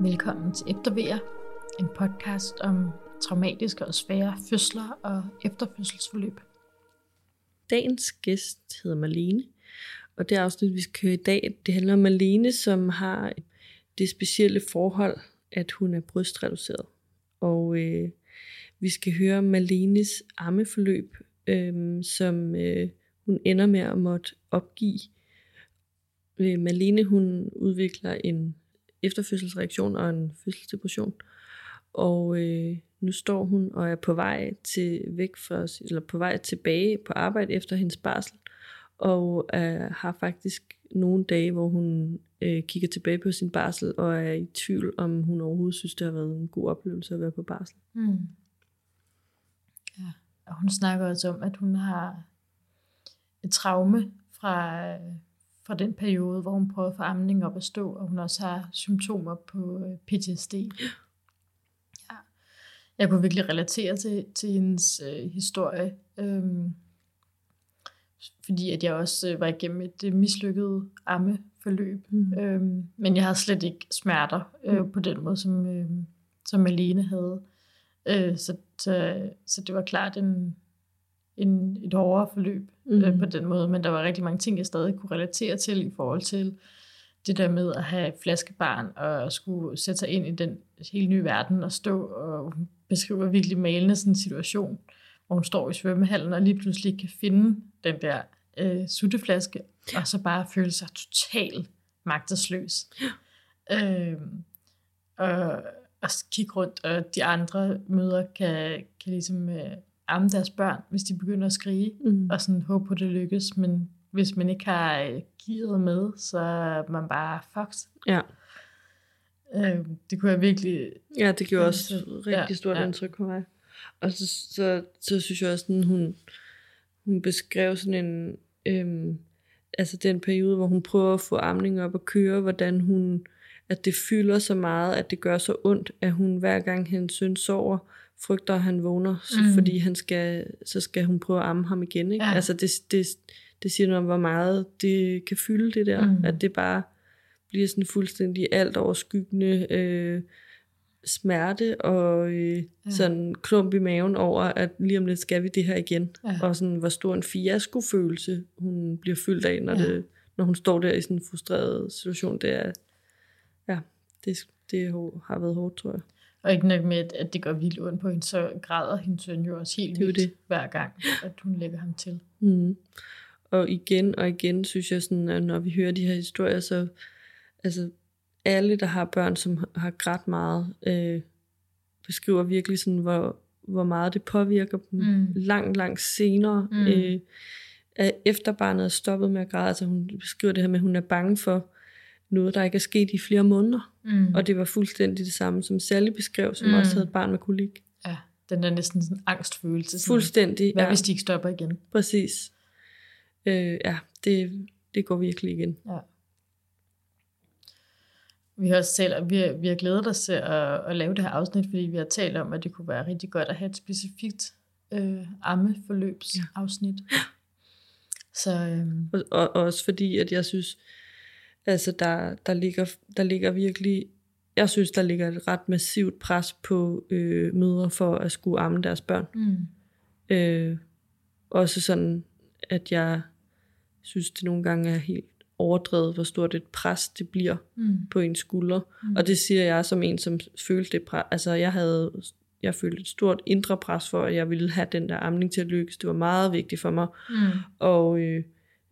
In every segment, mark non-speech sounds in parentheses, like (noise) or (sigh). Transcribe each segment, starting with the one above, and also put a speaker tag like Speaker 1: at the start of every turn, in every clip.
Speaker 1: Velkommen til Eftervejer, en podcast om traumatiske og svære fødsler og efterfødselsforløb.
Speaker 2: Dagens gæst hedder Marlene, og det afsnit, vi skal køre i dag, det handler om Marlene, som har det specielle forhold, at hun er brystreduceret. Og øh, vi skal høre Marlenes ammeforløb, øh, som øh, hun ender med at måtte opgive. Øh, Marlene, hun udvikler en efterfødselsreaktion og en fødselsdepression. Og øh, nu står hun og er på vej til væk fra, eller på vej tilbage på arbejde efter hendes barsel, og øh, har faktisk nogle dage, hvor hun øh, kigger tilbage på sin barsel og er i tvivl, om hun overhovedet synes, det har været en god oplevelse at være på barsel.
Speaker 1: Mm. Ja, og hun snakker også om, at hun har et traume fra, fra den periode, hvor hun prøver at få amning op at stå, og hun også har symptomer på øh, PTSD. Ja. Jeg kunne virkelig relatere til, til hendes øh, historie, øhm, fordi at jeg også øh, var igennem et øh, mislykket ammeforløb, mm. øhm, men jeg har slet ikke smerter øh, mm. på den måde, som, øh, som Malene havde. Øh, så, så, så det var klart en, en, et hårdere forløb mm. øh, på den måde, men der var rigtig mange ting, jeg stadig kunne relatere til i forhold til det der med at have flaskebarn og skulle sætte sig ind i den helt nye verden og stå og beskrive virkelig malende sådan en situation, hvor hun står i svømmehallen og lige pludselig kan finde den der øh, sutteflaske, og så bare føle sig totalt magtesløs. Ja. Øh, og, og kigge rundt, og de andre møder kan, kan ligesom øh, amme deres børn, hvis de begynder at skrige, mm. og sådan håbe på, at det lykkes. Men hvis man ikke har øh, gearet med, så er man bare fucked.
Speaker 2: Ja.
Speaker 1: Øh, det kunne jeg virkelig...
Speaker 2: Ja, det gjorde også rigtig ja, stort ja. indtryk på mig. Og så, så, så synes jeg også, at hun, hun beskrev sådan en... Øhm, altså den periode, hvor hun prøver at få amning op og køre, hvordan hun, at det fylder så meget, at det gør så ondt, at hun hver gang hendes søn sover, frygter, at han vågner, mm. fordi han skal, så skal hun prøve at amme ham igen. Ikke? Ja. Altså det, det, det siger noget om, hvor meget det kan fylde det der, mm. at det bare bliver sådan fuldstændig alt overskyggende øh, smerte og øh, ja. sådan klump i maven over, at lige om lidt skal vi det her igen. Ja. Og sådan, hvor stor en fiasko-følelse hun bliver fyldt af, når, ja. det, når hun står der i sådan en frustreret situation. Det er, ja, det, det har været hårdt, tror jeg.
Speaker 1: Og ikke nok med, at det går vildt ondt på hende, så græder hendes søn jo også helt det vildt det. hver gang, at hun lægger ham til.
Speaker 2: Mm. Og igen og igen synes jeg, sådan, at når vi hører de her historier, så altså, alle, der har børn, som har grædt meget, øh, beskriver virkelig sådan, hvor, hvor meget det påvirker dem mm. langt, langt senere. Mm. Øh, efter barnet er stoppet med at græde, altså hun beskriver det her med, at hun er bange for, noget, der ikke er sket i flere måneder. Mm. Og det var fuldstændig det samme, som Sally beskrev, som mm. også havde et barn med kolik.
Speaker 1: Ja, den der næsten sådan angstfølelse.
Speaker 2: Sådan, Fuldstændig.
Speaker 1: Hvad ja. hvis de ikke stopper igen?
Speaker 2: Præcis. Øh, ja, det, det går virkelig igen.
Speaker 1: Ja. Vi har også talt, at vi, har, vi har glædet os til at, at lave det her afsnit, fordi vi har talt om, at det kunne være rigtig godt at have et specifikt øh, ammeforløbsafsnit. Ja. Så, øh,
Speaker 2: og, og også fordi, at jeg synes, Altså der, der, ligger, der ligger virkelig, jeg synes der ligger et ret massivt pres på øh, mødre for at skulle amme deres børn. Mm. Øh, også sådan, at jeg synes det nogle gange er helt overdrevet, hvor stort et pres det bliver mm. på en skulder. Mm. Og det siger jeg som en, som følte det pres. Altså jeg havde jeg følte et stort indre pres for, at jeg ville have den der amning til at lykkes. Det var meget vigtigt for mig. Mm. Og øh,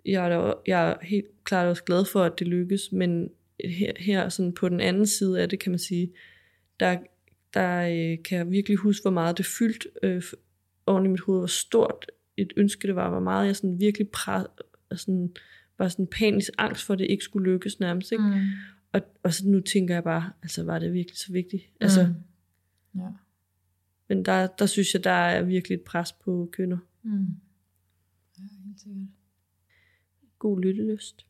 Speaker 2: jeg er, da, jeg er helt klart også glad for, at det lykkes, men her, her sådan på den anden side af det, kan man sige, der, der øh, kan jeg virkelig huske, hvor meget det fyldt øh, oven i mit hoved, hvor stort et ønske det var, hvor meget jeg sådan virkelig præ, sådan, var sådan panisk angst for, at det ikke skulle lykkes nærmest. Ikke? Mm. Og, og så nu tænker jeg bare, altså var det virkelig så vigtigt? Altså,
Speaker 1: mm. ja.
Speaker 2: Men der, der synes jeg, der er virkelig et pres på kønner.
Speaker 1: Mm. Ja, helt sikkert.
Speaker 2: God lyttelyst.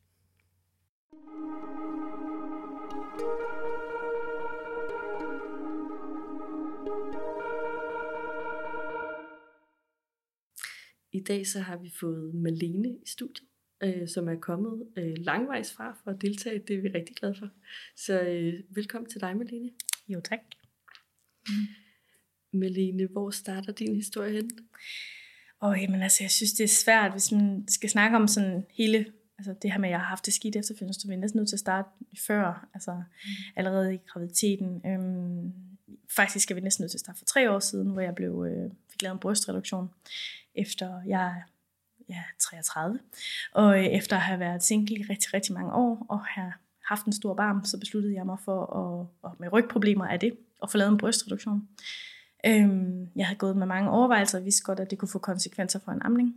Speaker 2: I dag så har vi fået Malene i studiet, øh, som er kommet øh, langvejs fra for at deltage. Det er vi rigtig glade for. Så øh, velkommen til dig, Malene.
Speaker 3: Jo, tak.
Speaker 2: Mm. Malene, hvor starter din historie hen?
Speaker 3: Og jamen, altså, jeg synes, det er svært, hvis man skal snakke om sådan hele, altså det her med, at jeg har haft det skidt efterfølgende, så vi er næsten nødt til at starte før, altså mm. allerede i graviditeten. Øhm, faktisk skal vi næsten nødt til at starte for tre år siden, hvor jeg blev, øh, fik lavet en brystreduktion, efter jeg ja, 33. Og øh, efter at have været single i rigtig, rigtig mange år, og have haft en stor barm, så besluttede jeg mig for, at, og med rygproblemer af det, at få lavet en brystreduktion. Øhm, jeg havde gået med mange overvejelser og vidste godt, at det kunne få konsekvenser for en amning.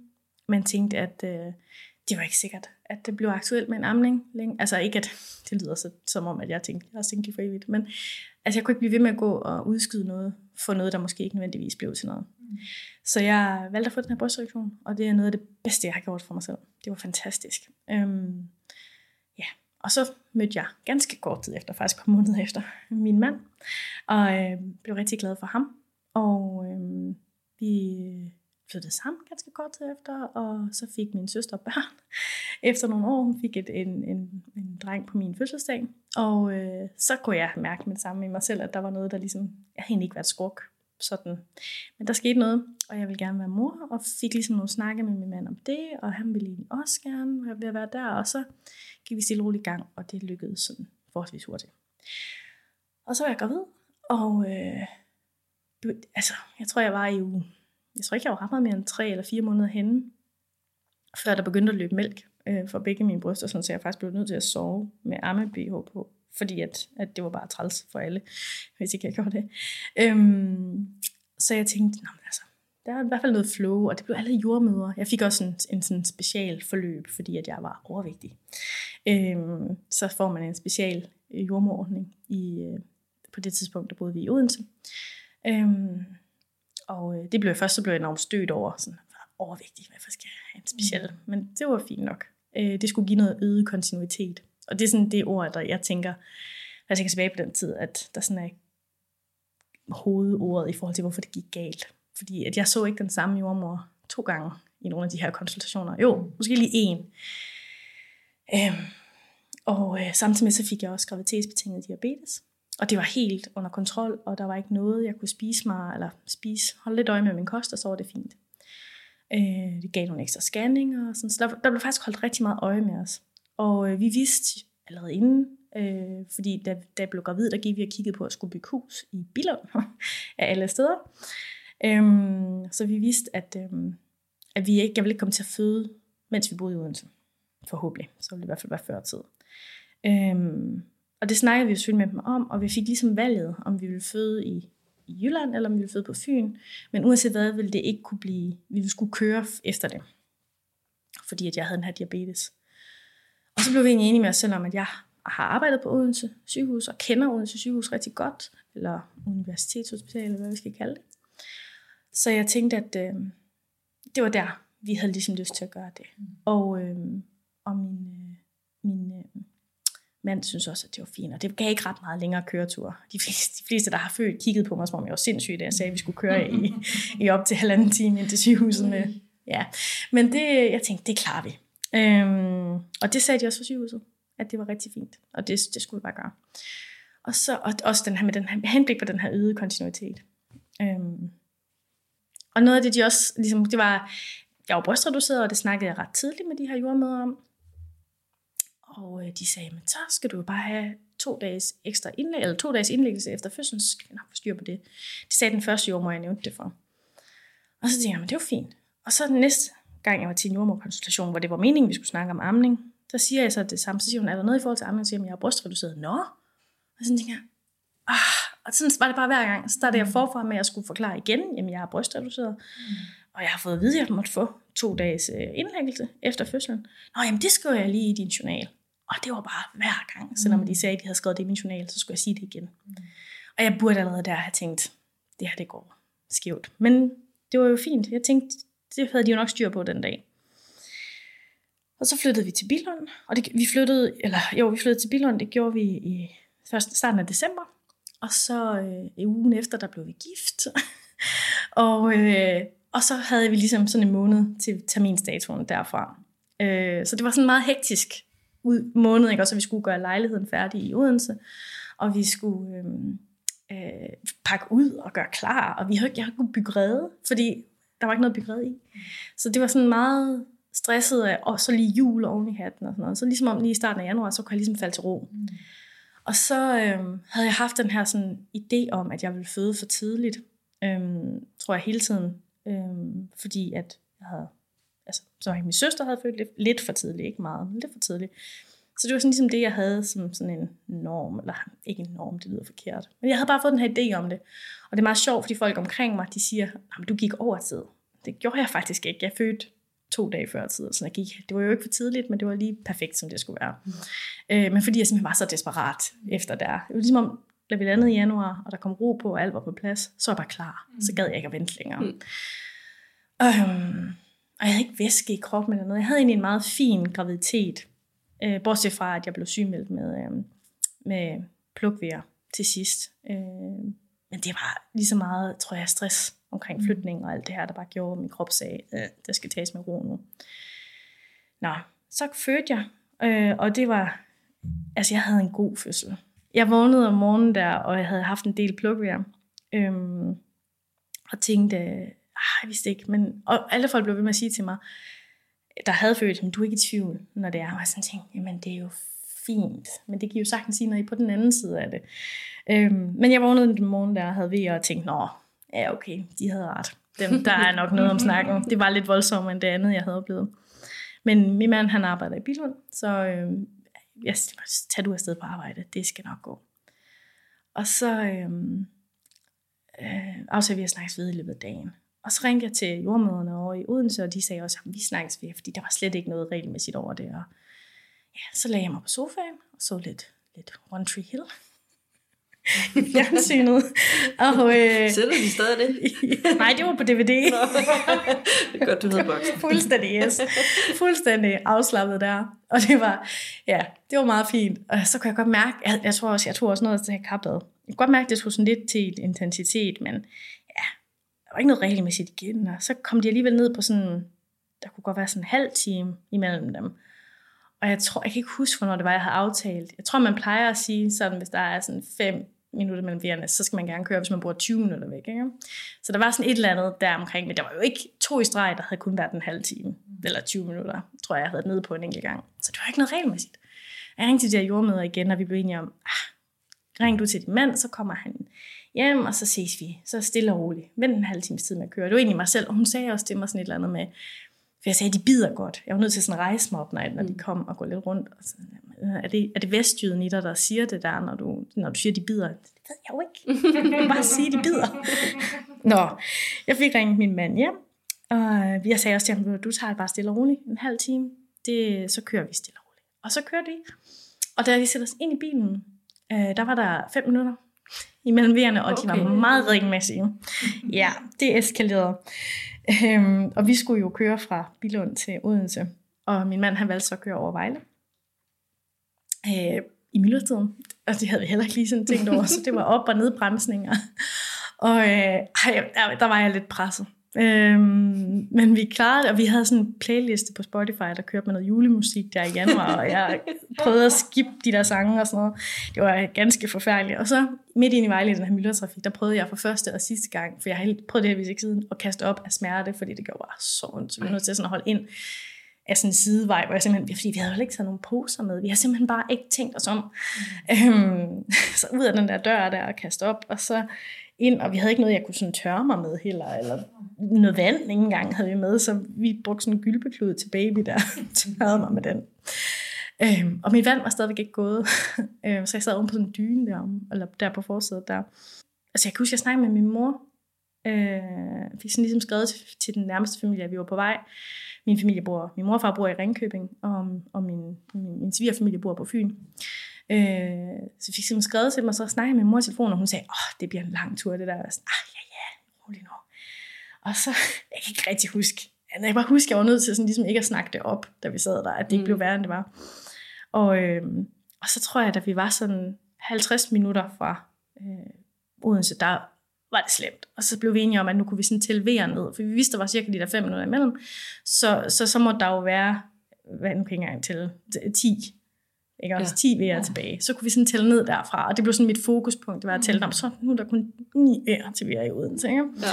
Speaker 3: Men tænkte, at øh, det var ikke sikkert, at det blev aktuelt med en amning. Længe. Altså ikke, at (laughs) det lyder så, som om, at jeg tænkte, jeg er single for evigt. Men altså, jeg kunne ikke blive ved med at gå og udskyde noget for noget, der måske ikke nødvendigvis blev til noget. Mm. Så jeg valgte at få den her brystreduktion, og det er noget af det bedste, jeg har gjort for mig selv. Det var fantastisk. Øhm, ja, og så mødte jeg ganske kort tid efter, faktisk et par måneder (laughs) efter, min mand, og øh, blev rigtig glad for ham. Og øh, vi flyttede sammen ganske kort tid efter, og så fik min søster børn. (laughs) Efter nogle år, hun fik et, en, en, en dreng på min fødselsdag, og øh, så kunne jeg mærke med det samme i mig selv, at der var noget, der ligesom, jeg havde ikke været skruk, sådan. Men der skete noget, og jeg ville gerne være mor, og fik ligesom nogle snakke med min mand om det, og han ville egentlig også gerne være være der, og så gik vi stille roligt i gang, og det lykkedes sådan forholdsvis hurtigt. Og så var jeg gravid, og øh, altså, jeg tror, jeg var i uge, jeg tror ikke, jeg var ret meget mere end tre eller fire måneder henne, før der begyndte at løbe mælk øh, for begge mine bryster, sådan, så jeg faktisk blev nødt til at sove med arme BH på, fordi at, at det var bare træls for alle, hvis ikke jeg gjorde det. Øhm, så jeg tænkte, Nå, men altså, der er i hvert fald noget flow, og det blev alle jordmøder. Jeg fik også en, en sådan special forløb, fordi at jeg var overvægtig. Øhm, så får man en special øh, jordmorordning i, øh, på det tidspunkt, der boede vi i Odense. Øhm, og øh, det blev først, så blev jeg enormt stødt over, sådan, overvægtig, hvorfor skal jeg have en speciel? Mm. Men det var fint nok. Øh, det skulle give noget øget kontinuitet. Og det er sådan det ord, der jeg tænker, når jeg tænker tilbage på den tid, at der sådan er hovedordet i forhold til, hvorfor det gik galt. Fordi at jeg så ikke den samme jordmor to gange i nogle af de her konsultationer. Jo, måske lige en. Øhm, og øh, samtidig med så fik jeg også graviditetsbetinget diabetes. Og det var helt under kontrol, og der var ikke noget, jeg kunne spise mig, eller spise, holde lidt øje med min kost, og så var det fint. Øh, det gav nogle ekstra scanninger, og sådan, så der, der blev faktisk holdt rigtig meget øje med os. Og øh, vi vidste allerede inden, øh, fordi da, da jeg blev gravid, der gik vi og kiggede på at skulle bygge hus i Billund (laughs) af alle steder. Øhm, så vi vidste, at, øhm, at vi ikke, jeg ville ikke komme til at føde, mens vi boede i Odense. Forhåbentlig. Så ville det i hvert fald være før tid. Øhm, og det snakkede vi jo selvfølgelig med dem om, og vi fik ligesom valget, om vi ville føde i, i Jylland, eller om vi ville føde på Fyn. Men uanset hvad, ville det ikke kunne blive, vi ville skulle køre efter det. Fordi at jeg havde den her diabetes. Og så blev vi egentlig enige med os selv om, at jeg har arbejdet på Odense sygehus, og kender Odense sygehus rigtig godt, eller universitetshospital, eller hvad vi skal kalde det. Så jeg tænkte, at øh, det var der, vi havde ligesom lyst til at gøre det. Mm. Og, øh, og min, øh, min øh, mand synes også, at det var fint, og det gav ikke ret meget længere køretur. De fleste, de fleste der har født, kiggede på mig, som om jeg var sindssyg, da jeg sagde, at vi skulle køre i, i op til halvanden time ind til sygehuset med. Ja. Men det, jeg tænkte, det klarer vi. Øhm, og det sagde de også for sygehuset, at det var rigtig fint, og det, det skulle vi bare gøre. Og så og også den her, med den her, henblik på den her øgede kontinuitet. Øhm, og noget af det, de også, ligesom, det var, jeg var brystreduceret, og det snakkede jeg ret tidligt med de her jordmøder om. Og øh, de sagde, men så skal du jo bare have to dages ekstra indlæg, eller to dages indlæggelse efter fødslen, så skal vi nok få styr på det. De sagde den første jordmor, jeg nævnte det for. Og så tænkte jeg, men det var fint. Og så den næste gang, jeg var til en jordmorkonsultation, hvor det var meningen, vi skulle snakke om amning, så siger jeg så det samme, så siger hun, er der noget i forhold til amning, så siger jeg, jeg er brystreduceret. Nå? Og så tænker jeg, ah, og sådan var det bare hver gang. Så startede jeg mm. forfra med, at jeg skulle forklare igen, jamen jeg er brystreduceret. Mm. Og jeg har fået at vide, at jeg måtte få to dages øh, indlæggelse efter fødslen. Nå, jamen det skriver jeg lige i din journal. Og det var bare hver gang, selvom de sagde, at de havde skrevet det i min journal, så skulle jeg sige det igen. Mm. Og jeg burde allerede der have tænkt, det her det går skævt. Men det var jo fint. Jeg tænkte, det havde de jo nok styr på den dag. Og så flyttede vi til Billund, og det, vi flyttede, eller jo, vi flyttede til Billund, det gjorde vi i først starten af december, og så øh, i ugen efter, der blev vi gift. (laughs) og, øh, og så havde vi ligesom sådan en måned til terminstatuen derfra. Øh, så det var sådan meget hektisk ud, måned, ikke? og så vi skulle gøre lejligheden færdig i Odense, og vi skulle øh, øh, pakke ud og gøre klar, og vi havde, jeg havde kunnet bygge rede, fordi der var ikke noget bygge i. Så det var sådan meget stresset af, og så lige jul oven i hatten og sådan noget. Så ligesom om lige i starten af januar, så kunne jeg ligesom falde til ro. Mm. Og så øhm, havde jeg haft den her sådan idé om, at jeg ville føde for tidligt, øhm, tror jeg hele tiden. Øhm, fordi at jeg havde, altså, så min søster havde født lidt, lidt for tidligt, ikke meget, men lidt for tidligt. Så det var sådan ligesom det, jeg havde som sådan en norm, eller ikke en norm, det lyder forkert. Men jeg havde bare fået den her idé om det. Og det er meget sjovt, fordi folk omkring mig, de siger, at du gik over tid. Det gjorde jeg faktisk ikke. Jeg fødte to dage før tid, så jeg gik. Det var jo ikke for tidligt, men det var lige perfekt, som det skulle være. Mm. Øh, men fordi jeg simpelthen var så desperat efter der. Det var ligesom om, da vi landede i januar, og der kom ro på, og alt var på plads, så var jeg bare klar. Mm. Så gad jeg ikke at vente længere. Mm. Øhm, og jeg havde ikke væske i kroppen eller noget. Jeg havde egentlig en meget fin graviditet. Øh, bortset fra, at jeg blev sygemeldt med, øh, med plukvejr til sidst. Øh, men det var lige så meget, tror jeg, stress omkring mm. flytning og alt det her, der bare gjorde, at min krop sagde, øh, der skal tages med ro nu. Nå, så fødte jeg, øh, og det var, altså jeg havde en god fødsel. Jeg vågnede om morgenen der, og jeg havde haft en del plukvejr, øh, og tænkte, ah, jeg vidste ikke, men, og alle folk blev ved med at sige til mig, der havde følt, men du er ikke i tvivl, når det er. Og jeg sådan tænkte, jamen det er jo fint, men det giver jo sagtens sige, når I er på den anden side af det. Øhm, men jeg vågnede den morgen der, havde ved og tænkte, nå, ja okay, de havde ret. Dem, der er nok noget om snakken. Det var lidt voldsomt end det andet, jeg havde oplevet. Men min mand, han arbejder i Bilund, så øh, jeg tager du afsted på arbejde, det skal nok gå. Og så øhm, øh, øh, aftalte vi at snakkes ved i løbet af dagen. Og så ringte jeg til jordmøderne over i Odense, og de sagde også, at vi snakkes ved, fordi der var slet ikke noget regelmæssigt over det. Og ja, så lagde jeg mig på sofaen og så lidt, lidt One Tree Hill i (laughs) fjernsynet. Og,
Speaker 2: øh, Sætter de stadig det? (laughs)
Speaker 3: nej, det var på DVD. det
Speaker 2: er godt, du havde boksen. (laughs)
Speaker 3: Fuldstændig, yes. Fuldstændig afslappet der. Og det var, ja, det var meget fint. Og så kunne jeg godt mærke, jeg, jeg tror også, jeg tog også noget til kappet. Jeg kunne godt mærke, at det skulle sådan lidt til intensitet, men der var ikke noget regelmæssigt igen. Og så kom de alligevel ned på sådan, der kunne godt være sådan en halv time imellem dem. Og jeg tror, jeg kan ikke huske, hvornår det var, jeg havde aftalt. Jeg tror, man plejer at sige sådan, hvis der er sådan fem minutter mellem vejerne, så skal man gerne køre, hvis man bruger 20 minutter væk. Ikke? Så der var sådan et eller andet der omkring, men der var jo ikke to i streg, der havde kun været en halv time, eller 20 minutter, tror jeg, jeg havde nede på en enkelt gang. Så det var ikke noget regelmæssigt. Jeg ringte til de her jordmøder igen, og vi blev enige om, ah, ring du til din mand, så kommer han hjem, og så ses vi. Så stille og roligt. Vent en halv times tid med at køre. Det var egentlig mig selv, og hun sagde også til mig sådan et eller andet med, for jeg sagde, at de bider godt. Jeg var nødt til sådan at rejse mig op, når, de mm. kom og gå lidt rundt. Og så, er, det, er det vestjyden i dig, der siger det der, når du, når du siger, at de bider? Det ved jeg jo ikke. Jeg kan bare sige, de bider. Nå, jeg fik ringet min mand hjem, og jeg sagde også til ham, du tager bare stille og roligt en halv time. Det, så kører vi stille og roligt. Og så kørte vi. Og da vi sætter os ind i bilen, øh, der var der fem minutter imellem vejerne, og okay. de var meget regelmæssige. (laughs) Ja, det eskalerede. Øhm, og vi skulle jo køre fra Bilund til Odense, og min mand han valgte så at køre over Vejle. Øh, I myldretiden, og det havde vi heller ikke lige sådan tænkt over, så det var op- og nedbremsninger. Og øh, der var jeg lidt presset. Øhm, men vi klarede det, og vi havde sådan en playliste på Spotify, der kørte med noget julemusik der i januar, og jeg prøvede at skippe de der sange og sådan noget. Det var ganske forfærdeligt. Og så midt ind i Vejle, den her myldretrafik, der prøvede jeg for første og sidste gang, for jeg har prøvet det her ikke siden, at kaste op af smerte, fordi det gjorde bare så ondt. Så vi var nødt til sådan at holde ind af sådan en sidevej, hvor jeg simpelthen, fordi vi havde jo ikke taget nogen poser med, vi har simpelthen bare ikke tænkt os om. Mm. Øhm, (laughs) så ud af den der dør der og kaste op, og så ind, og vi havde ikke noget, jeg kunne sådan tørre mig med heller, eller noget vand ikke engang havde vi med, så vi brugte sådan en gylpeklud til baby der, (laughs) tørrede mig med den. Øhm, og mit vand var stadigvæk ikke gået, (laughs) øhm, så jeg sad oven på sådan en dyne der, eller der på forsædet der. Altså jeg kan huske, jeg snakkede med min mor, øh, fik sådan ligesom skrevet til, til den nærmeste familie, at vi var på vej. Min familie bor, min morfar bor i Ringkøbing, og, og min, min, min svigerfamilie bor på Fyn. Øh, så fik jeg skrevet til mig, så snakkede jeg med min mor i telefonen, og hun sagde, åh, det bliver en lang tur, det der. Og jeg sådan, ah, ja, ja, rolig nu. Og så, (laughs) jeg kan ikke rigtig huske, jeg kan bare huske, jeg var nødt til sådan, ligesom ikke at snakke det op, da vi sad der, at det ikke mm. blev værre, end det var. Og, øh, og så tror jeg, at vi var sådan 50 minutter fra øh, Odense, der var det slemt. Og så blev vi enige om, at nu kunne vi sådan tælle V'er ned, for vi vidste, der var cirka de der 5 minutter imellem. Så, så, så må der jo være, hvad nu kan jeg engang tælle, 10 ikke? Også ja. 10 V'er ja. tilbage. Så kunne vi sådan tælle ned derfra, og det blev sådan mit fokuspunkt, det var at tælle dem, så nu er der kun 9 V'er til V'er i Odense. Ikke? Ja.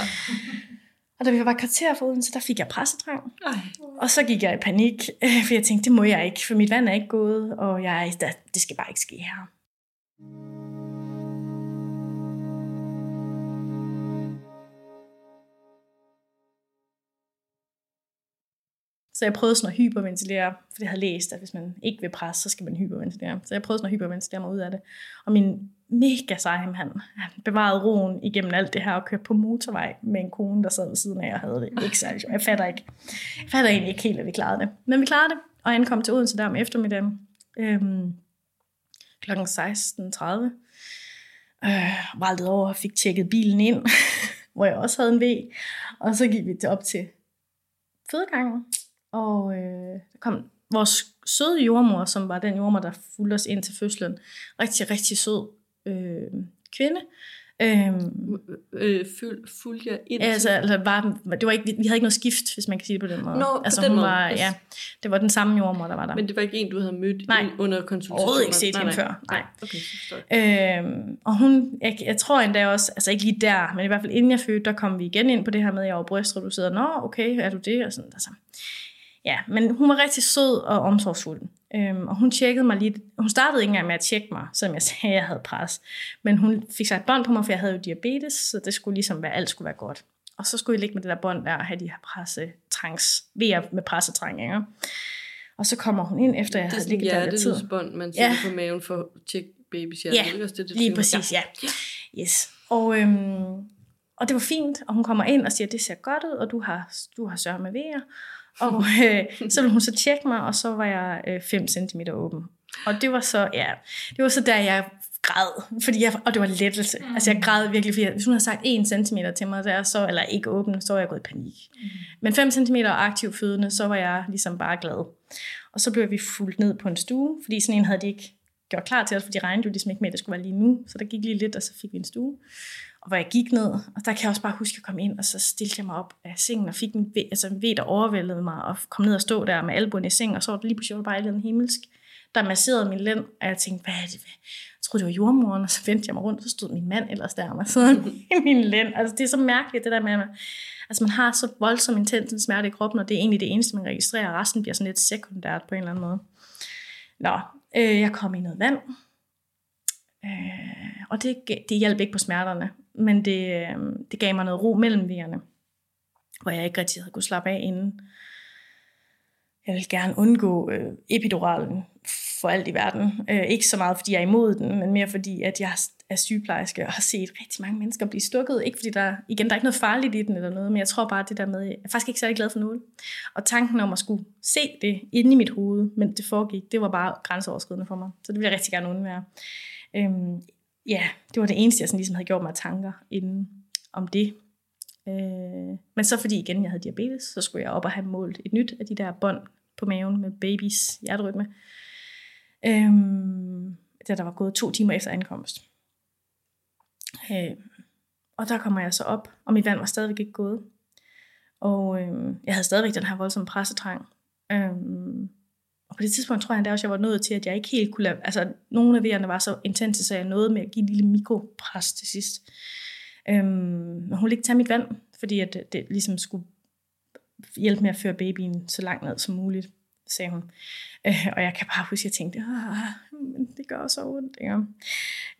Speaker 3: Og da vi var kvarter for Odense, der fik jeg pressedrang. Ej. Og så gik jeg i panik, for jeg tænkte, det må jeg ikke, for mit vand er ikke gået, og jeg, det skal bare ikke ske her. Så jeg prøvede sådan at hyperventilere, for jeg havde læst, at hvis man ikke vil presse, så skal man hyperventilere. Så jeg prøvede sådan at hyperventilere mig ud af det. Og min mega sejm, han, han bevarede roen igennem alt det her og kørte på motorvej med en kone, der sad ved siden af og havde det ikke særlig sjovt. Jeg fatter ikke. Jeg fatter egentlig ikke helt, at vi klarede det. Men vi klarede det, og ankom til Odense der om eftermiddagen. Øhm, klokken 16.30. Øh, væltede over og fik tjekket bilen ind, (laughs) hvor jeg også havde en V. Og så gik vi til op til fødegangen, og øh, der kom vores søde jordmor, som var den jordmor, der fulgte os ind til fødslen. Rigtig, rigtig sød øh, kvinde.
Speaker 2: Øhm, øh, fulgte jeg ind?
Speaker 3: Altså, altså bare, det var ikke, vi havde ikke noget skift, hvis man kan sige det på den måde. Nå, altså, den hun måde. Var, ja, det var den samme jordmor, der var der.
Speaker 2: Men det var ikke en, du havde mødt nej, under konsultationen?
Speaker 3: overhovedet ikke set hende før. Nej. Okay, øhm, og hun, jeg, jeg tror endda også, altså ikke lige der, men i hvert fald inden jeg fødte, der kom vi igen ind på det her med, at jeg var brystreduceret. Nå, okay, er du det? Og sådan, altså. Ja, men hun var rigtig sød og omsorgsfuld. Øhm, og hun tjekkede mig lige, hun startede ikke engang med at tjekke mig, som jeg sagde, at jeg havde pres. Men hun fik et bånd på mig, for jeg havde jo diabetes, så det skulle ligesom være, alt skulle være godt. Og så skulle jeg ligge med det der bånd der og have de her pressetrangs, ved med pressetræng, ikke? Og så kommer hun ind, efter jeg havde ligget der lidt tid. Det
Speaker 2: er bånd, man sætter ja. på maven for at tjekke babys hjerte.
Speaker 3: Ja, det, det, lige præcis, ja. ja. Yes. Og, øhm, og det var fint, og hun kommer ind og siger, det ser godt ud, og du har, du har sørget med vejer. (laughs) Og øh, så ville hun så tjekke mig, og så var jeg 5 øh, cm åben. Og det var så, ja, det var så der, jeg græd, fordi jeg, og det var lettelse. Mm. Altså jeg græd virkelig, fordi hvis hun havde sagt 1 cm til mig, så, så eller ikke åben, så var jeg gået i panik. Mm. Men 5 cm aktiv fødende, så var jeg ligesom bare glad. Og så blev vi fuldt ned på en stue, fordi sådan en havde de ikke gjort klar til os, for de regnede jo ligesom ikke med, at det skulle være lige nu. Så der gik lige lidt, og så fik vi en stue. Og hvor jeg gik ned, og der kan jeg også bare huske, at jeg kom ind, og så stillede jeg mig op af sengen, og fik en ved, altså en ved, der overvældede mig, og kom ned og stå der med albuen i sengen, og så var det lige pludselig bare en himmelsk, der masserede min lænd, og jeg tænkte, hvad er det? Jeg troede, det var jordmoren, og så vendte jeg mig rundt, og så stod min mand ellers der, og sidder (laughs) i min lænd. Altså, det er så mærkeligt, det der med, at man, altså, man har så voldsom intens smerte i kroppen, og det er egentlig det eneste, man registrerer, og resten bliver sådan lidt sekundært på en eller anden måde. Nå, øh, jeg kom i noget vand, øh, og det, det hjalp ikke på smerterne men det, øh, det gav mig noget ro mellem vejerne, hvor jeg ikke rigtig havde kunne slappe af inden. Jeg vil gerne undgå øh, epiduralen for alt i verden. Øh, ikke så meget, fordi jeg er imod den, men mere fordi, at jeg er sygeplejerske og har set rigtig mange mennesker blive stukket. Ikke fordi der, igen, der er ikke noget farligt i den eller noget, men jeg tror bare, at det der med, jeg er faktisk ikke særlig glad for noget. Og tanken om at skulle se det inde i mit hoved, men det foregik, det var bare grænseoverskridende for mig. Så det vil jeg rigtig gerne undvære. Øhm, ja, det var det eneste, jeg sådan ligesom havde gjort mig tanker inden om det. Øh, men så fordi igen, jeg havde diabetes, så skulle jeg op og have målt et nyt af de der bånd på maven med babys hjerterytme. Øh, da der var gået to timer efter ankomst. Øh, og der kommer jeg så op, og mit vand var stadigvæk ikke gået. Og øh, jeg havde stadigvæk den her voldsomme pressetrang. Øh, på det tidspunkt tror jeg endda også, jeg var nået til, at jeg ikke helt kunne lade, altså nogle af vejerne var så intense, så jeg nåede med at give en lille mikropres til sidst. Øhm, men hun ville ikke tage mit vand, fordi at det, det ligesom skulle hjælpe med at føre babyen så langt ned som muligt, sagde hun. Øh, og jeg kan bare huske, at jeg tænkte, ah, men det gør så ondt. Ja.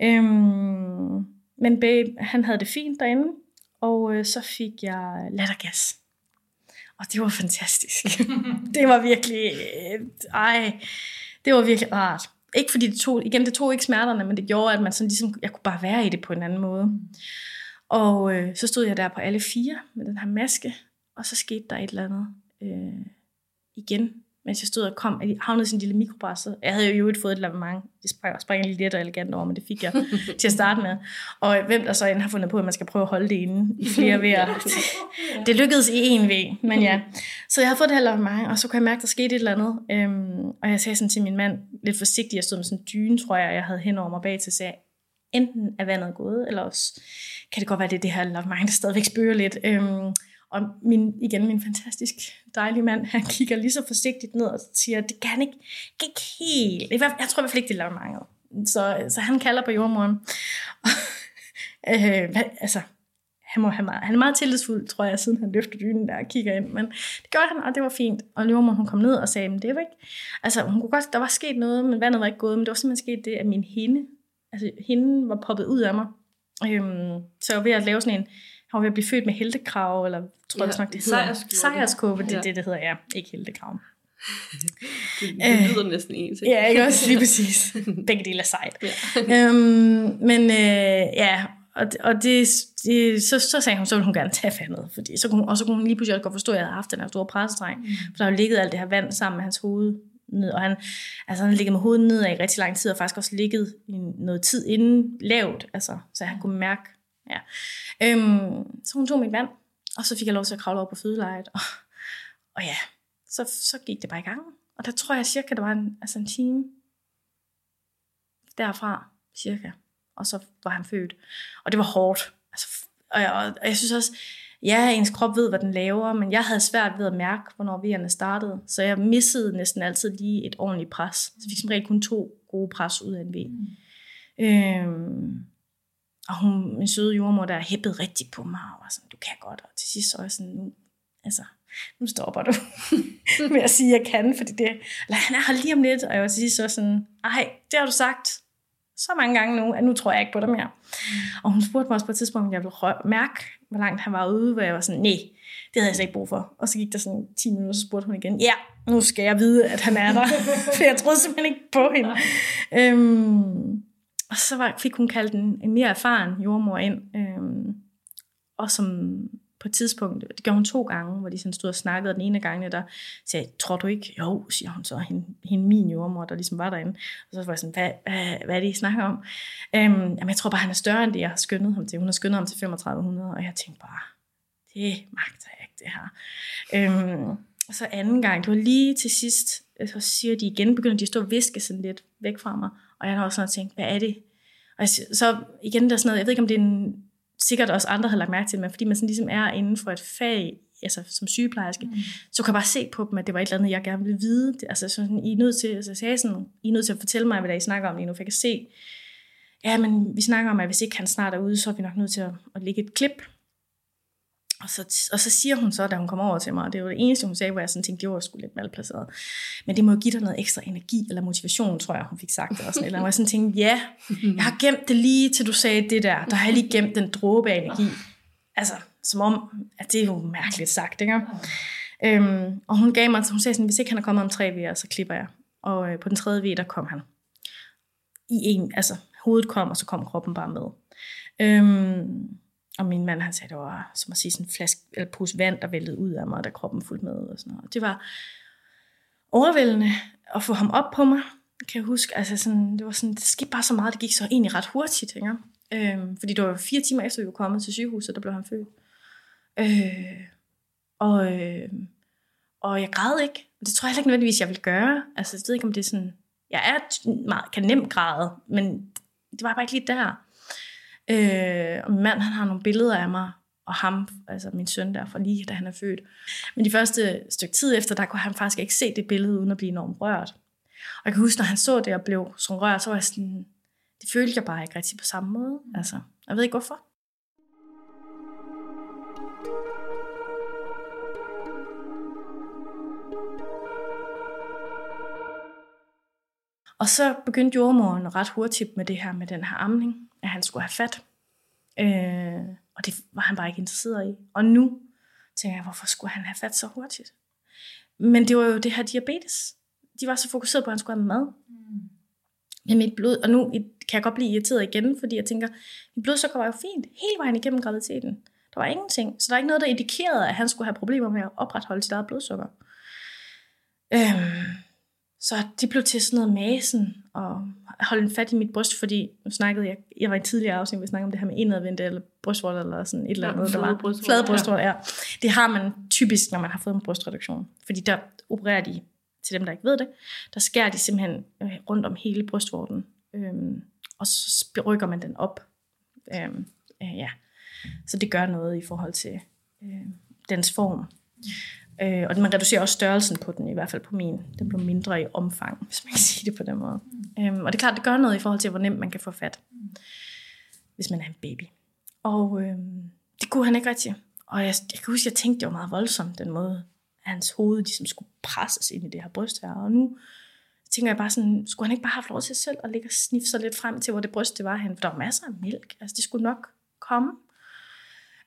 Speaker 3: Øhm, men babe, han havde det fint derinde, og øh, så fik jeg lattergas. Og det var fantastisk. (laughs) det var virkelig, øh, ej, det var virkelig rart. Ikke fordi det tog, igen, det tog ikke smerterne, men det gjorde, at man sådan ligesom, jeg kunne bare være i det på en anden måde. Og øh, så stod jeg der på alle fire med den her maske, og så skete der et eller andet øh, igen mens jeg stod og kom, at de havnede i sin lille mikrobræs. Jeg havde jo ikke fået et lavement. Det sprang, sprang lige let og elegant over, men det fik jeg (laughs) til at starte med. Og hvem der så end har fundet på, at man skal prøve at holde det inde i flere (laughs) vejer. (laughs) Det lykkedes i en ved, men ja. Så jeg havde fået det her lavement, og så kunne jeg mærke, at der skete et eller andet. Øhm, og jeg sagde sådan til min mand, lidt forsigtigt, jeg stod med sådan en dyne, tror jeg, jeg havde hen over mig bag til, sagde, enten er vandet gået, eller også kan det godt være, det er det her lavement, der stadigvæk spørger lidt. Øhm, og min, igen, min fantastisk dejlige mand, han kigger lige så forsigtigt ned og siger, det kan ikke, ikke helt. Jeg tror i hvert fald ikke, det er mange. Så, så han kalder på jordmoren. (laughs) øh, altså, han, må have meget, han er meget tillidsfuld, tror jeg, siden han løfter dynen der og kigger ind. Men det gjorde han, og det var fint. Og jordmoren, hun kom ned og sagde, men det var ikke... Altså, hun kunne godt, der var sket noget, men vandet var ikke gået. Men det var simpelthen sket det, at min hende, altså hende var poppet ud af mig. Øhm, så jeg var ved at lave sådan en han var ved at blive født med heltekrav, eller tror jeg ja, nok, det hedder. Sejrskåbe, det er ja. det, det hedder, ja. Ikke heltekrav. (laughs)
Speaker 2: det, det lyder øh, næsten ens,
Speaker 3: ikke? Ja, ikke også lige (laughs) præcis. Begge dele er sejt. Ja. øhm, men øh, ja, og, og det, det, så, så sagde hun, så ville hun gerne tage fandet, fordi så kunne, og så kunne hun lige pludselig godt forstå, at jeg havde haft den her store pressestreng, mm. for der har jo ligget alt det her vand sammen med hans hoved ned, og han, altså han ligget med hovedet nedad i rigtig lang tid, og faktisk også ligget i noget tid inden lavt, altså, så han kunne mærke Ja. Øhm, så hun tog mit vand, og så fik jeg lov til at kravle over på fødelejet. Og, og ja, så, så gik det bare i gang. Og der tror jeg cirka, der var en, altså en time derfra, cirka. Og så var han født. Og det var hårdt. Altså, og, jeg, og jeg synes også, ja, ens krop ved, hvad den laver, men jeg havde svært ved at mærke, hvornår vejerne startede. Så jeg missede næsten altid lige et ordentligt pres. Så jeg fik som regel kun to gode pres ud af en V. Mm. Øhm, og hun, min søde jordmor, der hæppede rigtig på mig, og var sådan, du kan godt. Og til sidst så jeg sådan, nu, altså, nu stopper du (laughs) med at sige, at jeg kan, fordi det, eller han er her lige om lidt, og jeg var til sidst så sådan, ej, det har du sagt så mange gange nu, at nu tror jeg ikke på dig mere. Mm. Og hun spurgte mig også på et tidspunkt, om jeg ville mærke, hvor langt han var ude, hvor jeg var sådan, nej, det havde jeg slet ikke brug for. Og så gik der sådan 10 minutter, så spurgte hun igen, ja, nu skal jeg vide, at han er der. (laughs) for jeg troede simpelthen ikke på hende. øhm, og så var, fik hun kaldt en, en mere erfaren jordmor ind, øh, og som på et tidspunkt, det gjorde hun to gange, hvor de sådan stod og snakkede, og den ene gang der sagde, tror du ikke? Jo, siger hun så, hende, hende min jordmor, der ligesom var derinde. Og så var jeg sådan, hvad, hvad, hvad er det, I snakker om? Øhm, jamen, jeg tror bare, han er større end det, jeg har skyndet ham til. Hun har skyndet ham til 3500, og jeg tænkte bare, det magter jeg ikke, det her. Øhm, og så anden gang, det var lige til sidst, så siger de igen, begynder de at stå og viske sådan lidt væk fra mig. Og jeg har også sådan tænkt, hvad er det? Og så igen, der er sådan noget, jeg ved ikke, om det er en, sikkert også andre har lagt mærke til, men fordi man sådan ligesom er inden for et fag, altså som sygeplejerske, mm. så kan jeg bare se på dem, at det var et eller andet, jeg gerne ville vide. Det, altså sådan, I er nødt til, altså, jeg sagde sådan, I er nødt til at fortælle mig, hvad der I snakker om lige nu, for jeg kan se, ja, men vi snakker om, at hvis ikke han snart er ude, så er vi nok nødt til at, at lægge et klip og så, og så siger hun så, da hun kommer over til mig, og det var det eneste, hun sagde, hvor jeg sådan tænkte, det var sgu lidt malplaceret. Men det må jo give dig noget ekstra energi eller motivation, tror jeg, hun fik sagt det. Og sådan, eller jeg sådan tænkte, ja, jeg har gemt det lige til du sagde det der. Der har jeg lige gemt den dråbe af energi. Altså, som om, at det er jo mærkeligt sagt, ikke? Øhm, og hun gav mig, hun sagde sådan, hvis ikke han er kommet om tre vejer, så klipper jeg. Og øh, på den tredje vej, der kom han. I en, altså, hovedet kom, og så kom kroppen bare med. Øhm, og min mand, han sagde, det var som at sige sådan en flaske, eller pose vand, der væltede ud af mig, da kroppen fulgte med. Og sådan noget. Det var overvældende at få ham op på mig, kan jeg huske. Altså sådan, det var sådan, det skete bare så meget, det gik så egentlig ret hurtigt, ikke? Øhm, fordi det var fire timer efter, vi var kommet til sygehuset, der blev han født. Øh, og, øh, og jeg græd ikke. Det tror jeg heller ikke nødvendigvis, jeg ville gøre. Altså, jeg ved ikke, om det er sådan... Jeg er meget, kan nemt græde, men det var bare ikke lige der. Øh, og min mand, han har nogle billeder af mig, og ham, altså min søn der, fra lige da han er født. Men de første stykke tid efter, der kunne han faktisk ikke se det billede, uden at blive enormt rørt. Og jeg kan huske, når han så det og blev så rørt, så var jeg sådan, det følte jeg bare ikke rigtig på samme måde. Altså, jeg ved ikke hvorfor. Og så begyndte jordmoren ret hurtigt med det her med den her amning at han skulle have fat. Øh, og det var han bare ikke interesseret i. Og nu tænker jeg, hvorfor skulle han have fat så hurtigt? Men det var jo det her diabetes. De var så fokuseret på, at han skulle have mad. Mm. Men mit blod, og nu kan jeg godt blive irriteret igen, fordi jeg tænker, mit blodsukker var jo fint hele vejen igennem graviditeten. Der var ingenting. Så der er ikke noget, der indikerede, at han skulle have problemer med at opretholde sit eget blodsukker. Øhm, så det blev til sådan noget masen og holde fat i mit bryst, fordi nu snakkede jeg, jeg var i en tidligere afsnit, vi snakkede om det her med indadvendte eller brystvorter eller sådan et eller andet, ja, der var flade brystvorter, ja. Det har man typisk, når man har fået en brystreduktion, fordi der opererer de, til dem der ikke ved det, der skærer de simpelthen øh, rundt om hele brystvorten, øhm, og så rykker man den op. Øhm, øh, ja. Så det gør noget i forhold til øh, dens form. Øh, og man reducerer også størrelsen på den, i hvert fald på min. Den bliver mindre i omfang, (laughs) hvis man kan sige det på den måde. Mm. Øhm, og det er klart, det gør noget i forhold til, hvor nemt man kan få fat, mm. hvis man er en baby. Og øh, det kunne han ikke rigtig. Og jeg, jeg kan huske, jeg tænkte, det var meget voldsomt, den måde, at hans hoved ligesom skulle presses ind i det her bryst her. Og nu tænker jeg bare sådan, skulle han ikke bare have lov til selv at ligge og sniffe sig lidt frem til, hvor det bryst det var hen? For der var masser af mælk. Altså, det skulle nok komme.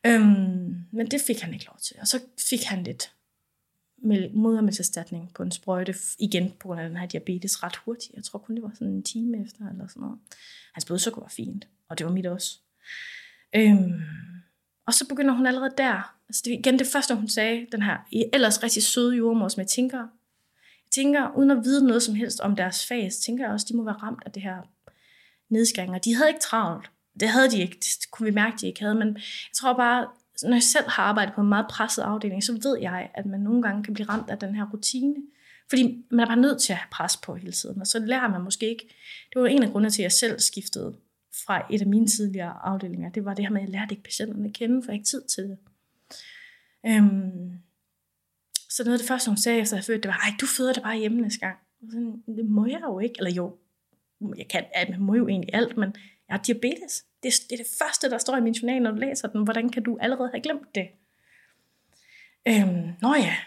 Speaker 3: Øhm, men det fik han ikke lov til. Og så fik han lidt modermælkserstatning på en sprøjte, igen på grund af den her diabetes, ret hurtigt. Jeg tror kun, det var sådan en time efter, eller sådan noget. Hans blodsukker var fint, og det var mit også. Øhm, og så begynder hun allerede der, altså det, igen det første, hun sagde, den her ellers rigtig søde jordmor, som jeg tænker, jeg tænker, uden at vide noget som helst om deres fag, så tænker jeg også, de må være ramt af det her nedskæringer. De havde ikke travlt. Det havde de ikke. Det kunne vi mærke, de ikke havde. Men jeg tror bare, når jeg selv har arbejdet på en meget presset afdeling, så ved jeg, at man nogle gange kan blive ramt af den her rutine. Fordi man er bare nødt til at have pres på hele tiden, og så lærer man måske ikke. Det var en af grundene til, at jeg selv skiftede fra et af mine tidligere afdelinger. Det var det her med, at jeg lærte ikke patienterne at kende, for jeg ikke tid til det. Øhm, så noget af det første, hun sagde efter jeg fødte, det var, ej, du føder det bare hjemme næste gang. Og sådan, det må jeg jo ikke. Eller jo, jeg kan, at man må jo egentlig alt, men jeg har diabetes. Det, det er det første, der står i min journal, når du læser den. Hvordan kan du allerede have glemt det? Øhm, nå ja,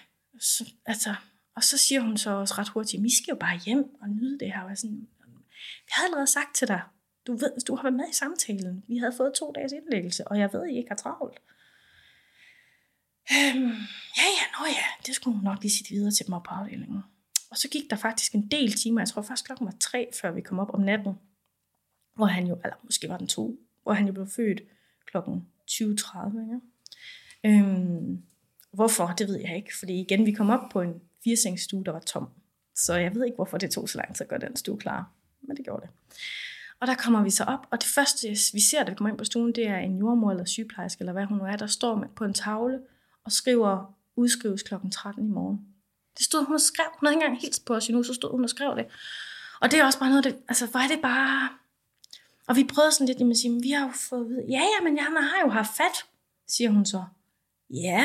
Speaker 3: så, altså, og så siger hun så også ret hurtigt, vi skal jo bare hjem og nyde det her. Og jeg sådan, jeg havde allerede sagt til dig, du, ved, du har været med i samtalen. Vi havde fået to dages indlæggelse, og jeg ved, at I ikke har travlt. Øhm, ja, ja, nå ja, det skulle hun nok lige sige videre til dem op på afdelingen. Og så gik der faktisk en del timer, jeg tror først klokken var tre, før vi kom op om natten hvor han jo, eller måske var den to, hvor han jo blev født klokken 20.30. Ja. Øhm, hvorfor, det ved jeg ikke, fordi igen, vi kom op på en firsengsstue, der var tom. Så jeg ved ikke, hvorfor det tog så lang tid at gøre den stue klar, men det gjorde det. Og der kommer vi så op, og det første, vi ser, da vi kommer ind på stuen, det er en jordmor eller sygeplejerske, eller hvad hun nu er, der står med på en tavle og skriver, udskrives klokken 13 i morgen. Det stod hun og skrev. Hun havde ikke engang helt på os endnu, så stod hun og skrev det. Og det er også bare noget, det, altså, hvor er det bare, og vi prøvede sådan lidt, at sige, vi har jo fået at vide, ja, ja, men jeg har jo haft fat, siger hun så. Ja,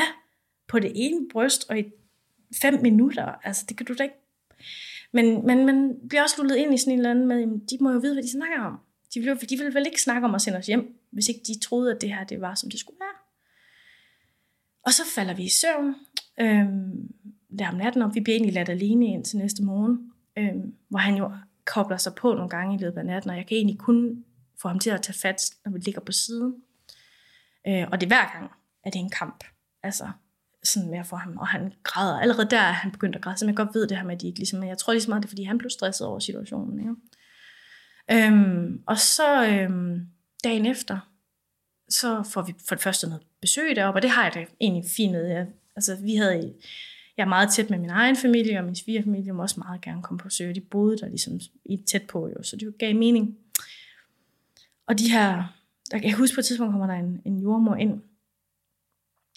Speaker 3: på det ene bryst og i fem minutter. Altså, det kan du da ikke. Men, men man bliver også lullet ind i sådan en eller anden med, de må jo vide, hvad de snakker om. De ville, de ville vel ikke snakke om at sende os hjem, hvis ikke de troede, at det her det var, som det skulle være. Og så falder vi i søvn øhm, der om natten, og vi bliver egentlig ladt alene ind til næste morgen, øhm, hvor han jo kobler sig på nogle gange i løbet af natten, og jeg kan egentlig kun få ham til at tage fat, når vi ligger på siden. Øh, og det er hver gang, at det er en kamp. Altså, sådan med at få ham, og han græder. Allerede der er han begyndt at græde, så jeg godt ved det her med, at de ikke ligesom, jeg tror ligesom meget, det er, fordi han blev stresset over situationen. Ja. Øhm, og så øhm, dagen efter, så får vi for det første noget besøg deroppe, og det har jeg da egentlig fint med. Jeg, altså, vi havde, jeg er meget tæt med min egen familie, og min svigerfamilie må også meget gerne komme på besøg. De boede der ligesom i tæt på, jo, så det gav mening. Og de her, jeg kan huske på et tidspunkt kommer der en, en jordmor ind,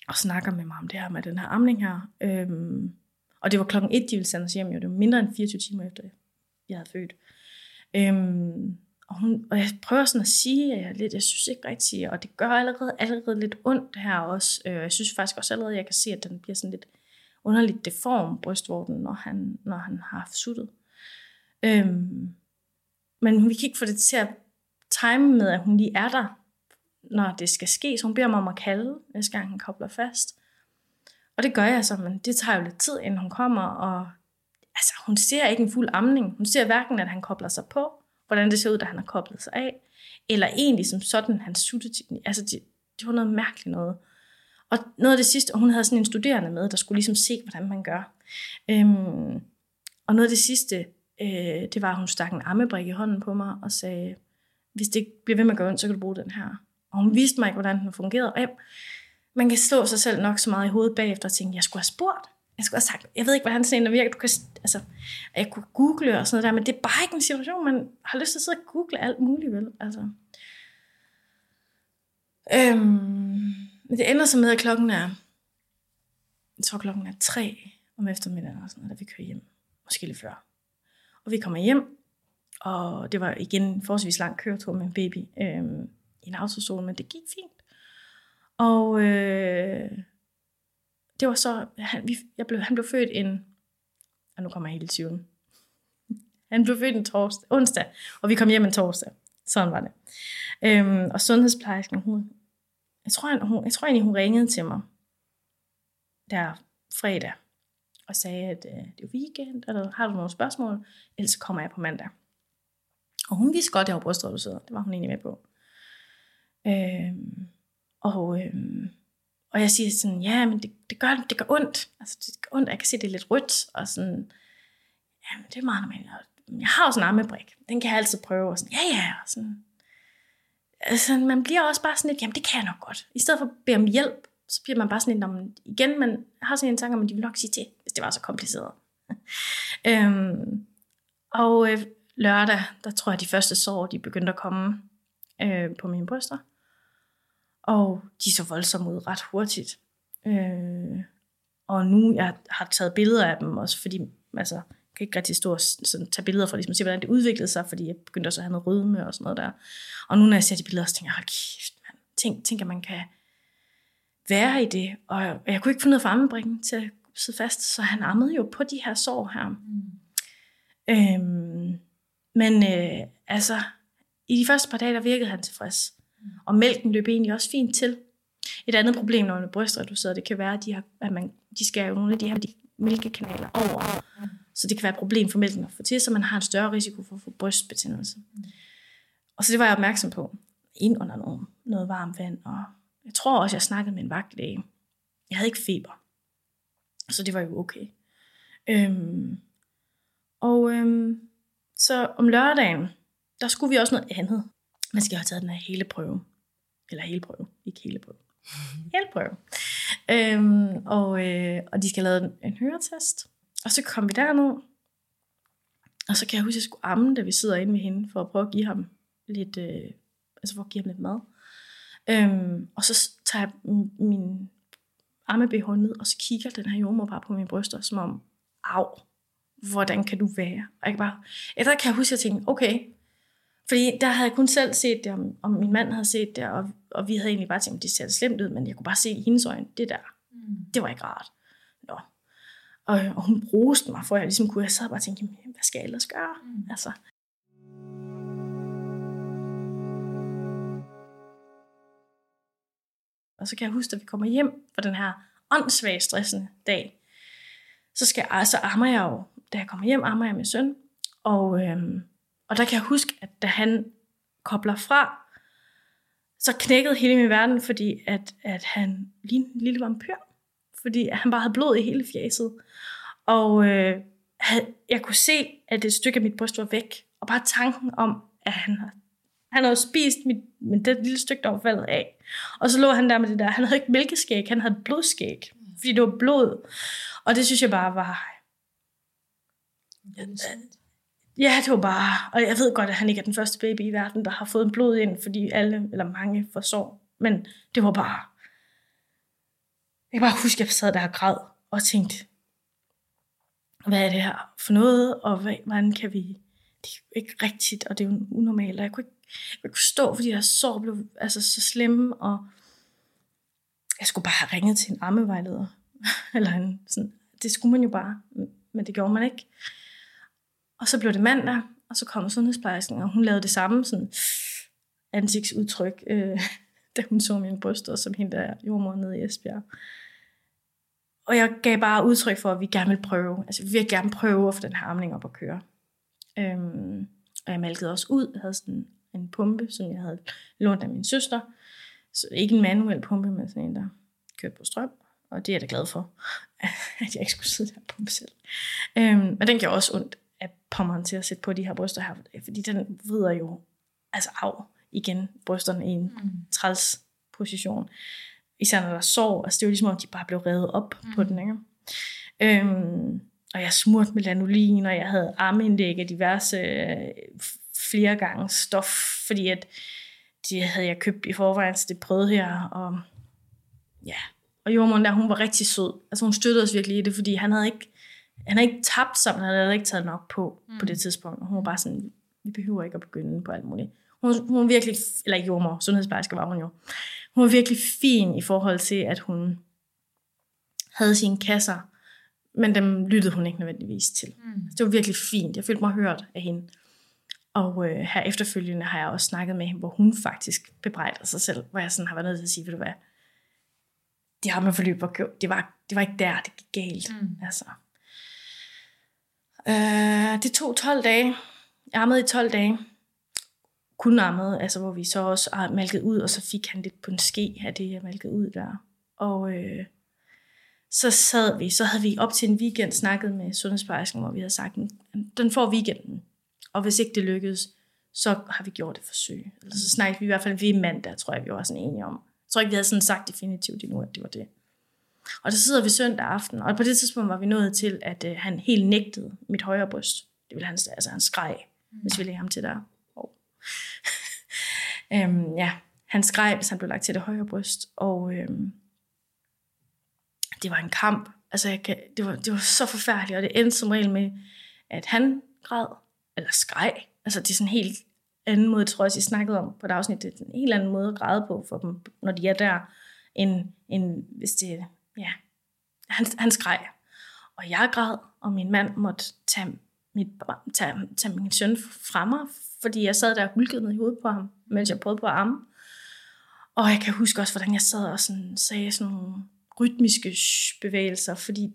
Speaker 3: og snakker med mig om det her med den her amning her. Øhm, og det var klokken et, de ville sende os hjem, jo. Det var mindre end 24 timer efter, jeg havde født. Øhm, og, hun, og jeg prøver sådan at sige, at jeg, lidt, jeg synes ikke rigtigt, og det gør allerede, allerede lidt ondt her også. Øh, jeg synes faktisk også allerede, at jeg kan se, at den bliver sådan lidt underligt deform, brystvorten, når han, når han har suttet. Øhm, men vi kan ikke få det til at time med, at hun lige er der, når det skal ske. Så hun beder mig om at kalde, næste gang han kobler fast. Og det gør jeg så, men det tager jo lidt tid, inden hun kommer, og altså, hun ser ikke en fuld amning. Hun ser hverken, at han kobler sig på, hvordan det ser ud, da han har koblet sig af, eller egentlig som sådan, han sutteteknik. Altså, det, det var noget mærkeligt noget. Og noget af det sidste, hun havde sådan en studerende med, der skulle ligesom se, hvordan man gør. Øhm, og noget af det sidste, øh, det var, at hun stak en ammebrik i hånden på mig og sagde, hvis det bliver ved med at gøre ondt, så kan du bruge den her. Og hun viste mig ikke, hvordan den fungerede. Og man kan slå sig selv nok så meget i hovedet bagefter og tænke, jeg skulle have spurgt. jeg skulle have sagt, jeg ved ikke, hvordan sådan en virker. Du kan, altså, jeg kunne google og sådan noget der, men det er bare ikke en situation, man har lyst til at sidde og google alt muligt, vel? Altså. Øhm, men det ender så med, at klokken er, jeg tror klokken er tre om eftermiddagen, og sådan noget, da vi kører hjem. Måske lidt før. Og vi kommer hjem, og det var igen en forholdsvis lang køretur med en baby øh, i en autostol, men det gik fint. Og øh, det var så, han, vi, jeg blev, han blev født en, og nu kommer jeg helt i tvivl. (laughs) Han blev født en torsdag, onsdag, og vi kom hjem en torsdag. Sådan var det. Øhm, og sundhedsplejersken, hun, jeg tror, hun, jeg tror egentlig, hun ringede til mig der fredag, og sagde, at øh, det er weekend, eller har du nogle spørgsmål? Ellers kommer jeg på mandag. Og hun vidste godt, at jeg var brystreduceret. Det var hun egentlig med på. Øhm, og, øhm, og jeg siger sådan, ja, men det, det, gør, det gør ondt. Altså, det gør ondt, jeg kan se, det er lidt rødt. Og sådan, jamen, det er meget normalt. Jeg har også en armebrik. Den kan jeg altid prøve. Og sådan, ja, ja. Og sådan. Altså, man bliver også bare sådan lidt, jamen, det kan jeg nok godt. I stedet for at bede om hjælp, så bliver man bare sådan lidt, om, igen, man har sådan en tanke om, at de vil nok sige til, hvis det var så kompliceret. (laughs) øhm, og øh, lørdag, der tror jeg, de første sår, de begyndte at komme øh, på mine bryster. Og de så voldsomt ud ret hurtigt. Øh, og nu jeg har taget billeder af dem også, fordi altså, jeg kan ikke rigtig stå og sådan, tage billeder for ligesom, at se, hvordan det udviklede sig, fordi jeg begyndte også at have noget rødme og sådan noget der. Og nu når jeg ser de billeder, så tænker jeg, hold kæft, man. Tænk, tænk, at man kan være i det. Og jeg, jeg kunne ikke få noget for ammebrikken til at sidde fast, så han ammede jo på de her sår her. Mm. Øhm, men øh, altså, i de første par dage, der virkede han tilfreds. Og mælken løb egentlig også fint til. Et andet problem, når man er brystreduceret, det kan være, at de, har, at man, de skal jo nogle af de her de mælkekanaler over. Så det kan være et problem for mælken at få til, så man har en større risiko for at få brystbetændelse. Og så det var jeg opmærksom på. Ind under noget, noget varmt vand. Og jeg tror også, jeg snakkede med en vagtlæge. Jeg havde ikke feber. Så det var jo okay. Øhm, og øhm, så om lørdagen, der skulle vi også noget andet. Man skal have taget den her hele prøve. Eller hele prøve, ikke hele prøve. (laughs) hele prøve. Øhm, og, øh, og de skal lave en, en høretest. Og så kom vi derned. Og så kan jeg huske, at jeg skulle amme, da vi sidder inde med hende, for at prøve at give ham lidt, øh, altså for at give ham lidt mad. Øhm, og så tager jeg min amme ned, og så kigger den her jordmor bare på mine bryster, som om, af, hvordan kan du være? Og jeg bare, efter kan jeg huske, at jeg tænkte, okay, fordi der havde jeg kun selv set det, og min mand havde set det, og, og vi havde egentlig bare tænkt, det ser slemt ud, men jeg kunne bare se i hendes øjne, det der, mm. det var ikke rart. Nå. Og, og hun bruste mig, for jeg ligesom kunne, jeg sad bare og tænkte, hvad skal jeg ellers gøre? Mm. Altså, Og så kan jeg huske, at vi kommer hjem fra den her åndssvage stressende dag, så, skal jeg, så ammer jeg jo, da jeg kommer hjem, ammer jeg med søn. Og, øhm, og der kan jeg huske, at da han kobler fra, så knækkede hele min verden, fordi at, at han lignede en lille vampyr. Fordi han bare havde blod i hele fjeset. Og øh, jeg kunne se, at et stykke af mit bryst var væk. Og bare tanken om, at han han havde spist mit, mit det lille stykke, der var faldet af. Og så lå han der med det der. Han havde ikke mælkeskæg, han havde blodskæg. Fordi det var blod. Og det synes jeg bare var... Ja, det var bare... Og jeg ved godt, at han ikke er den første baby i verden, der har fået blod ind, fordi alle, eller mange, får sår. Men det var bare... Jeg kan bare huske, at jeg sad der og græd og tænkte, hvad er det her for noget, og hvordan kan vi... Det er jo ikke rigtigt, og det er jo unormalt, og jeg kunne ikke jeg kunne stå, fordi jeg sår blev altså, så slemme, og jeg skulle bare have ringet til en ammevejleder. (laughs) Eller en, sådan, det skulle man jo bare, men det gjorde man ikke. Og så blev det mandag, og så kom sundhedsplejersken, og hun lavede det samme sådan, ansigtsudtryk, øh, (laughs) da hun så mine bryster, som hende der jordmor nede i Esbjerg. Og jeg gav bare udtryk for, at vi gerne vil prøve. Altså, vi vil gerne prøve at få den her op at køre. Øhm, og jeg malkede også ud. Jeg havde sådan en pumpe, som jeg havde lånt af min søster. Så ikke en manuel pumpe, men sådan en, der kørte på strøm. Og det er jeg da glad for, (laughs) at jeg ikke skulle sidde der og pumpe selv. Øhm, men den gjorde også ondt af pommeren til at sætte på de her bryster her, fordi den vrider jo altså af igen brysterne i en mm. træls position. Især når der sår, altså det er jo ligesom, om de bare blev revet op mm. på den, ikke? Øhm, og jeg smurte med lanolin, og jeg havde armindlæg af diverse øh, flere gange stof, fordi at det havde jeg købt i forvejen, så det prøvede jeg. Og, ja. og jordmoren der, hun var rigtig sød. Altså hun støttede os virkelig i det, fordi han havde ikke, han havde ikke tabt sig, men han havde ikke taget nok på mm. på det tidspunkt. Og hun var bare sådan, vi behøver ikke at begynde på alt muligt. Hun, hun virkelig, eller jordmor, sundhedsplejerske var hun jo. Hun var virkelig fin i forhold til, at hun havde sine kasser, men dem lyttede hun ikke nødvendigvis til. Mm. Det var virkelig fint. Jeg følte mig hørt af hende. Og øh, her efterfølgende har jeg også snakket med hende, hvor hun faktisk bebrejder sig selv, hvor jeg sådan har været nødt til at sige, ved du hvad, det har med forløb var det var, det var ikke der, det gik galt. Mm. Altså. Øh, det tog 12 dage. Jeg ammede i 12 dage. Kun ammede, altså hvor vi så også har malket ud, og så fik han lidt på en ske af det, jeg malkede ud der. Og øh, så sad vi, så havde vi op til en weekend snakket med sundhedsplejersken, hvor vi havde sagt, den får weekenden. Og hvis ikke det lykkedes, så har vi gjort et forsøg. Eller så snakkede vi i hvert fald, vi mandag, tror jeg, vi var sådan enige om. Jeg tror ikke, vi havde sådan sagt definitivt endnu, at det var det. Og så sidder vi søndag aften, og på det tidspunkt var vi nået til, at øh, han helt nægtede mit højre bryst. Det ville han, altså han skreg, mm. hvis vi lagde ham til der. Oh. (laughs) øhm, ja, han skreg, hvis han blev lagt til det højre bryst. Og øhm, det var en kamp. Altså, jeg kan, det, var, det var så forfærdeligt, og det endte som regel med, at han græd, eller skreg. Altså, det er sådan en helt anden måde, tror jeg også, I snakkede om på et afsnit. Det er en helt anden måde at græde på for dem, når de er der, end, end hvis det, ja, han, han skreg. Og jeg græd, og min mand måtte tage, mit, tage, tage min søn fra mig, fordi jeg sad der og hulkede ned i hovedet på ham, mens jeg prøvede på at amme. Og jeg kan huske også, hvordan jeg sad og sådan, sagde sådan nogle rytmiske bevægelser, fordi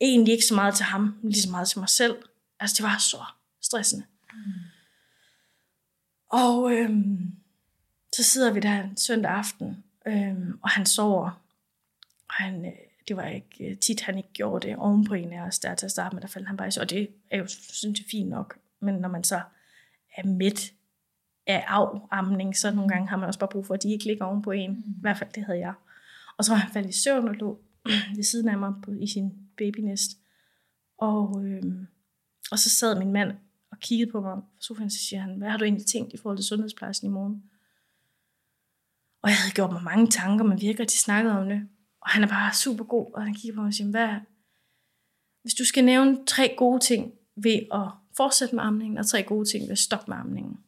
Speaker 3: egentlig ikke så meget til ham, lige så meget til mig selv. Altså det var så stressende. Mm. Og øhm, så sidder vi der en søndag aften, øhm, og han sover. Han, øh, det var ikke øh, tit, han ikke gjorde det oven på en af os der til at starte med, der faldt han bare i Og det er jo, synes jeg, fint nok. Men når man så er midt af afamning, så nogle gange har man også bare brug for, at de ikke ligger oven på en. Mm. I hvert fald, det havde jeg. Og så var han faldet i søvn og lå (clears throat) ved siden af mig på, i sin babynest. Og, øhm, og så sad min mand og kiggede på mig på sofaen, så siger han, hvad har du egentlig tænkt i forhold til sundhedspladsen i morgen? Og jeg havde gjort mig mange tanker, men vi ikke rigtig snakket om det. Og han er bare super god, og han kigger på mig og siger, hvad, hvis du skal nævne tre gode ting ved at fortsætte med amningen, og tre gode ting ved at stoppe med amningen.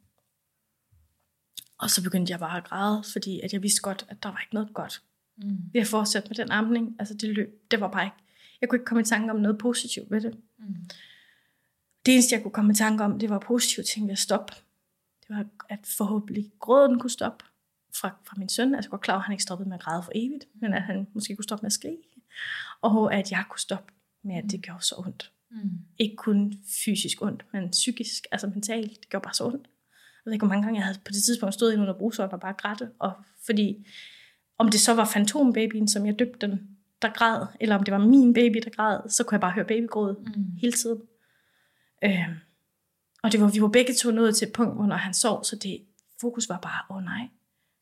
Speaker 3: Og så begyndte jeg bare at græde, fordi at jeg vidste godt, at der var ikke noget godt mm. ved at fortsætte med den amning. Altså det løb, det var bare ikke, jeg kunne ikke komme i tanke om noget positivt ved det. Mm. Det eneste, jeg kunne komme i tanke om, det var positive ting ved at stoppe. Det var, at forhåbentlig gråden kunne stoppe fra, fra min søn. Altså jeg var klar, at han ikke stoppede med at græde for evigt, men at han måske kunne stoppe med at skrige. Og at jeg kunne stoppe med, at det mm. gjorde så ondt. Mm. Ikke kun fysisk ondt, men psykisk, altså mentalt. Det gjorde bare så ondt. Jeg ved ikke, hvor mange gange jeg havde på det tidspunkt stået i under bruseren og bare grætte. Og fordi om det så var fantombabyen, som jeg døbte den, der græd, eller om det var min baby, der græd, så kunne jeg bare høre babygråd mm. hele tiden. Øh, og det var, vi var begge to nået til et punkt, hvor når han sov, så det fokus var bare, åh oh, nej,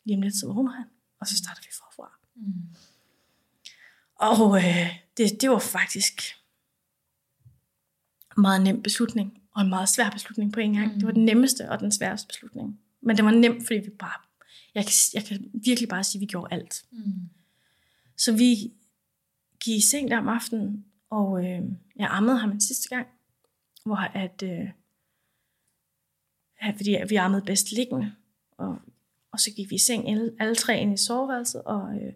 Speaker 3: lige om lidt så vågner han, og så starter vi forfra. Mm. Og øh, det, det var faktisk en meget nem beslutning, og en meget svær beslutning på en gang. Mm. Det var den nemmeste og den sværeste beslutning. Men det var nemt, fordi vi bare jeg kan, jeg kan virkelig bare sige, at vi gjorde alt. Mm. Så vi gik i seng der om aftenen, og øh, jeg ammede ham en sidste gang, hvor at, øh, fordi vi ammede bedst liggende, og, og så gik vi i seng alle, alle tre ind i soveværelset, og, øh,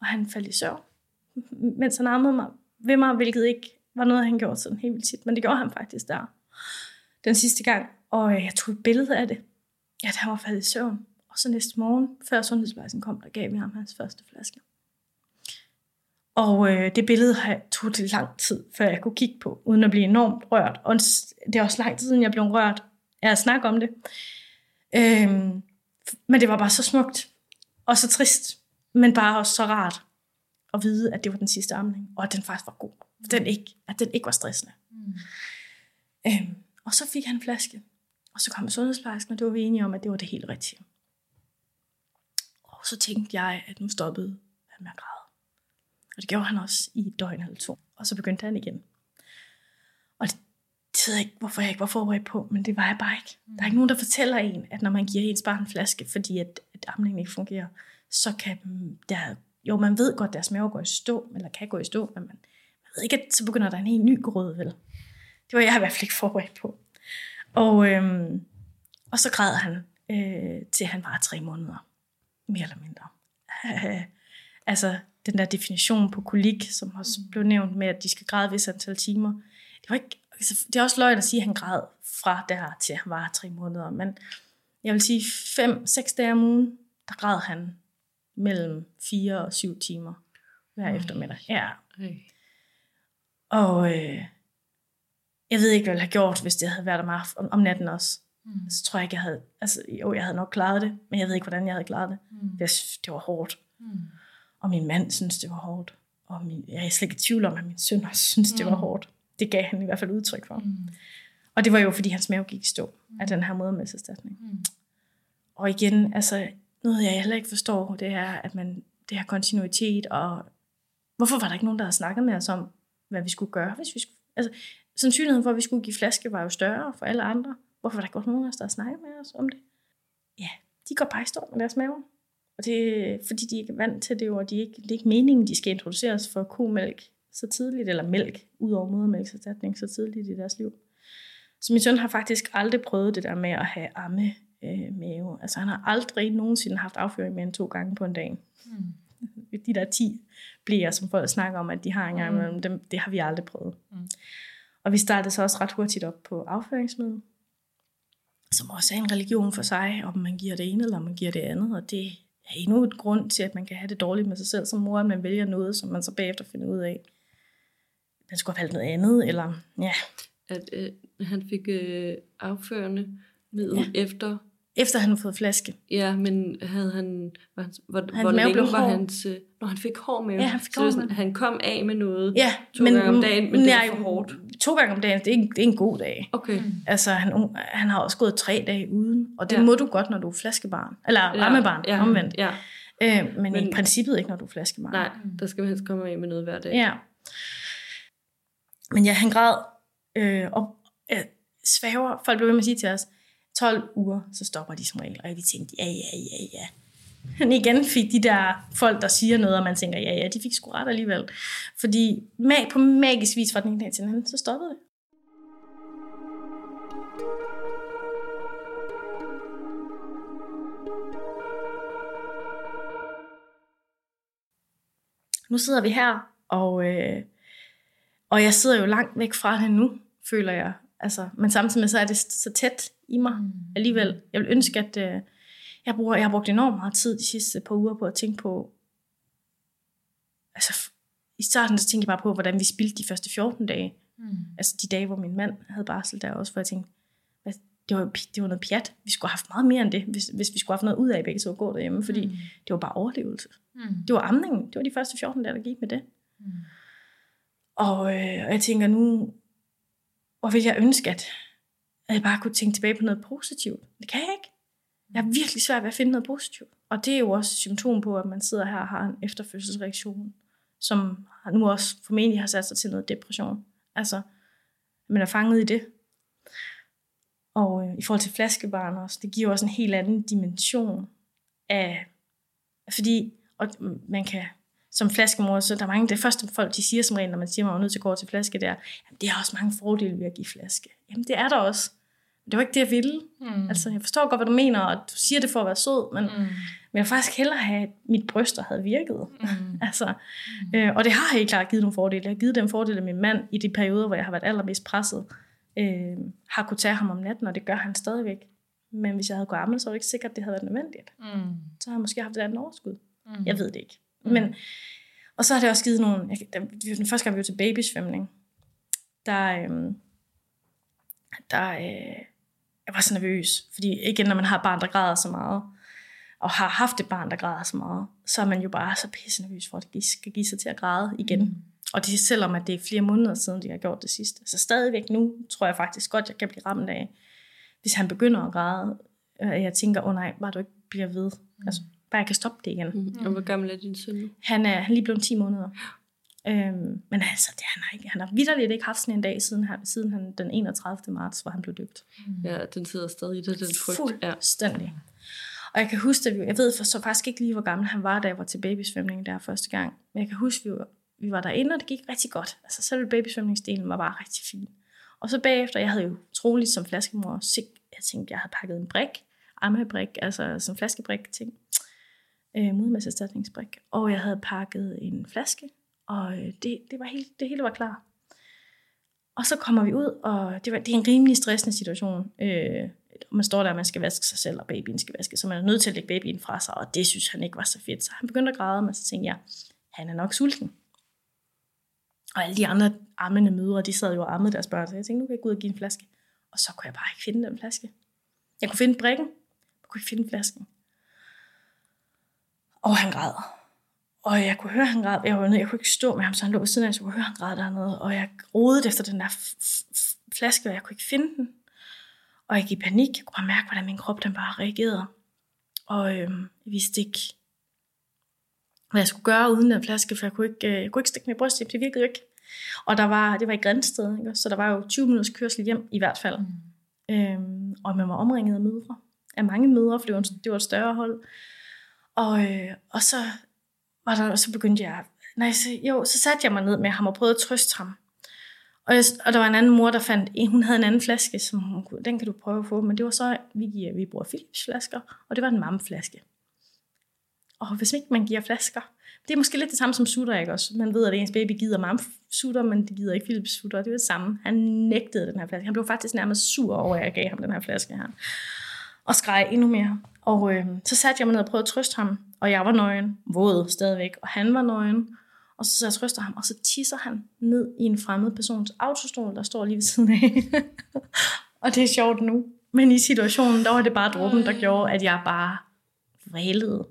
Speaker 3: og han faldt i søvn, (laughs) mens han armede mig ved mig, hvilket ikke var noget, han gjorde sådan helt vildt tit, men det gjorde han faktisk der den sidste gang, og øh, jeg tog et billede af det, at han var faldet i søvn, og så næste morgen, før sundhedsplejersken kom, der gav vi ham hans første flaske. Og øh, det billede har tog det lang tid, før jeg kunne kigge på, uden at blive enormt rørt. Og det er også lang tid siden, jeg blev rørt af at snakke om det. Øhm, men det var bare så smukt, og så trist, men bare også så rart at vide, at det var den sidste amning, og at den faktisk var god. Den ikke, at den ikke var stressende. Mm. Øhm, og så fik han en flaske, og så kom sundhedsplejersken, og det var vi enige om, at det var det helt rigtige så tænkte jeg, at nu stoppede han med at græde. Og det gjorde han også i et døgn eller to. Og så begyndte han igen. Og det, det ved jeg ikke, hvorfor jeg ikke var forberedt på, men det var jeg bare ikke. Der er ikke nogen, der fortæller en, at når man giver ens barn en flaske, fordi at, at amningen ikke fungerer, så kan der, jo, man ved godt, at deres mave går i stå, eller kan gå i stå, men man, man ved ikke, at så begynder der en helt ny grød, vel? Det var jeg i hvert fald ikke forberedt på. Og, øhm, og så græd han, øh, til han var tre måneder. Mere eller mindre. (laughs) altså, den der definition på kolik, som også blev nævnt med, at de skal græde vis antal timer. Det, var ikke, altså, det er også løgn at sige, at han græd fra der til han var tre måneder. Men jeg vil sige, fem, seks dage om ugen, der græd han mellem fire og syv timer hver Ej. eftermiddag. Ja. Ej. Og øh, jeg ved ikke, hvad jeg havde gjort, hvis det havde været om, om, om natten også. Mm. Så tror jeg ikke, jeg havde, altså jo, jeg havde nok klaret det, men jeg ved ikke, hvordan jeg havde klaret det. Mm. Det, det var hårdt. Mm. Og min mand synes det var hårdt. Og min, jeg er slet ikke i tvivl om, at min søn også synes, mm. det var mm. hårdt. Det gav han i hvert fald udtryk for. Mm. Og det var jo, fordi hans mave gik i stå mm. af den her modermælserstatning. Mm. Og igen, altså, noget jeg heller ikke forstår, det er, at man, det her kontinuitet, og hvorfor var der ikke nogen, der havde snakket med os om, hvad vi skulle gøre, hvis vi skulle, altså, sandsynligheden for, at vi skulle give flaske, var jo større for alle andre. Hvorfor var der ikke nogen af os, der har snakket med os om det? Ja, de går bare i stå med deres mave. Og det er, fordi de ikke er vant til det, og de ikke, det er ikke meningen, de skal introduceres for komælk så tidligt, eller mælk, ud over modermælkserstatning, så tidligt i deres liv. Så min søn har faktisk aldrig prøvet det der med at have amme øh, mave. Altså han har aldrig nogensinde haft afføring mere end to gange på en dag. Mm. De der 10 bliver, som folk snakker om, at de har engang, mm. dem, det har vi aldrig prøvet. Mm. Og vi startede så også ret hurtigt op på afføringsmiddel, som også er en religion for sig, om man giver det ene eller man giver det andet. Og det er endnu et grund til, at man kan have det dårligt med sig selv som mor, at man vælger noget, som man så bagefter finder ud af, man skulle have valgt noget andet, eller ja.
Speaker 2: At øh, han fik øh, afførende middel ja. efter
Speaker 3: efter han havde fået flaske.
Speaker 2: Ja, men havde han, hvor, hvor, hans hvor længe var hår. hans, øh, når han fik hår med?
Speaker 3: Ja, han fik hår med.
Speaker 2: han kom af med noget
Speaker 3: ja,
Speaker 2: to men, gange om dagen, men nej, det var for hårdt.
Speaker 3: To gange om dagen, det er en, det er en god dag.
Speaker 2: Okay. Mm.
Speaker 3: Altså, han, han har også gået tre dage uden, og det ja. må du godt, når du er flaskebarn. Eller ja, rammebarn, ja, omvendt. Ja. Øh, men, men, i princippet ikke, når du er flaskebarn.
Speaker 2: Nej, der skal man helst komme af med noget hver dag.
Speaker 3: Ja. Men ja, han græd, øh, og øh, svæver, folk blev ved med at sige til os, 12 uger, så stopper de som regel. Og vi tænkte, ja, ja, ja, ja. Men igen fik de der folk, der siger noget, og man tænker, ja, ja, de fik sgu ret alligevel. Fordi mag, på magisk vis fra den ene dag til den anden, så stoppede det. Nu sidder vi her, og, øh, og jeg sidder jo langt væk fra det nu, føler jeg. Altså, men samtidig med, så er det så tæt i mig mm. alligevel. Jeg vil ønske, at øh, jeg, bruger, jeg har brugt enormt meget tid de sidste par uger på at tænke på, altså i starten så tænkte jeg bare på, hvordan vi spildte de første 14 dage. Mm. Altså de dage, hvor min mand havde barsel der også, for jeg tænkte, det var, det var noget pjat. Vi skulle have haft meget mere end det, hvis, hvis vi skulle have haft noget ud af begge to at gå derhjemme, fordi mm. det var bare overlevelse. Mm. Det var amningen. Det var de første 14 dage, der gik med det. Mm. Og, øh, og jeg tænker nu, hvor vil jeg ønske, at, at jeg bare kunne tænke tilbage på noget positivt. Det kan jeg ikke. Jeg er virkelig svært ved at finde noget positivt. Og det er jo også et symptom på, at man sidder her og har en efterfødselsreaktion, som nu også formentlig har sat sig til noget depression. Altså, man er fanget i det. Og øh, i forhold til flaskebarn også, det giver også en helt anden dimension af, fordi og man kan som flaskemor, så der er mange, det første folk, de siger som regel, når man siger, at man er nødt til at gå til flaske, det er, jamen, det er også mange fordele ved at give flaske. Jamen, det er der også. Det var ikke det, jeg ville. Mm. Altså, jeg forstår godt, hvad du mener, og du siger det for at være sød, men, mm. men jeg vil faktisk hellere have, at mit bryster havde virket. Mm. (laughs) altså. Øh, og det har helt klart givet nogle fordele. Jeg har givet den fordel, at min mand i de perioder, hvor jeg har været allermest presset, øh, har kunne tage ham om natten, og det gør han stadigvæk. Men hvis jeg havde gået ammel, så var det ikke sikkert, at det havde været nødvendigt. Mm. Så har jeg måske haft et andet overskud. Mm. Jeg ved det ikke. Mm. Men, og så har det også givet nogle... Jeg, den første gang, vi var til babysvømning, der, øhm, der øh, jeg var så nervøs. Fordi igen, når man har et barn, der græder så meget, og har haft et barn, der græder så meget, så er man jo bare så pisse nervøs for, at det skal give sig til at græde igen. Mm. Og det er selvom, at det er flere måneder siden, de har gjort det sidste. Så stadigvæk nu, tror jeg faktisk godt, jeg kan blive ramt af, hvis han begynder at græde, og jeg tænker, åh oh, nej, bare du ikke bliver ved. Mm. Altså, bare jeg kan stoppe det igen.
Speaker 2: Mm. Og hvor gammel er din søn nu?
Speaker 3: Han er, han er lige blevet 10 måneder. Øhm, men altså, det, han, har ikke, han har vidderligt ikke haft sådan en dag siden, her, siden han, den 31. marts, hvor han blev døbt.
Speaker 2: Ja, den sidder stadig i det, den frygt.
Speaker 3: Fuldstændig. Ja. Og jeg kan huske, at vi, jeg ved for, så faktisk ikke lige, hvor gammel han var, da jeg var til babysvømning der første gang. Men jeg kan huske, at vi var, vi var derinde, og det gik rigtig godt. Altså selv babysvømningsdelen var bare rigtig fin. Og så bagefter, jeg havde jo troligt som flaskemor, jeg tænkte, jeg havde pakket en brik, ammebrik, altså som flaskebrik ting, øh, modermæsserstatningsbrik. Og jeg havde pakket en flaske, og øh, det, det, var helt, det hele var klar. Og så kommer vi ud, og det, var, det er en rimelig stressende situation. Øh, man står der, og man skal vaske sig selv, og babyen skal vaske, så man er nødt til at lægge babyen fra sig, og det synes han ikke var så fedt. Så han begyndte at græde, men så tænkte jeg, han er nok sulten. Og alle de andre ammende mødre, de sad jo og ammede deres børn, så jeg tænkte, nu kan jeg gå ud og give en flaske. Og så kunne jeg bare ikke finde den flaske. Jeg kunne finde brikken, jeg kunne ikke finde flasken. Og han græd. Og jeg kunne høre, at han græd. Jeg, var nødt, jeg kunne ikke stå med ham, så han lå ved siden af, så jeg kunne høre, at han græd dernede. Og jeg rodede efter den der flaske, og jeg kunne ikke finde den. Og jeg gik i panik. Jeg kunne bare mærke, hvordan min krop den bare reagerede. Og øhm, jeg vidste ikke, hvad jeg skulle gøre uden den flaske, for jeg kunne ikke, øh, jeg kunne ikke stikke min bryst Det virkede jo ikke. Og der var, det var i Grænsted, ikke? så der var jo 20 minutters kørsel hjem i hvert fald. Mm. Øhm, og man var omringet af mødre. Af mange mødre, for det var, det var et større hold. Og, øh, og så, var der, og så begyndte jeg, nej, så, jo, så satte jeg mig ned med ham og prøvede at trøste ham. Og, jeg, og der var en anden mor, der fandt, hun havde en anden flaske, som hun kunne, den kan du prøve at få, men det var så, vi, giver, vi bruger Philips flasker, og det var en mammeflaske. Og hvis ikke man giver flasker, det er måske lidt det samme som sutter, ikke også? Man ved, at ens baby gider mamsutter, men det gider ikke Philips sutter. Det er det samme. Han nægtede den her flaske. Han blev faktisk nærmest sur over, at jeg gav ham den her flaske her. Og skreg endnu mere. Og øh, så satte jeg mig ned og prøvede at trøste ham. Og jeg var nøgen, våd stadigvæk, og han var nøgen. Og så, så jeg trøster ham, og så tisser han ned i en fremmed persons autostol, der står lige ved siden af. (laughs) og det er sjovt nu. Men i situationen, der var det bare dråben, der gjorde, at jeg bare vrælede.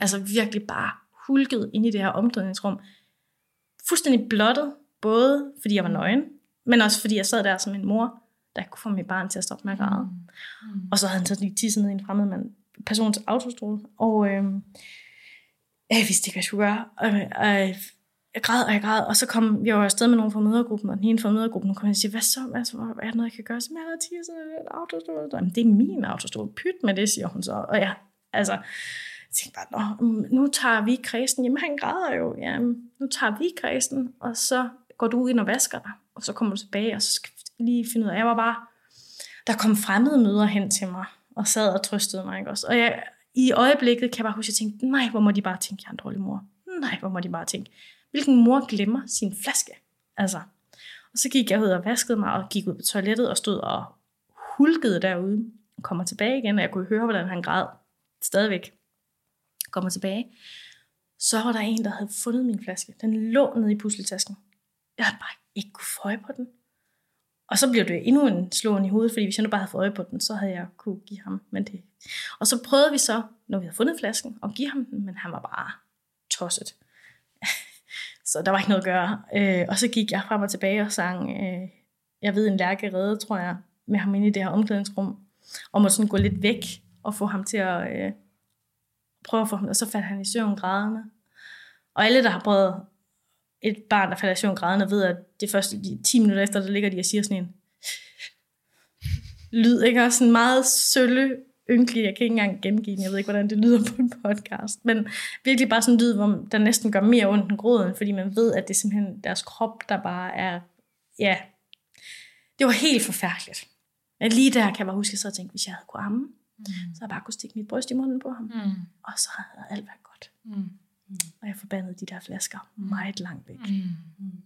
Speaker 3: Altså virkelig bare hulket ind i det her omklædningsrum. Fuldstændig blottet, både fordi jeg var nøgen, men også fordi jeg sad der som en mor, der kunne få mit barn til at stoppe med at græde. Mm. Og så havde han så lige tisset ned i en fremmed mand, persons autostol. Og øh, jeg vidste ikke, hvad jeg skulle gøre. Og, øh, jeg græd, og jeg græd, og så kom jeg jo afsted med nogen fra mødergruppen, og den ene fra mødergruppen kom og sige, hvad så, hvad er der noget, jeg kan gøre? Så jeg har tisset en autostol. Jamen, det er min autostol. Pyt med det, siger hun så. Og ja, altså, jeg tænkte bare, Nå, nu tager vi kredsen. Jamen, han græder jo. Ja, nu tager vi kredsen, og så går du ind og vasker dig. Og så kommer du tilbage, og så skal lige finde ud af, jeg var bare, der kom fremmede møder hen til mig, og sad og trøstede mig, ikke også? Og jeg, i øjeblikket kan jeg bare huske, at jeg tænkte, nej, hvor må de bare tænke, jeg er en dårlig mor. Nej, hvor må de bare tænke, hvilken mor glemmer sin flaske? Altså. Og så gik jeg ud og vaskede mig, og gik ud på toilettet, og stod og hulkede derude. Kommer tilbage igen, og jeg kunne høre, hvordan han græd. Stadigvæk. Kommer tilbage. Så var der en, der havde fundet min flaske. Den lå nede i pusletasken. Jeg havde bare ikke kunne få øje på den. Og så blev det endnu en slåen i hovedet, fordi hvis jeg nu bare havde fået øje på den, så havde jeg kunne give ham. Men det. Og så prøvede vi så, når vi havde fundet flasken, at give ham den, men han var bare tosset. (laughs) så der var ikke noget at gøre. Øh, og så gik jeg frem og tilbage og sang, øh, jeg ved en lærke redde, tror jeg, med ham inde i det her omklædningsrum, og måtte sådan gå lidt væk og få ham til at øh, prøve at få ham, og så faldt han i søvn grædende. Og alle, der har prøvet et barn, der falder i søvn grædende, ved, at det første de 10 minutter efter, der ligger de og siger sådan en lyd, ikke? Også sådan meget sølle, ynkelig, jeg kan ikke engang gengive den, jeg ved ikke, hvordan det lyder på en podcast, men virkelig bare sådan en lyd, hvor der næsten gør mere ondt end gråden, fordi man ved, at det er simpelthen deres krop, der bare er, ja, det var helt forfærdeligt. Men lige der kan jeg bare huske, at jeg så tænkte, hvis jeg havde kunne amme, mm. så havde jeg bare kunne stikke mit bryst i munden på ham, mm. og så havde alt været godt. Mm. Mm. Og jeg forbandede de der flasker mm. meget langt væk. Mm. Mm.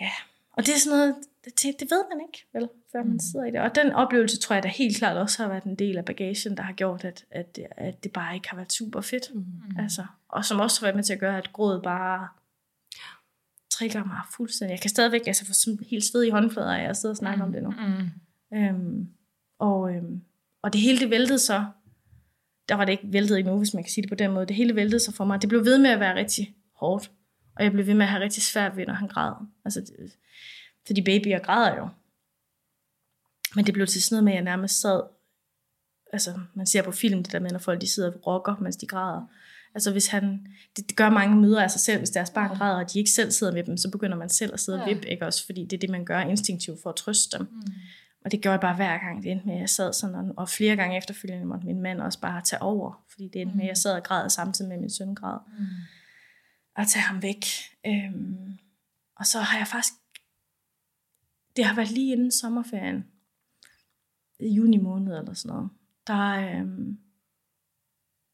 Speaker 3: Ja, og det er sådan noget, det, det ved man ikke, vel, før man mm. sidder i det. Og den oplevelse tror jeg da helt klart også har været en del af bagagen, der har gjort, at, at, at det bare ikke har været super fedt. Mm. Altså, og som også har været med til at gøre, at grådet bare trigger mig fuldstændig. Jeg kan stadigvæk altså, få helt sved i håndflader, og jeg sidder og snakker mm. om det nu. Mm. Øhm, og, øhm, og det hele det væltede så der var det ikke væltet endnu, hvis man kan sige det på den måde. Det hele væltede sig for mig. Det blev ved med at være rigtig hårdt. Og jeg blev ved med at have rigtig svært ved, når han græd. Altså, det, fordi babyer græder jo. Men det blev til sådan noget med, at jeg nærmest sad, altså man ser på film det der med, når folk de sidder og rocker, mens de græder, Altså hvis han, det, det gør mange møder af sig selv, hvis deres barn græder, og de ikke selv sidder med dem, så begynder man selv at sidde og vippe, ikke også? Fordi det er det, man gør instinktivt for at trøste dem. Mm. Og det gjorde jeg bare hver gang, det endte med, at jeg sad sådan, og, og flere gange efterfølgende måtte min mand også bare tage over, fordi det endte med, at jeg sad og græd samtidig med min søn græd. Mm. Og tage ham væk. Øhm, og så har jeg faktisk, det har været lige inden sommerferien, i juni måned eller sådan noget, der øhm,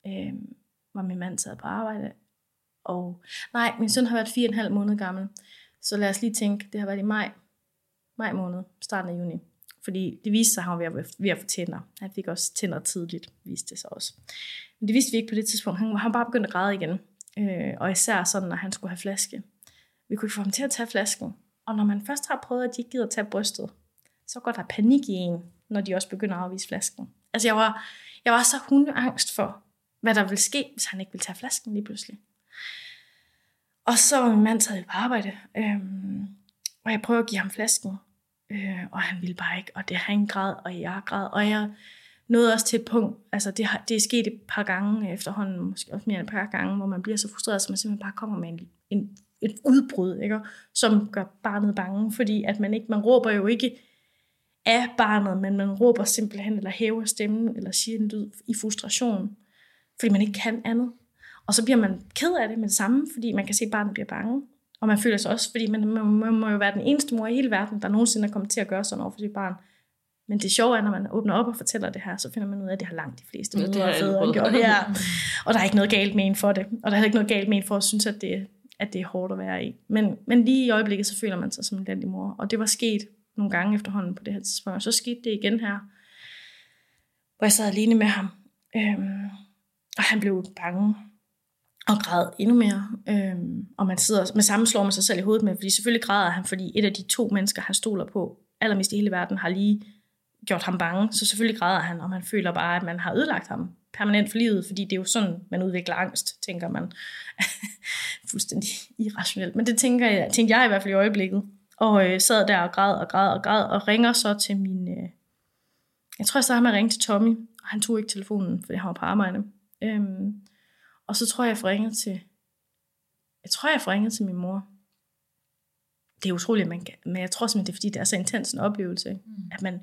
Speaker 3: øhm, var min mand taget på arbejde. Og nej, min søn har været fire og en halv måned gammel. Så lad os lige tænke, det har været i maj, maj måned, starten af juni. Fordi det viste sig, at han var ved at få tænder. Han fik også tænder tidligt, viste det sig også. Men det vidste vi ikke på det tidspunkt. Han han bare begyndte at græde igen. Øh, og især sådan, når han skulle have flaske. Vi kunne ikke få ham til at tage flasken. Og når man først har prøvet, at de ikke gider at tage brystet, så går der panik i en, når de også begynder at afvise flasken. Altså jeg var, jeg var så hundeangst for, hvad der ville ske, hvis han ikke ville tage flasken lige pludselig. Og så var min mand taget på arbejde, øhm, og jeg prøver at give ham flasken, øh, og han ville bare ikke, og det han græd, og jeg græd, og jeg nåede også til et punkt, altså det, har, det er sket et par gange efterhånden, måske også mere end et par gange, hvor man bliver så frustreret, så man simpelthen bare kommer med en, en, et udbrud, ikke? som gør barnet bange, fordi at man ikke, man råber jo ikke af barnet, men man råber simpelthen, eller hæver stemmen, eller siger en lyd i frustration, fordi man ikke kan andet. Og så bliver man ked af det med det samme, fordi man kan se, at barnet bliver bange. Og man føler sig også, fordi man, man, man må jo være den eneste mor i hele verden, der nogensinde er kommet til at gøre sådan over for sit barn. Men det sjove er, når man åbner op og fortæller det her, så finder man ud af, at det har langt de fleste mødre og fædre gjort. (laughs) Ja. Og der er ikke noget galt med en for det. Og der er ikke noget galt med en for at synes, at det, at det er hårdt at være i. Men, men lige i øjeblikket, så føler man sig som en elendig mor. Og det var sket nogle gange efterhånden på det her tidspunkt. Og så skete det igen her, hvor jeg sad alene med ham. Øhm, og han blev bange og græd endnu mere. Øhm, og man sidder med samme slår man sig selv i hovedet med, fordi selvfølgelig græder han, fordi et af de to mennesker, han stoler på, allermest i hele verden, har lige gjort ham bange. Så selvfølgelig græder han, og man føler bare, at man har ødelagt ham permanent for livet, fordi det er jo sådan, man udvikler angst, tænker man. (laughs) Fuldstændig irrationelt. Men det tænker jeg, tænkte jeg i hvert fald i øjeblikket. Og øh, sad der og græd og græd og græd, og ringer så til min... Øh, jeg tror, jeg startede med at ringe til Tommy, og han tog ikke telefonen, fordi han var på arbejde. Øhm, og så tror jeg, jeg får ringet til... Jeg tror, jeg får ringet til min mor. Det er utroligt, man kan, men jeg tror simpelthen, det er, fordi det er så intens en oplevelse, ikke?
Speaker 1: Mm.
Speaker 3: at man...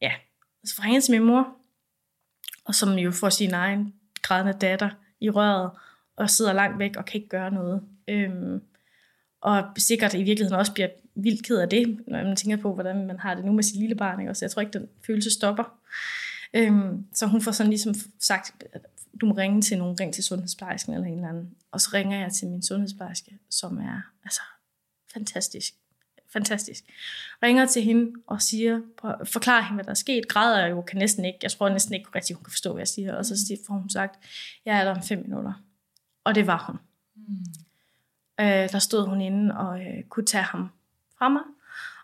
Speaker 3: Ja, så får jeg ringet til min mor, og som jo får sin egen grædende datter i røret, og sidder langt væk og kan ikke gøre noget. Øhm, og sikkert i virkeligheden også bliver vildt ked af det, når man tænker på, hvordan man har det nu med sit lille barn. Ikke? Så jeg tror ikke, den følelse stopper. Øhm, så hun får sådan ligesom sagt, du må ringe til nogen, ring til sundhedsplejersken eller en eller anden. Og så ringer jeg til min sundhedsplejerske, som er altså fantastisk. Fantastisk. Ringer til hende og siger, forklarer hende, hvad der er sket. Græder jeg jo, kan næsten ikke, jeg tror næsten ikke rigtig, hun kan forstå, hvad jeg siger. Og så siger- får hun sagt, jeg er der om fem minutter. Og det var hun.
Speaker 1: Mm.
Speaker 3: Øh, der stod hun inde og øh, kunne tage ham fra mig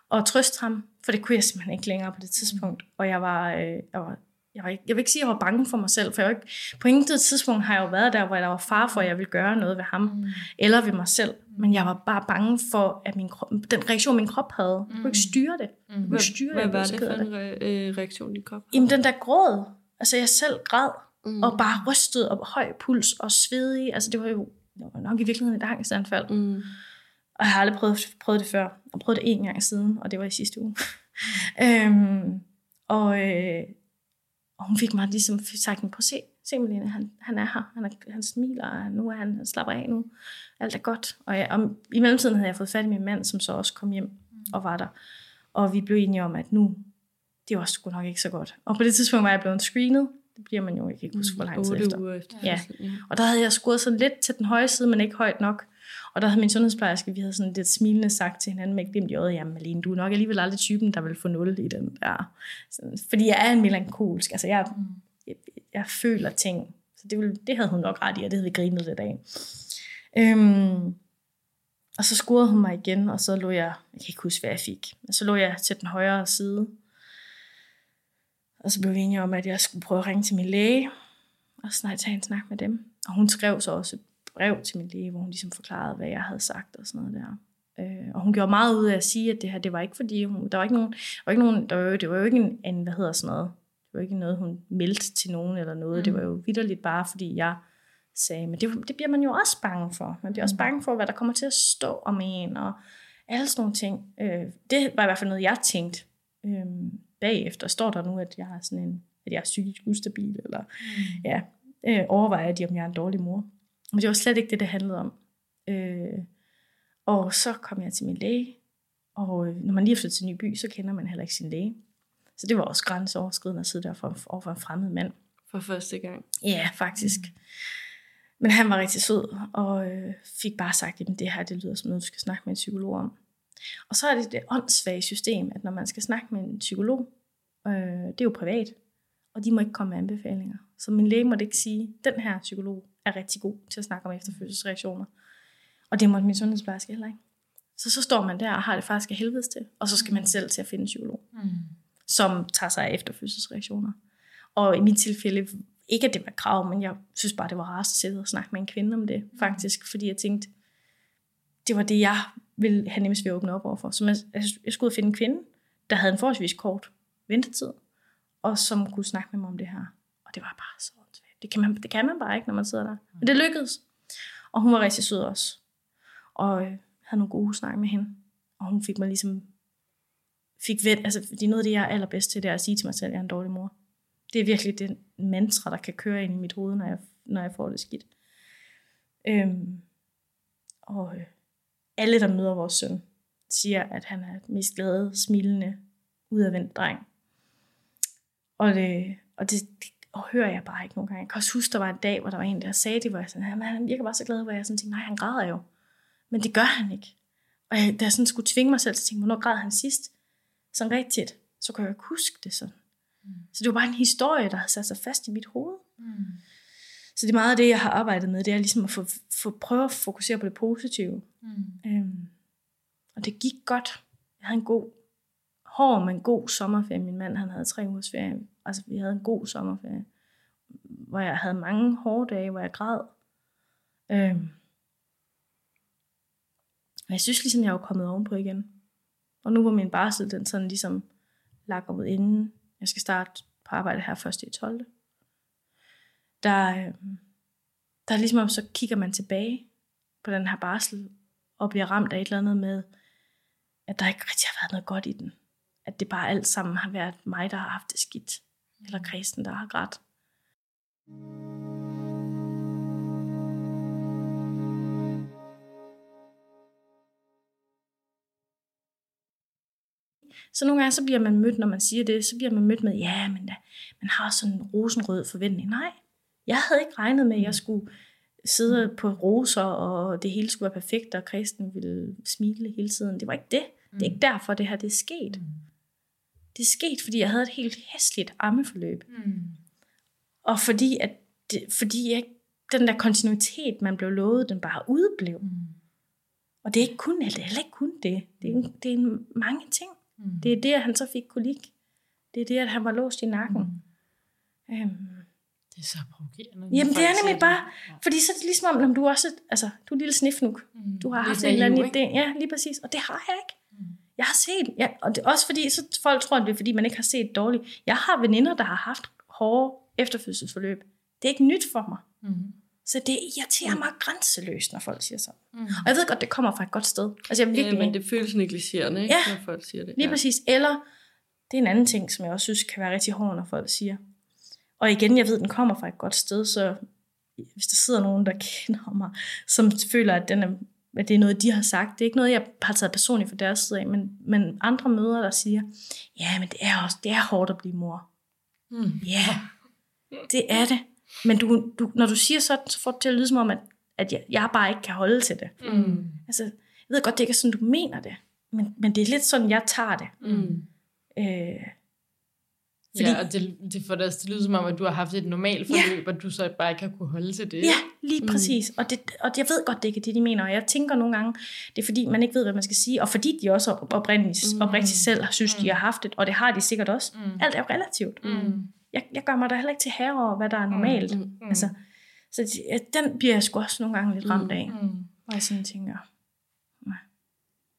Speaker 3: og trøste ham, for det kunne jeg simpelthen ikke længere på det tidspunkt. Og jeg var, øh, jeg var, jeg var ikke, jeg vil ikke sige, at jeg var bange for mig selv, for jeg var ikke, på intet tidspunkt har jeg jo været der, hvor der var far for, at jeg ville gøre noget ved ham,
Speaker 1: Mm.
Speaker 3: eller ved mig selv. Men jeg var bare bange for, at min krop, den reaktion, min krop havde, jeg kunne ikke styre det. Jeg kunne
Speaker 1: Mm.
Speaker 3: ikke styre
Speaker 2: Hvad
Speaker 3: jeg blev
Speaker 2: var det for en re- øh, reaktion, din krop?
Speaker 3: Jamen den der gråd, altså jeg selv græd,
Speaker 2: Mm.
Speaker 3: og bare rystet og høj puls og svedig, altså det var jo det var nok i virkeligheden et angstanfald.
Speaker 2: Mm.
Speaker 3: Og jeg har aldrig prøvet, prøvet det før. Jeg prøvet det en gang siden, og det var i sidste uge. (laughs) øhm, og, øh, og hun fik mig ligesom sagt, prøv at se, se Malene, han, han er her, han, er, han smiler, og nu er han, han slapper af nu, alt er godt. Og, jeg, og i mellemtiden havde jeg fået fat i min mand, som så også kom hjem og var der. Og vi blev enige om, at nu, det var sgu nok ikke så godt. Og på det tidspunkt var jeg blevet screenet. Det bliver man jo ikke, jeg kan ikke huske, hvor lang tid efter.
Speaker 2: efter.
Speaker 3: Ja. Og der havde jeg skruet sådan lidt til den høje side, men ikke højt nok. Og der havde min sundhedsplejerske, vi havde sådan lidt smilende sagt til hinanden med et glimt i øjet, jamen Malene, du er nok alligevel aldrig typen, der vil få nul i den der. Sådan, fordi jeg er en melankolsk, altså jeg,
Speaker 1: Mm.
Speaker 3: jeg, jeg føler ting. Så det, ville, det havde hun nok ret i, og det havde vi grinet lidt af. Øhm, og så scorede hun mig igen, og så lå jeg, jeg kan ikke huske, hvad jeg fik, men så lå jeg til den højre side. Og så blev vi enige om, at jeg skulle prøve at ringe til min læge, og snart tage en snak med dem. Og hun skrev så også et brev til min læge, hvor hun ligesom forklarede, hvad jeg havde sagt og sådan noget der. Øh, og hun gjorde meget ud af at sige, at det her, det var ikke fordi, hun, der var ikke nogen, der var ikke nogen, der var, jo- det var jo ikke en, en, hvad hedder sådan noget, det var ikke noget, hun meldte til nogen eller noget, mm. det var jo vidderligt bare, fordi jeg sagde. Men det, det bliver man jo også bange for. Man bliver også bange for, hvad der kommer til at stå om en, og alle sådan nogle ting. Øh, det var i hvert fald noget, jeg tænkte. Øh, bagefter står der nu, at jeg er sådan en, at jeg er psykisk ustabil, eller mm. ja, øh, overvejer de, om jeg er en dårlig mor. Men det var slet ikke det, det handlede om. Øh, og så kom jeg til min læge, og øh, når man lige er flyttet til en ny by, så kender man heller ikke sin læge. Så det var også grænseoverskridende at sidde der for, overfor en fremmed mand.
Speaker 2: For første gang?
Speaker 3: Ja, faktisk. Mm. Men han var rigtig sød, og øh, fik bare sagt, at det her det lyder som noget, du skal snakke med en psykolog om. Og så er det det åndssvage system, at når man skal snakke med en psykolog, øh, det er jo privat, og de må ikke komme med anbefalinger. Så min læge måtte ikke sige, den her psykolog er rigtig god til at snakke om efterfødselsreaktioner. Og det måtte min sundhedsplejerske heller ikke. Så så står man der og har det faktisk af helvedes til, og så skal man selv til at finde en psykolog, mm. som tager sig af efterfødselsreaktioner. Og i mit tilfælde, ikke at det var krav, men jeg synes bare, det var rart at sidde og snakke med en kvinde om det, faktisk, fordi jeg tænkte, det var det, jeg ville have nemmest ved at åbne op overfor. Så jeg, jeg skulle finde en kvinde, der havde en forholdsvis kort ventetid, og som kunne snakke med mig om det her. Og det var bare så det kan, man, det kan man bare ikke, når man sidder der. Men det lykkedes. Og hun var rigtig sød også. Og øh, havde nogle gode snak med hende. Og hun fik mig ligesom fik ved, altså fordi noget af det, jeg er allerbedst til, det er at sige til mig selv, at jeg er en dårlig mor. Det er virkelig den mantra, der kan køre ind i mit hoved, når jeg, når jeg får det skidt. Øhm, og øh, alle, der møder vores søn, siger, at han er den mest glade, smilende, udadvendt dreng. Og det, og det, det og hører jeg bare ikke nogen gange. Jeg kan også huske, der var en dag, hvor der var en, der sagde det, hvor jeg sådan, han, han virker bare så glad, hvor jeg sådan tænkte, nej, han græder jo. Men det gør han ikke. Og jeg, da jeg sådan skulle tvinge mig selv til at tænke, hvornår græd han sidst? Sådan rigtigt, så kunne jeg ikke huske det sådan. Mm. Så det var bare en historie, der havde sat sig fast i mit hoved. Mm. Så det er meget af det, jeg har arbejdet med, det er ligesom at få, få prøve at fokusere på det positive. Mm. Øhm, og det gik godt. Jeg havde en god, hård, men god sommerferie. Min mand, han havde tre ugers ferie. Altså, vi havde en god sommerferie, hvor jeg havde mange hårde dage, hvor jeg græd. Øhm, og jeg synes ligesom, jeg var kommet ovenpå igen. Og nu var min barsel, den sådan ligesom lagt inden jeg skal starte på arbejde her først i 12. Der, øh, der er ligesom om, så kigger man tilbage på den her barsel, og bliver ramt af et eller andet med, at der ikke rigtig har været noget godt i den. At det bare alt sammen har været mig, der har haft det skidt. Eller kristen, der har grædt. Så nogle gange så bliver man mødt, når man siger det, så bliver man mødt med, ja, men da, man har sådan en rosenrød forventning. Nej, jeg havde ikke regnet med, at jeg skulle sidde på roser, og det hele skulle være perfekt, og kristen ville smile hele tiden. Det var ikke det. Det er ikke derfor, det her det er sket. Det er sket, fordi jeg havde et helt hæsligt ammeforløb. Mm. Og fordi, at det, fordi jeg, den der kontinuitet, man blev lovet, den bare udeblev. Mm. Og det er ikke kun, det er heller ikke kun det. Det er, det er mange ting. Mm. Det er det, at han så fik kolik. Det er det, at han var låst i nakken. Mm. Øhm.
Speaker 1: Det er så provokerende.
Speaker 3: Jamen det er nemlig bare, ja. fordi så er det ligesom om, du også, altså, du er en lille snifnuk. Mm. Du har haft en eller anden idé. Ja, lige præcis. Og det har jeg ikke. Mm. Jeg har set, ja, og det, også fordi, så folk tror, det er fordi, man ikke har set dårligt. Jeg har veninder, der har haft hårde efterfødselsforløb. Det er ikke nyt for mig. Mm. Så det irriterer mig grænseløst, når folk siger sådan. Mm. Og jeg ved godt, det kommer fra et godt sted.
Speaker 2: Altså, jeg virkelig, ja, men det føles negligerende, ikke, ja, når folk siger det.
Speaker 3: lige ja. præcis. Eller, det er en anden ting, som jeg også synes kan være rigtig hård, når folk siger. Og igen, jeg ved, den kommer fra et godt sted, så hvis der sidder nogen, der (laughs) kender mig, som føler, at, den er, at det er noget, de har sagt, det er ikke noget, jeg har taget personligt fra deres side af, men, men andre møder, der siger, ja, men det er også det er hårdt at blive mor. Mm. Ja, det er det. Men du, du, når du siger sådan, så får det til at lyde som om, at, at jeg, jeg bare ikke kan holde til det. Mm. Altså, jeg ved godt, det ikke er sådan, du mener det. Men, men det er lidt sådan, jeg tager det. Mm. Øh,
Speaker 1: fordi, ja, og det, det får det også til at lyde som om, at du har haft et normalt forløb, ja. og du så bare ikke har kunne holde til det.
Speaker 3: Ja, lige mm. præcis. Og, det, og jeg ved godt, det ikke er det, de mener. Og jeg tænker nogle gange, det er fordi, man ikke ved, hvad man skal sige. Og fordi de også oprindeligt, mm. oprindeligt selv synes, mm. de har haft det. Og det har de sikkert også. Mm. Alt er jo relativt. Mm jeg, jeg gør mig da heller ikke til herre over, hvad der er normalt. Mm, mm, Altså, så ja, den bliver jeg sgu også nogle gange lidt ramt af. Mm, mm. Hvor jeg sådan tænker, nej.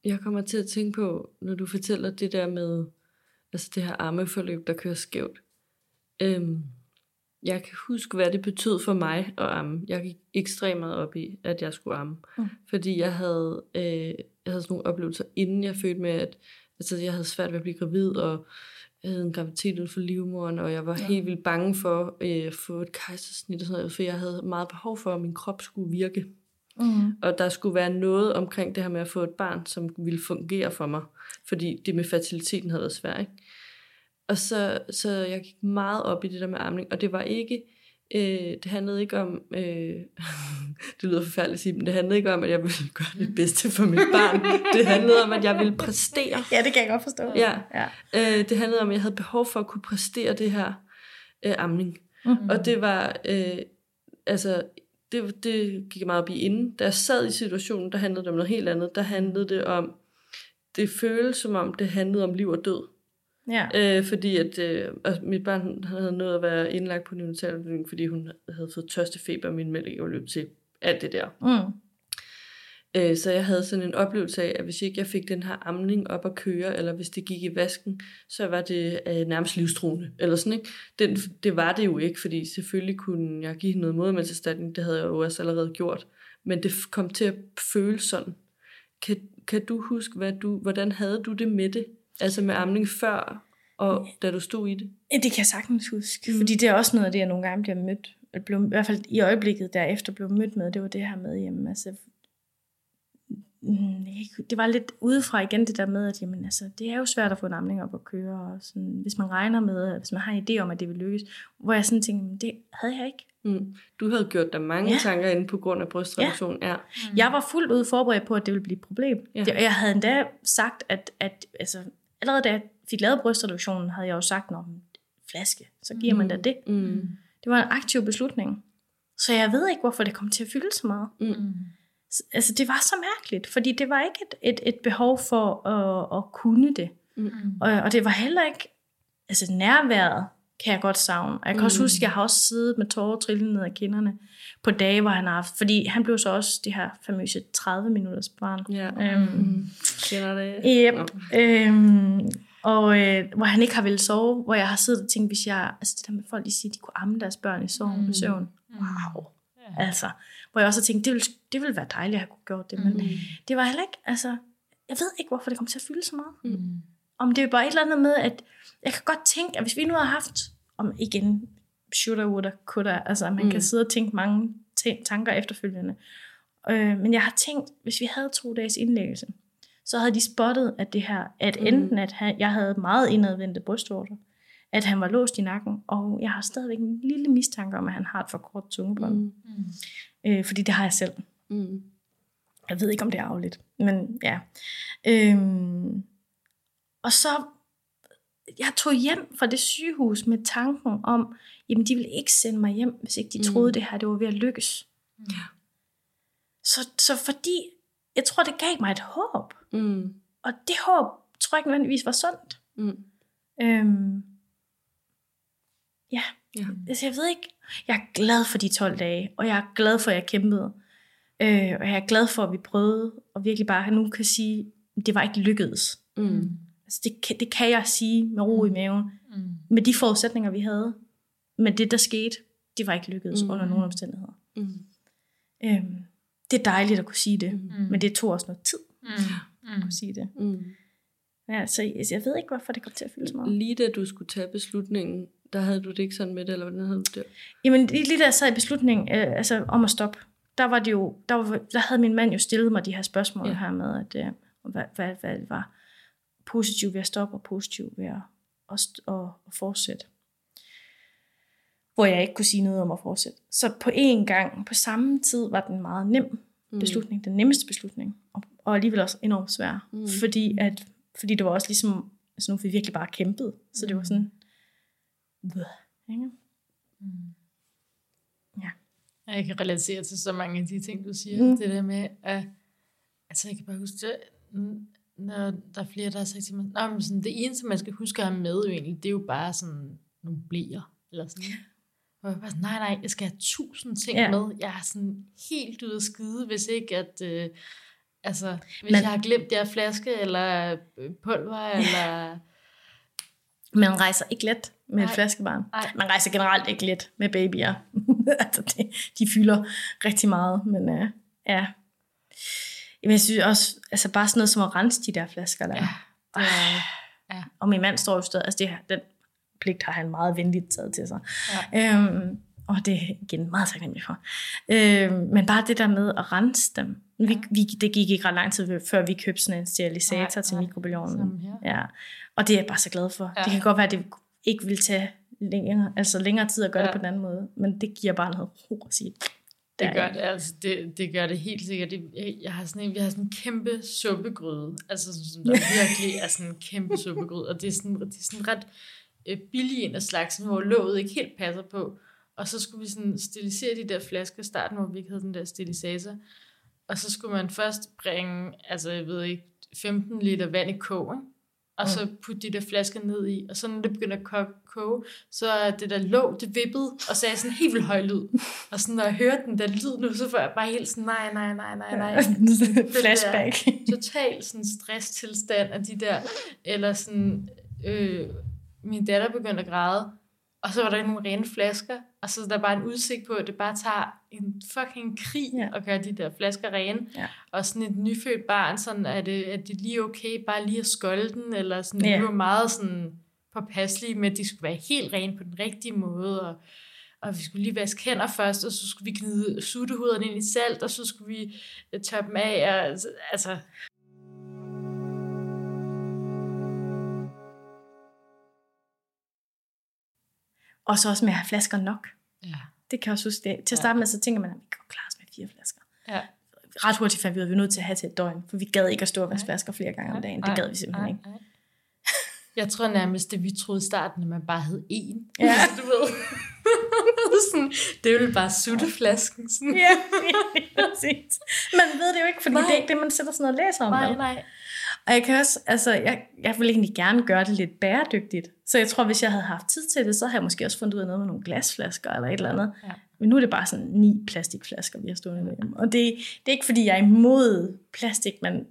Speaker 2: Jeg kommer til at tænke på, når du fortæller det der med, altså det her armeforløb, der kører skævt. Øhm, jeg kan huske, hvad det betød for mig at amme. Jeg gik ekstremt meget op i, at jeg skulle amme. Mm. Fordi jeg havde, øh, jeg havde sådan nogle oplevelser, inden jeg fødte med, at altså, jeg havde svært ved at blive gravid, og jeg havde en graviditet ud for livmoderen, og jeg var ja. helt vildt bange for øh, at få et kejsersnit og sådan noget, for jeg havde meget behov for, at min krop skulle virke. Mm. Og der skulle være noget omkring det her med at få et barn, som ville fungere for mig. Fordi det med fertiliteten havde været svært. Ikke? Og så, så jeg gik meget op i det der med amning, og det var ikke, øh, det handlede ikke om, øh, (laughs) det lyder forfærdeligt at sige, men det handlede ikke om, at jeg ville gøre det bedste for mit barn. Det handlede om, at jeg ville præstere.
Speaker 3: Ja, det kan jeg godt forstå.
Speaker 2: Ja, ja. Øh, det handlede om, at jeg havde behov for at kunne præstere det her øh, amning. Mm-hmm. Og det var, øh, altså, det, det gik jeg meget op i inden. Da jeg sad i situationen, der handlede det om noget helt andet. Der handlede det om, det føles som om, det handlede om liv og død. Ja. Øh, fordi at øh, altså, mit barn havde nået at være indlagt på neonatalafdelingen, fordi hun havde fået tørstefeber, og min mælk var løbet til alt det der. Mm. Øh, så jeg havde sådan en oplevelse af, at hvis ikke jeg fik den her amning op at køre, eller hvis det gik i vasken, så var det øh, nærmest livstruende. Eller sådan, ikke? Den, det var det jo ikke, fordi selvfølgelig kunne jeg give noget modermælserstatning, det havde jeg jo også allerede gjort. Men det kom til at føles sådan. Kan, kan du huske, hvad du, hvordan havde du det med det? Altså med amning før, og da du stod i det?
Speaker 3: Det kan jeg sagtens huske, mm. fordi det er også noget af det, jeg nogle gange bliver mødt, blev, i hvert fald i øjeblikket derefter blev mødt med, det var det her med, jamen altså, det var lidt udefra igen det der med, at jamen, altså, det er jo svært at få en amning op at køre, og sådan, hvis man regner med, hvis man har en idé om, at det vil lykkes, hvor jeg sådan tænkte, det havde jeg ikke.
Speaker 2: Mm. Du havde gjort dig mange ja. tanker inde på grund af brystreduktion. Ja. ja.
Speaker 3: Mm. Jeg var fuldt ud forberedt på, at det ville blive et problem. Ja. Jeg havde endda sagt, at, at altså, allerede da jeg fik lavet brystreduktionen, havde jeg jo sagt, når flaske, så giver mm. man da det. Mm. Det var en aktiv beslutning. Så jeg ved ikke, hvorfor det kom til at fylde så meget. Mm. Altså, det var så mærkeligt, fordi det var ikke et, et, et behov for at, at kunne det. Mm. Og, og det var heller ikke, altså nærværet kan jeg godt savne. Og jeg kan mm. også huske, at jeg har også siddet med tårer trillende ned af kinderne på dage, hvor han har haft, fordi han blev så også det her famøse 30 minutters barn. Ja. Øhm, mm. Kender det? Yep. Øhm, og øh, hvor han ikke har vel sove, hvor jeg har siddet og tænkt, hvis jeg, altså det der med folk, de siger, de kunne amme deres børn i søvn, mm. søvn. Mm. Wow. Ja. Altså, hvor jeg også har tænkt, det ville, det ville være dejligt at have kunne gjort det, men mm. det var heller ikke, altså, jeg ved ikke, hvorfor det kom til at fylde så meget. Mm. Om det er bare et eller andet med, at jeg kan godt tænke, at hvis vi nu havde haft, om igen, shooter, wooder, kutter, altså man mm. kan sidde og tænke mange tanker efterfølgende. Øh, men jeg har tænkt, hvis vi havde to dages indlæggelse, så havde de spottet, at det her, at mm. enten at jeg havde meget indadvendte brystvorter, at han var låst i nakken, og jeg har stadigvæk en lille mistanke om, at han har et for kort tungebånd. Mm. Øh, fordi det har jeg selv. Mm. Jeg ved ikke, om det er afligt, men ja. Øhm, og så, jeg tog hjem fra det sygehus med tanken om, jamen de ville ikke sende mig hjem, hvis ikke de mm. troede, det her det var ved at lykkes. Mm. Så, så fordi, jeg tror, det gav mig et håb. Mm. Og det håb, tror jeg ikke nødvendigvis var sundt. Mm. Øhm, ja, ja. Altså, jeg ved ikke, jeg er glad for de 12 dage, og jeg er glad for, at jeg kæmpede. Øh, og jeg er glad for, at vi prøvede, og virkelig bare nu kan sige, at det var ikke lykkedes. Mm. Altså, det, kan, det kan jeg sige med ro i mm. maven, mm. med de forudsætninger, vi havde. Men det, der skete, det var ikke lykkedes mm. under nogen omstændigheder. Mm. Øhm, det er dejligt at kunne sige det, mm. men det tog også noget tid mm. at kunne sige det. Mm. Ja, så jeg, jeg ved ikke, hvorfor det kom til at fylde så meget.
Speaker 2: Lige da du skulle tage beslutningen, der havde du det ikke sådan med det, eller hvordan havde du det?
Speaker 3: Jamen lige da jeg sad i beslutningen øh, altså, om at stoppe, der, var det jo, der, var, der havde min mand jo stillet mig de her spørgsmål ja. her med, at, øh, hvad, hvad, hvad var positivt ved at stoppe, og positivt ved at, at, at, at fortsætte hvor jeg ikke kunne sige noget om at fortsætte. Så på én gang, på samme tid, var den meget nem mm. beslutning, mm. den nemmeste beslutning, og, og alligevel også enormt svær, mm. fordi, at, fordi det var også ligesom, altså nu vi virkelig bare kæmpede, så det var sådan, Bleh, ikke?
Speaker 1: Mm. Ja. Jeg kan relatere til så mange af de ting, du siger. Mm. Det der med, at altså jeg kan bare huske det, når der er flere, der har sagt til mig, men sådan, det eneste, man skal huske at have med, jo egentlig, det er jo bare sådan nogle blæer, eller sådan. Og jeg var sådan, nej, nej, jeg skal have tusind ting ja. med. Jeg er sådan helt ude af skide, hvis ikke at... Øh, altså, hvis Men, jeg har glemt der flaske, eller øh, pulver, ja. eller...
Speaker 3: Man rejser ikke let med
Speaker 1: Nej.
Speaker 3: et flaskebarn.
Speaker 1: Nej.
Speaker 3: Man rejser generelt ikke let med babyer. (laughs) altså det, de fylder rigtig meget, men uh, ja. Jamen, jeg synes også, altså bare sådan noget som at rense de der flasker der.
Speaker 1: Ja, det er, ja.
Speaker 3: Og min mand står jo stadig, altså det, her- den pligt har han meget venligt taget til sig.
Speaker 1: Ja.
Speaker 3: Øhm, og det er igen meget taknemmelig for. Øhm, men bare det der med at rense dem. Vi, vi, det gik ikke ret lang tid, før vi købte sådan en sterilisator
Speaker 1: Nej,
Speaker 3: til mikrobølgeovnen. Ja. Og det er jeg bare så glad for.
Speaker 1: Ja.
Speaker 3: Det kan godt være, at det ikke vil tage længere, altså længere tid at gøre ja. Det på den anden måde. Men det giver bare noget ro at sige.
Speaker 1: Det gør det, altså det, det gør det helt sikkert. Det, jeg, jeg har sådan en, vi har sådan en kæmpe suppegryde, altså som der (laughs) virkelig er sådan en kæmpe suppegryde, og det er sådan, det er sådan ret øh, billig en af slagsen, hvor låget ikke helt passer på. Og så skulle vi sådan stilisere de der flasker i starten, hvor vi ikke havde den der stilisator. Og så skulle man først bringe, altså jeg ved ikke, 15 liter vand i kog, ikke? Og så putte de der flasker ned i, og så når det begynder at ko- koge, så er det der låg, det vippede, og så er jeg sådan helt vildt høj lyd. Og sådan, når jeg hører den der lyd nu, så får jeg bare helt sådan, nej, nej, nej, nej, nej. (laughs)
Speaker 3: Flashback.
Speaker 1: Total sådan stresstilstand af de der, eller sådan, øh, min datter begyndte at græde, og så var der nogen rene flasker, og så er der bare en udsigt på, at det bare tager en fucking krig
Speaker 3: Ja.
Speaker 1: at gøre de der flasker rene.
Speaker 3: Ja.
Speaker 1: Og sådan et nyfødt barn, sådan, er, det, er det lige okay bare lige at skolde den, eller sådan,
Speaker 3: Ja.
Speaker 1: vi var meget sådan påpasselige med, at de skulle være helt rene på den rigtige måde, og, og vi skulle lige vaske hænder først, og så skulle vi gnide suttehuderne ind i salt, og så skulle vi øh, tørre dem af, og, altså,
Speaker 3: Og så også med at have flasker nok.
Speaker 1: ja.
Speaker 3: Det kan jeg også huske. Det. Til at starte med, så tænker man, at vi kan klare os med fire flasker.
Speaker 1: Ja.
Speaker 3: Ret hurtigt fandt vi ud af, at vi var nødt til at have til et døgn, for vi gad ikke at stå og vaske flasker flere gange om dagen. Det gad vi simpelthen ikke.
Speaker 1: Jeg tror nærmest, det vi troede i starten, at man bare havde én.
Speaker 3: Ja. (laughs)
Speaker 1: Du ved. (laughs) sådan, det er jo bare sutteflasken. Sådan.
Speaker 3: Ja, (laughs) præcis. Man ved det jo ikke, fordi
Speaker 1: Nej.
Speaker 3: det er ikke det, man sætter sådan noget og læser om.
Speaker 1: Nej, nej.
Speaker 3: Og jeg kan også, altså, jeg, jeg vil egentlig gerne gøre det lidt bæredygtigt. Så jeg tror, hvis jeg havde haft tid til det, så havde jeg måske også fundet ud af noget med nogle glasflasker eller et eller andet.
Speaker 1: Ja.
Speaker 3: Men nu er det bare sådan ni plastikflasker, vi har stående derhjemme. Og det, det er ikke, fordi jeg er imod plastik, men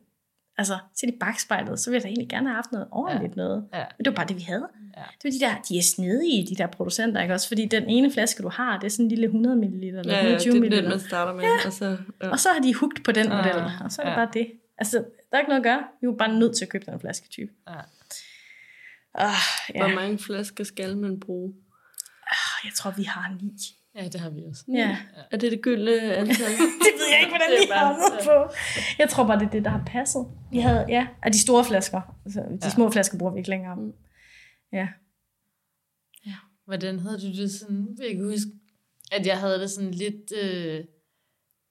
Speaker 3: altså, til i bagspejlet, så ville jeg da egentlig gerne have haft noget ordentligt ja. noget.
Speaker 1: Ja.
Speaker 3: Men det var bare det, vi havde.
Speaker 1: Ja.
Speaker 3: Det var de der, de er snedige, de der producenter, ikke også? Fordi den ene flaske, du har, det er sådan en lille 100 ml eller
Speaker 2: Ja, ja, det
Speaker 3: 120
Speaker 2: er
Speaker 3: ml.
Speaker 2: den, man starter med. Ja. Og så, ja.
Speaker 3: Og så har de hugt på den
Speaker 1: Ah,
Speaker 3: model, og så er det
Speaker 1: ja.
Speaker 3: bare det. Altså, der er ikke noget at gøre. Vi er jo bare nødt til at købe den flasketype.
Speaker 1: Ja.
Speaker 3: Ah, ja.
Speaker 2: Hvor mange flasker skal man bruge?
Speaker 3: Jeg tror, vi har ni.
Speaker 1: ja, det har vi også.
Speaker 3: Ja.
Speaker 2: Er det det gyldne antal? (laughs)
Speaker 3: Det ved jeg ikke, hvordan
Speaker 1: Det er
Speaker 3: vi har på. Jeg tror bare, det er det, der har passet. Vi havde, ja, af de store flasker. Altså, de
Speaker 1: Ja.
Speaker 3: små flasker bruger vi ikke længere.
Speaker 2: Mm.
Speaker 3: Ja.
Speaker 1: Hvordan havde du det sådan? Jeg kan huske, at jeg havde det sådan lidt, øh,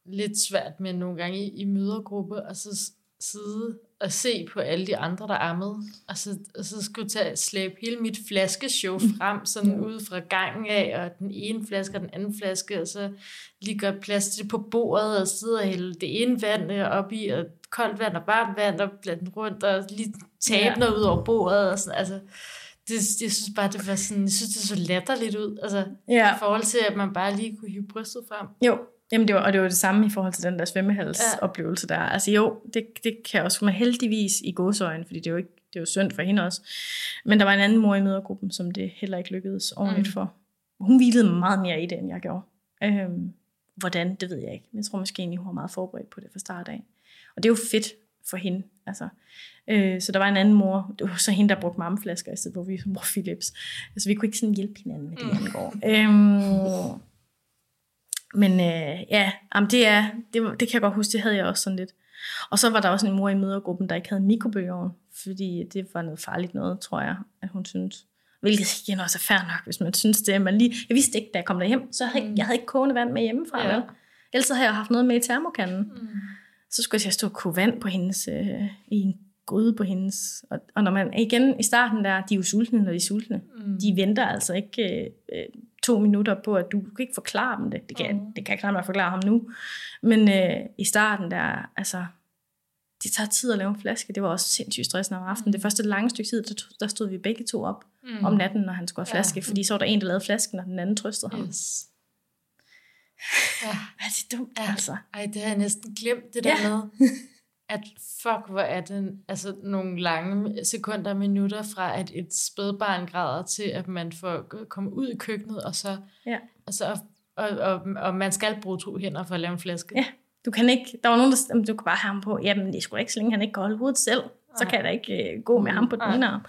Speaker 1: lidt svært med nogle gange i, i mødergruppe, og så sidde og se på alle de andre, der ammede, og så, og så skulle tage, slæbe hele mit flaskeshow frem, sådan
Speaker 3: Ja.
Speaker 1: ud fra gangen af, og den ene flaske og den anden flaske, og så lige gøre plads til det på bordet, og sidde og hælde det ene vand øh, op i, og koldt vand og varmt vand, og blande rundt, og lige tabe
Speaker 3: ja.
Speaker 1: noget ud over bordet, og sådan, altså, det, jeg synes bare, det var sådan, jeg synes, det så latterligt ud, altså,
Speaker 3: ja.
Speaker 1: i forhold til, at man bare lige kunne hive brystet frem.
Speaker 3: Jo, Jamen det var, og det var det samme i forhold til den der svømmehalsoplevelse der. Altså jo, det, det kan også, men heldigvis i godsøjen, fordi det er jo ikke, det er jo synd for hende også. Men der var en anden mor i mødergruppen, som det heller ikke lykkedes ordentligt
Speaker 1: Mm.
Speaker 3: for. Hun hvilede meget mere i det, end jeg gjorde. Øhm, hvordan, det ved jeg ikke. Men jeg tror måske egentlig, hun var meget forberedt på det fra start af. Og det er jo fedt for hende. Altså. Øh, så der var en anden mor, det var så hende, der brugte mammeflasker, i stedet hvor vi brugte Philips. Altså vi kunne ikke sådan hjælpe hinanden med det,
Speaker 1: mm.
Speaker 3: går. Øhm, men øh, ja, jamen det, er, det, det kan jeg godt huske, det havde jeg også sådan lidt. Og så var der også en mor i mødergruppen, der ikke havde mikrobølgeovn, fordi det var noget farligt noget, tror jeg, at hun synes. Hvilket igen også er fair nok, hvis man synes det. Man lige, jeg vidste ikke, da jeg kom derhjem, så havde jeg,
Speaker 1: Mm.
Speaker 3: jeg havde ikke kogende vand med hjemmefra.
Speaker 1: Ja.
Speaker 3: Ja. Ellers så havde jeg haft noget med i termokanden.
Speaker 1: Mm.
Speaker 3: Så skulle jeg stå og koge vand på hendes, øh, i en gryde på hendes. Og, og når man igen i starten der, de er jo sultne, når de er sultne.
Speaker 1: Mm.
Speaker 3: De venter altså ikke øh, øh, to minutter på, at du, kan ikke forklare dem det. Det kan,
Speaker 1: Mm.
Speaker 3: mm. det kan jeg knap nok forklare ham nu. Men øh, i starten der, altså, det tager tid at lave en flaske. Det var også sindssygt stressende om aftenen. Det første lange stykke tid, der, der stod vi begge to op
Speaker 1: Mm.
Speaker 3: mm. om natten, når han skulle have
Speaker 1: Ja.
Speaker 3: flaske. Fordi så var der en, der lavede flasken, og den anden trøstede ham.
Speaker 1: Yes. Ja. (sighs)
Speaker 3: Hvad er det dumt,
Speaker 1: Ja.
Speaker 3: altså.
Speaker 1: Ej, det har jeg næsten glemt, det der
Speaker 3: Ja.
Speaker 1: med, (laughs) at fuck, hvor er det altså, nogle lange sekunder og minutter fra, at et spædbarn græder til, at man får komme ud i køkkenet, og så,
Speaker 3: Ja.
Speaker 1: altså, og, og, og, man skal bruge to hænder for at lave en flaske.
Speaker 3: Ja. Du kan ikke, der var nogen, der "Jamen, du kan bare have ham på. Jamen, det da ikke, så længe han ikke kan holde hovedet selv. Så kan jeg da ikke øh, gå med ham på den ene arm.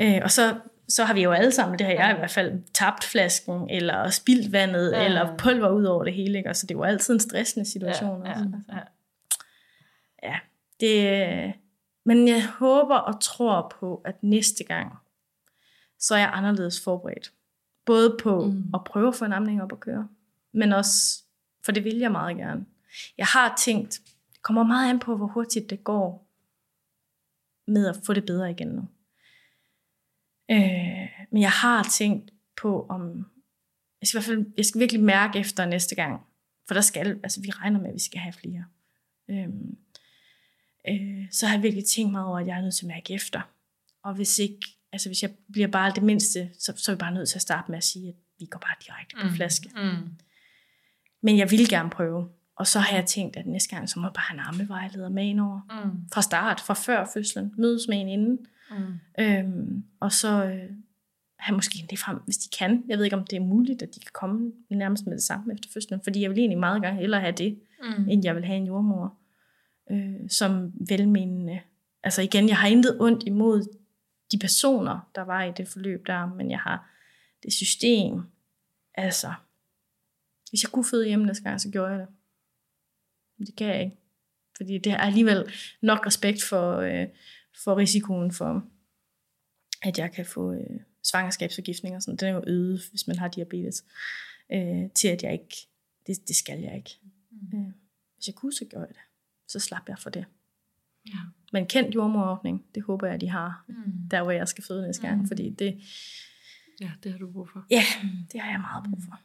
Speaker 3: Øh, og så, så har vi jo alle sammen, det har jeg i hvert fald, tabt flasken, eller spildt vandet,
Speaker 1: Ja.
Speaker 3: eller pulver ud over det hele. Ikke? Og så det er jo altid en stressende situation.
Speaker 1: Ja,
Speaker 3: også.
Speaker 1: ja, ja.
Speaker 3: Ja. Det, men jeg håber og tror på, at næste gang, så er jeg anderledes forberedt. Både på
Speaker 2: Mm.
Speaker 3: at prøve at få en amning op at køre, men også, for det vil jeg meget gerne. Jeg har tænkt, det kommer meget an på, hvor hurtigt det går med at få det bedre igen nu. Øh, men jeg har tænkt på, om jeg skal, i hvert fald, jeg skal virkelig mærke efter næste gang, for der skal, altså vi regner med, at vi skal have flere. Øhm, øh, så har jeg virkelig tænkt mig over, at jeg er nødt til at mærke efter. Og hvis ikke, altså hvis jeg bliver bare det mindste, så, så er vi bare nødt til at starte med at sige, at vi går bare direkte på flaske.
Speaker 1: Mm.
Speaker 3: Men jeg vil gerne prøve. Og så har jeg tænkt, at næste gang, så må jeg bare have en ammevejleder med ind over.
Speaker 1: Mm.
Speaker 3: Fra start, fra før fødslen. Mødes med en inden.
Speaker 1: Mm.
Speaker 3: Øhm, og så øh, have måske det frem, hvis de kan. Jeg ved ikke, om det er muligt, at de kan komme nærmest med det samme efter fødslen. Fordi jeg vil egentlig meget gerne hellere have det,
Speaker 1: Mm.
Speaker 3: end jeg vil have en jordmor, øh, som velmenende. Altså igen, jeg har intet ondt imod de personer, der var i det forløb der, men jeg har det system. Altså, hvis jeg kunne føde hjemme næste gang, så gjorde jeg det. Men det kan jeg ikke. Fordi det er alligevel nok respekt for, øh, for risikoen for, at jeg kan få øh, svangerskabsforgiftning og sådan. Den er jo øget, hvis man har diabetes. Øh, til at jeg ikke, det, det skal jeg ikke. Øh, hvis jeg kunne, så gjorde jeg det. Så slap jeg for det.
Speaker 1: Ja.
Speaker 3: Men kendt jordmorordning, det håber jeg, de har,
Speaker 1: Mm.
Speaker 3: der hvor jeg skal føde næste gang.
Speaker 1: Mm.
Speaker 3: Fordi det,
Speaker 2: Ja, det har du brug for.
Speaker 3: ja, det har jeg meget brug for.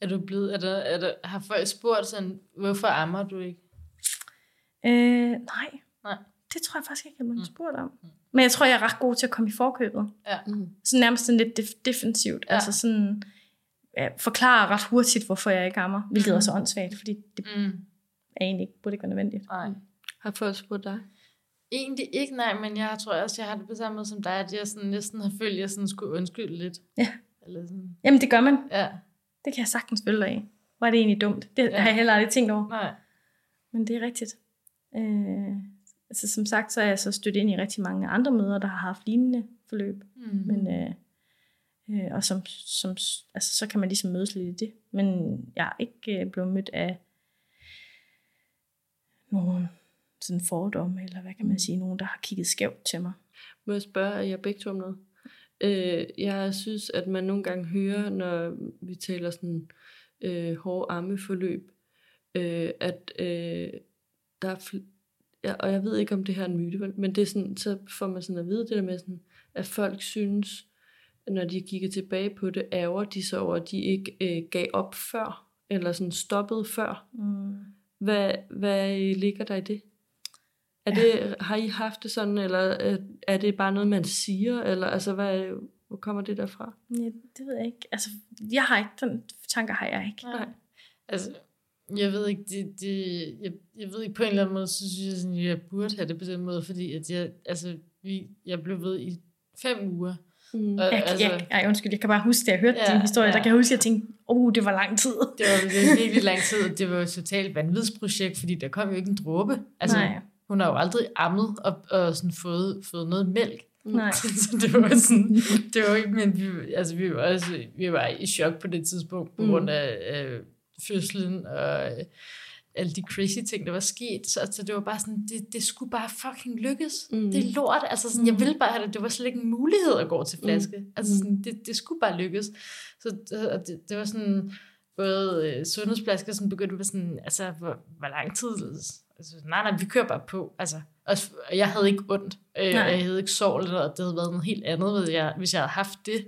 Speaker 1: Er du blevet, er der, er der, har folk spurgt sådan, hvorfor ammer du ikke?
Speaker 3: Øh, nej.
Speaker 1: Nej.
Speaker 3: Det tror jeg faktisk ikke, jeg er blevet
Speaker 1: Mm.
Speaker 3: spurgt om. Men jeg tror, jeg er ret god til at komme i forkøbet.
Speaker 1: Ja.
Speaker 2: Mm.
Speaker 3: Så nærmest sådan lidt def- defensivt.
Speaker 1: Ja.
Speaker 3: Altså sådan, ja, forklare ret hurtigt, hvorfor jeg ikke ammer. Hvilket
Speaker 1: Mm.
Speaker 3: også er åndssvagt, fordi det
Speaker 1: Mm.
Speaker 3: er egentlig ikke, burde ikke være nødvendigt.
Speaker 1: Nej.
Speaker 2: Har folk spurgt dig?
Speaker 1: Egentlig ikke, nej, men jeg tror også, jeg har det på samme måde som dig, at jeg sådan næsten har følt, at jeg sådan skulle undskylde lidt.
Speaker 3: Ja.
Speaker 1: Eller sådan.
Speaker 3: Jamen, det gør man.
Speaker 1: Ja,
Speaker 3: Det kan jeg sagtens følge dig af. Hvor er det egentlig dumt? Det
Speaker 1: ja.
Speaker 3: har jeg heller aldrig tænkt over.
Speaker 1: nej.
Speaker 3: Men det er rigtigt. Øh, altså som sagt, så er jeg så stødt ind i rigtig mange andre møder, der har haft lignende forløb.
Speaker 1: Mm.
Speaker 3: Men, øh, øh, og som, som, altså, så kan man ligesom mødes lidt i det. Men jeg er ikke øh, blevet mødt af nogen sådan fordomme, eller hvad kan man sige, nogen, der har kigget skævt til mig.
Speaker 2: Må jeg spørge jer begge to om noget? Øh, jeg synes, at man nogle gange hører, når vi taler sådan øh, hårde armeforløb, øh, at øh, der er ja, og jeg ved ikke, om det her er en myte, men det er sådan, så får man sådan at vide det der med, sådan, at folk synes, når de kigger tilbage på det, ærger de så over, at de ikke øh, gav op før, eller sådan stoppede før.
Speaker 3: Mm.
Speaker 2: Hvad, hvad ligger der i det? Er det, har I haft det sådan, eller er- er det bare noget, man siger, eller altså, hvad, hvor kommer det derfra?
Speaker 3: Ja, det ved jeg ikke. Altså, jeg har ikke, den tanker har jeg ikke.
Speaker 1: Nej. Altså, jeg ved ikke, det, det, jeg, jeg ved ikke, på en eller anden måde, så synes jeg, sådan, jeg burde have det på den måde, fordi at jeg, altså, vi, jeg blev ved i fem uger.
Speaker 2: Mm.
Speaker 1: Og,
Speaker 3: Jeg,
Speaker 1: altså,
Speaker 3: jeg, jeg, undskyld, jeg kan bare huske, da jeg hørte
Speaker 1: Ja,
Speaker 3: din historie,
Speaker 1: ja.
Speaker 3: der kan jeg huske, at jeg tænkte, oh, det var lang tid.
Speaker 1: det var det var virkelig lang tid, det var jo et totalt vanvidsprojekt, fordi der kom jo ikke en dråbe. Altså,
Speaker 3: Nej.
Speaker 1: hun har jo aldrig ammet og, og sådan fået, fået noget mælk.
Speaker 3: Nej. (laughs)
Speaker 1: så det var sådan, det var ikke, men vi, altså, vi var også, vi var i chok på det tidspunkt, på
Speaker 2: Mm.
Speaker 1: grund af øh, fødslen, og øh, alle de crazy ting, der var sket, så altså, det var bare sådan, det, det skulle bare fucking lykkes.
Speaker 2: Mm.
Speaker 1: Det er lort, altså sådan, jeg
Speaker 3: Mm.
Speaker 1: ville bare have det, det var slet ikke en mulighed at gå til flaske.
Speaker 2: Mm.
Speaker 1: Altså sådan, det, det skulle bare lykkes. Så det, det, var sådan, både øh, sundhedspladser sådan begyndte at være sådan, altså, hvor, hvor lang tid, altså, nej, nej, vi kører bare på, altså, og jeg havde ikke ondt, øh, jeg havde ikke sovl, eller noget, det havde været noget helt andet, hvis jeg, hvis jeg havde haft det.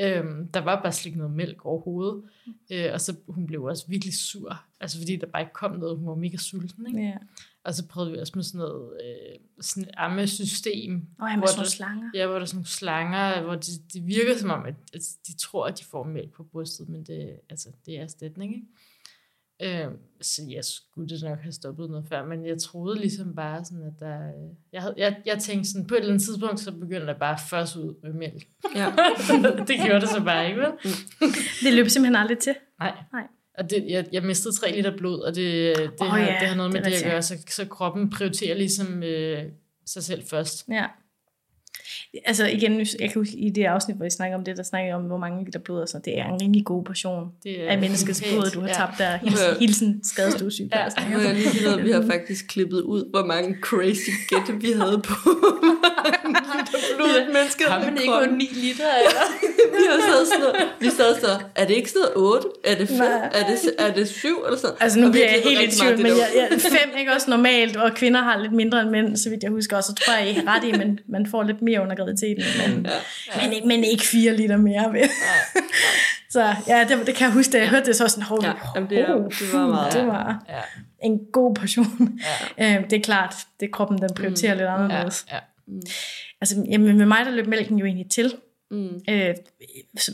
Speaker 1: Øhm, der var bare slet ikke noget mælk overhovedet, øh, og så hun blev også virkelig sur, altså fordi der bare ikke kom noget, hun var mega sulten, ikke?
Speaker 3: Ja.
Speaker 1: Og så prøvede vi også med sådan noget øh, sådan ammesystem.
Speaker 3: Og oh, med sådan slanger.
Speaker 1: Ja, hvor der er sådan nogle slanger, hvor de, de virker som om, at, at de tror, at de får mælk på brystet, men det, altså, det er erstatning, ikke? Øh, så jeg skulle det nok have stoppet noget før, men jeg troede ligesom bare sådan, at der... Øh, jeg, havde, jeg, jeg tænkte sådan, på et eller andet tidspunkt, så begyndte jeg bare først ud med mælk. Ja. (laughs) det gjorde det så bare ikke, vel?
Speaker 3: det løb simpelthen aldrig til.
Speaker 1: Nej. Nej. Og det, jeg, jeg mistede 3 liter blod, og det, det, oh, har, ja, det har noget med det, det at gøre, så, så kroppen prioriterer ligesom øh, sig selv først.
Speaker 3: Ja. Altså igen, jeg kan huske i det afsnit, hvor vi snakker om det, der snakker om, hvor mange liter blod og så. Det er en rimelig god portion det er af menneskets blod, du har ja. tabt der. Hilsen, hilsen skadestue sygeplejerske.
Speaker 2: Ja, jeg lige ved, vi har faktisk klippet ud, hvor mange crazy gætte vi havde på.
Speaker 1: Blod, ja. mennesket har man ikke kun 9 liter, eller?
Speaker 2: vi har sad sådan noget, vi sad så, er det ikke sådan 8? Er det 5? Er det, er det 7? Eller sådan?
Speaker 3: Altså nu bliver jeg helt i tvivl, men jeg, jeg, 5 ikke også normalt, og kvinder har lidt mindre end mænd, så vidt jeg husker også. Så tror jeg, I har ret i, men man får lidt mere under graviditeten, men, ja. Ja. Men, men ikke 4 liter mere. Ved. Ja. så ja, det, det kan jeg huske, da jeg hørte det, så sådan, hold, ja,
Speaker 2: jamen, det, er, det var meget.
Speaker 3: Det var ja. en god portion. Ja. Øhm, det er klart, det er kroppen, den prioriterer mm. lidt anderledes. Ja. Ja. Mm. Altså, jamen, med mig, der løb mælken jo egentlig til. Mm. Øh,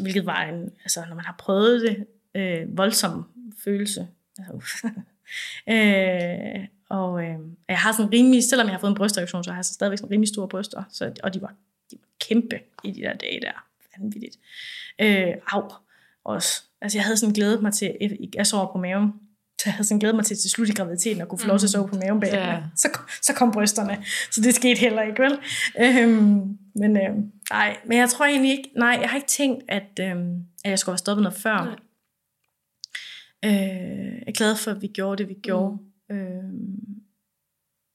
Speaker 3: hvilket var en, altså når man har prøvet det, øh, voldsom følelse. Altså, (laughs) øh, og øh, jeg har sådan rimelig, selvom jeg har fået en brystreaktion, så har jeg så stadigvæk sådan rimelig store bryster, så, og de var, de var kæmpe i de der dage der. Vanvittigt. Øh, au, også. Altså jeg havde sådan glædet mig til, jeg sover på maven, (laughs) jeg havde sådan glædet mig til til slut i graviditeten at kunne få lov til at sove på maven bag. Ja. Så, så kom brysterne. Så det skete heller ikke, vel? Øhm, men øh, nej, men jeg tror egentlig ikke, nej, jeg har ikke tænkt, at, øh, at jeg skulle have stoppet noget før. Nej. Øh, jeg er glad for, at vi gjorde det, vi gjorde. Mm. Øh,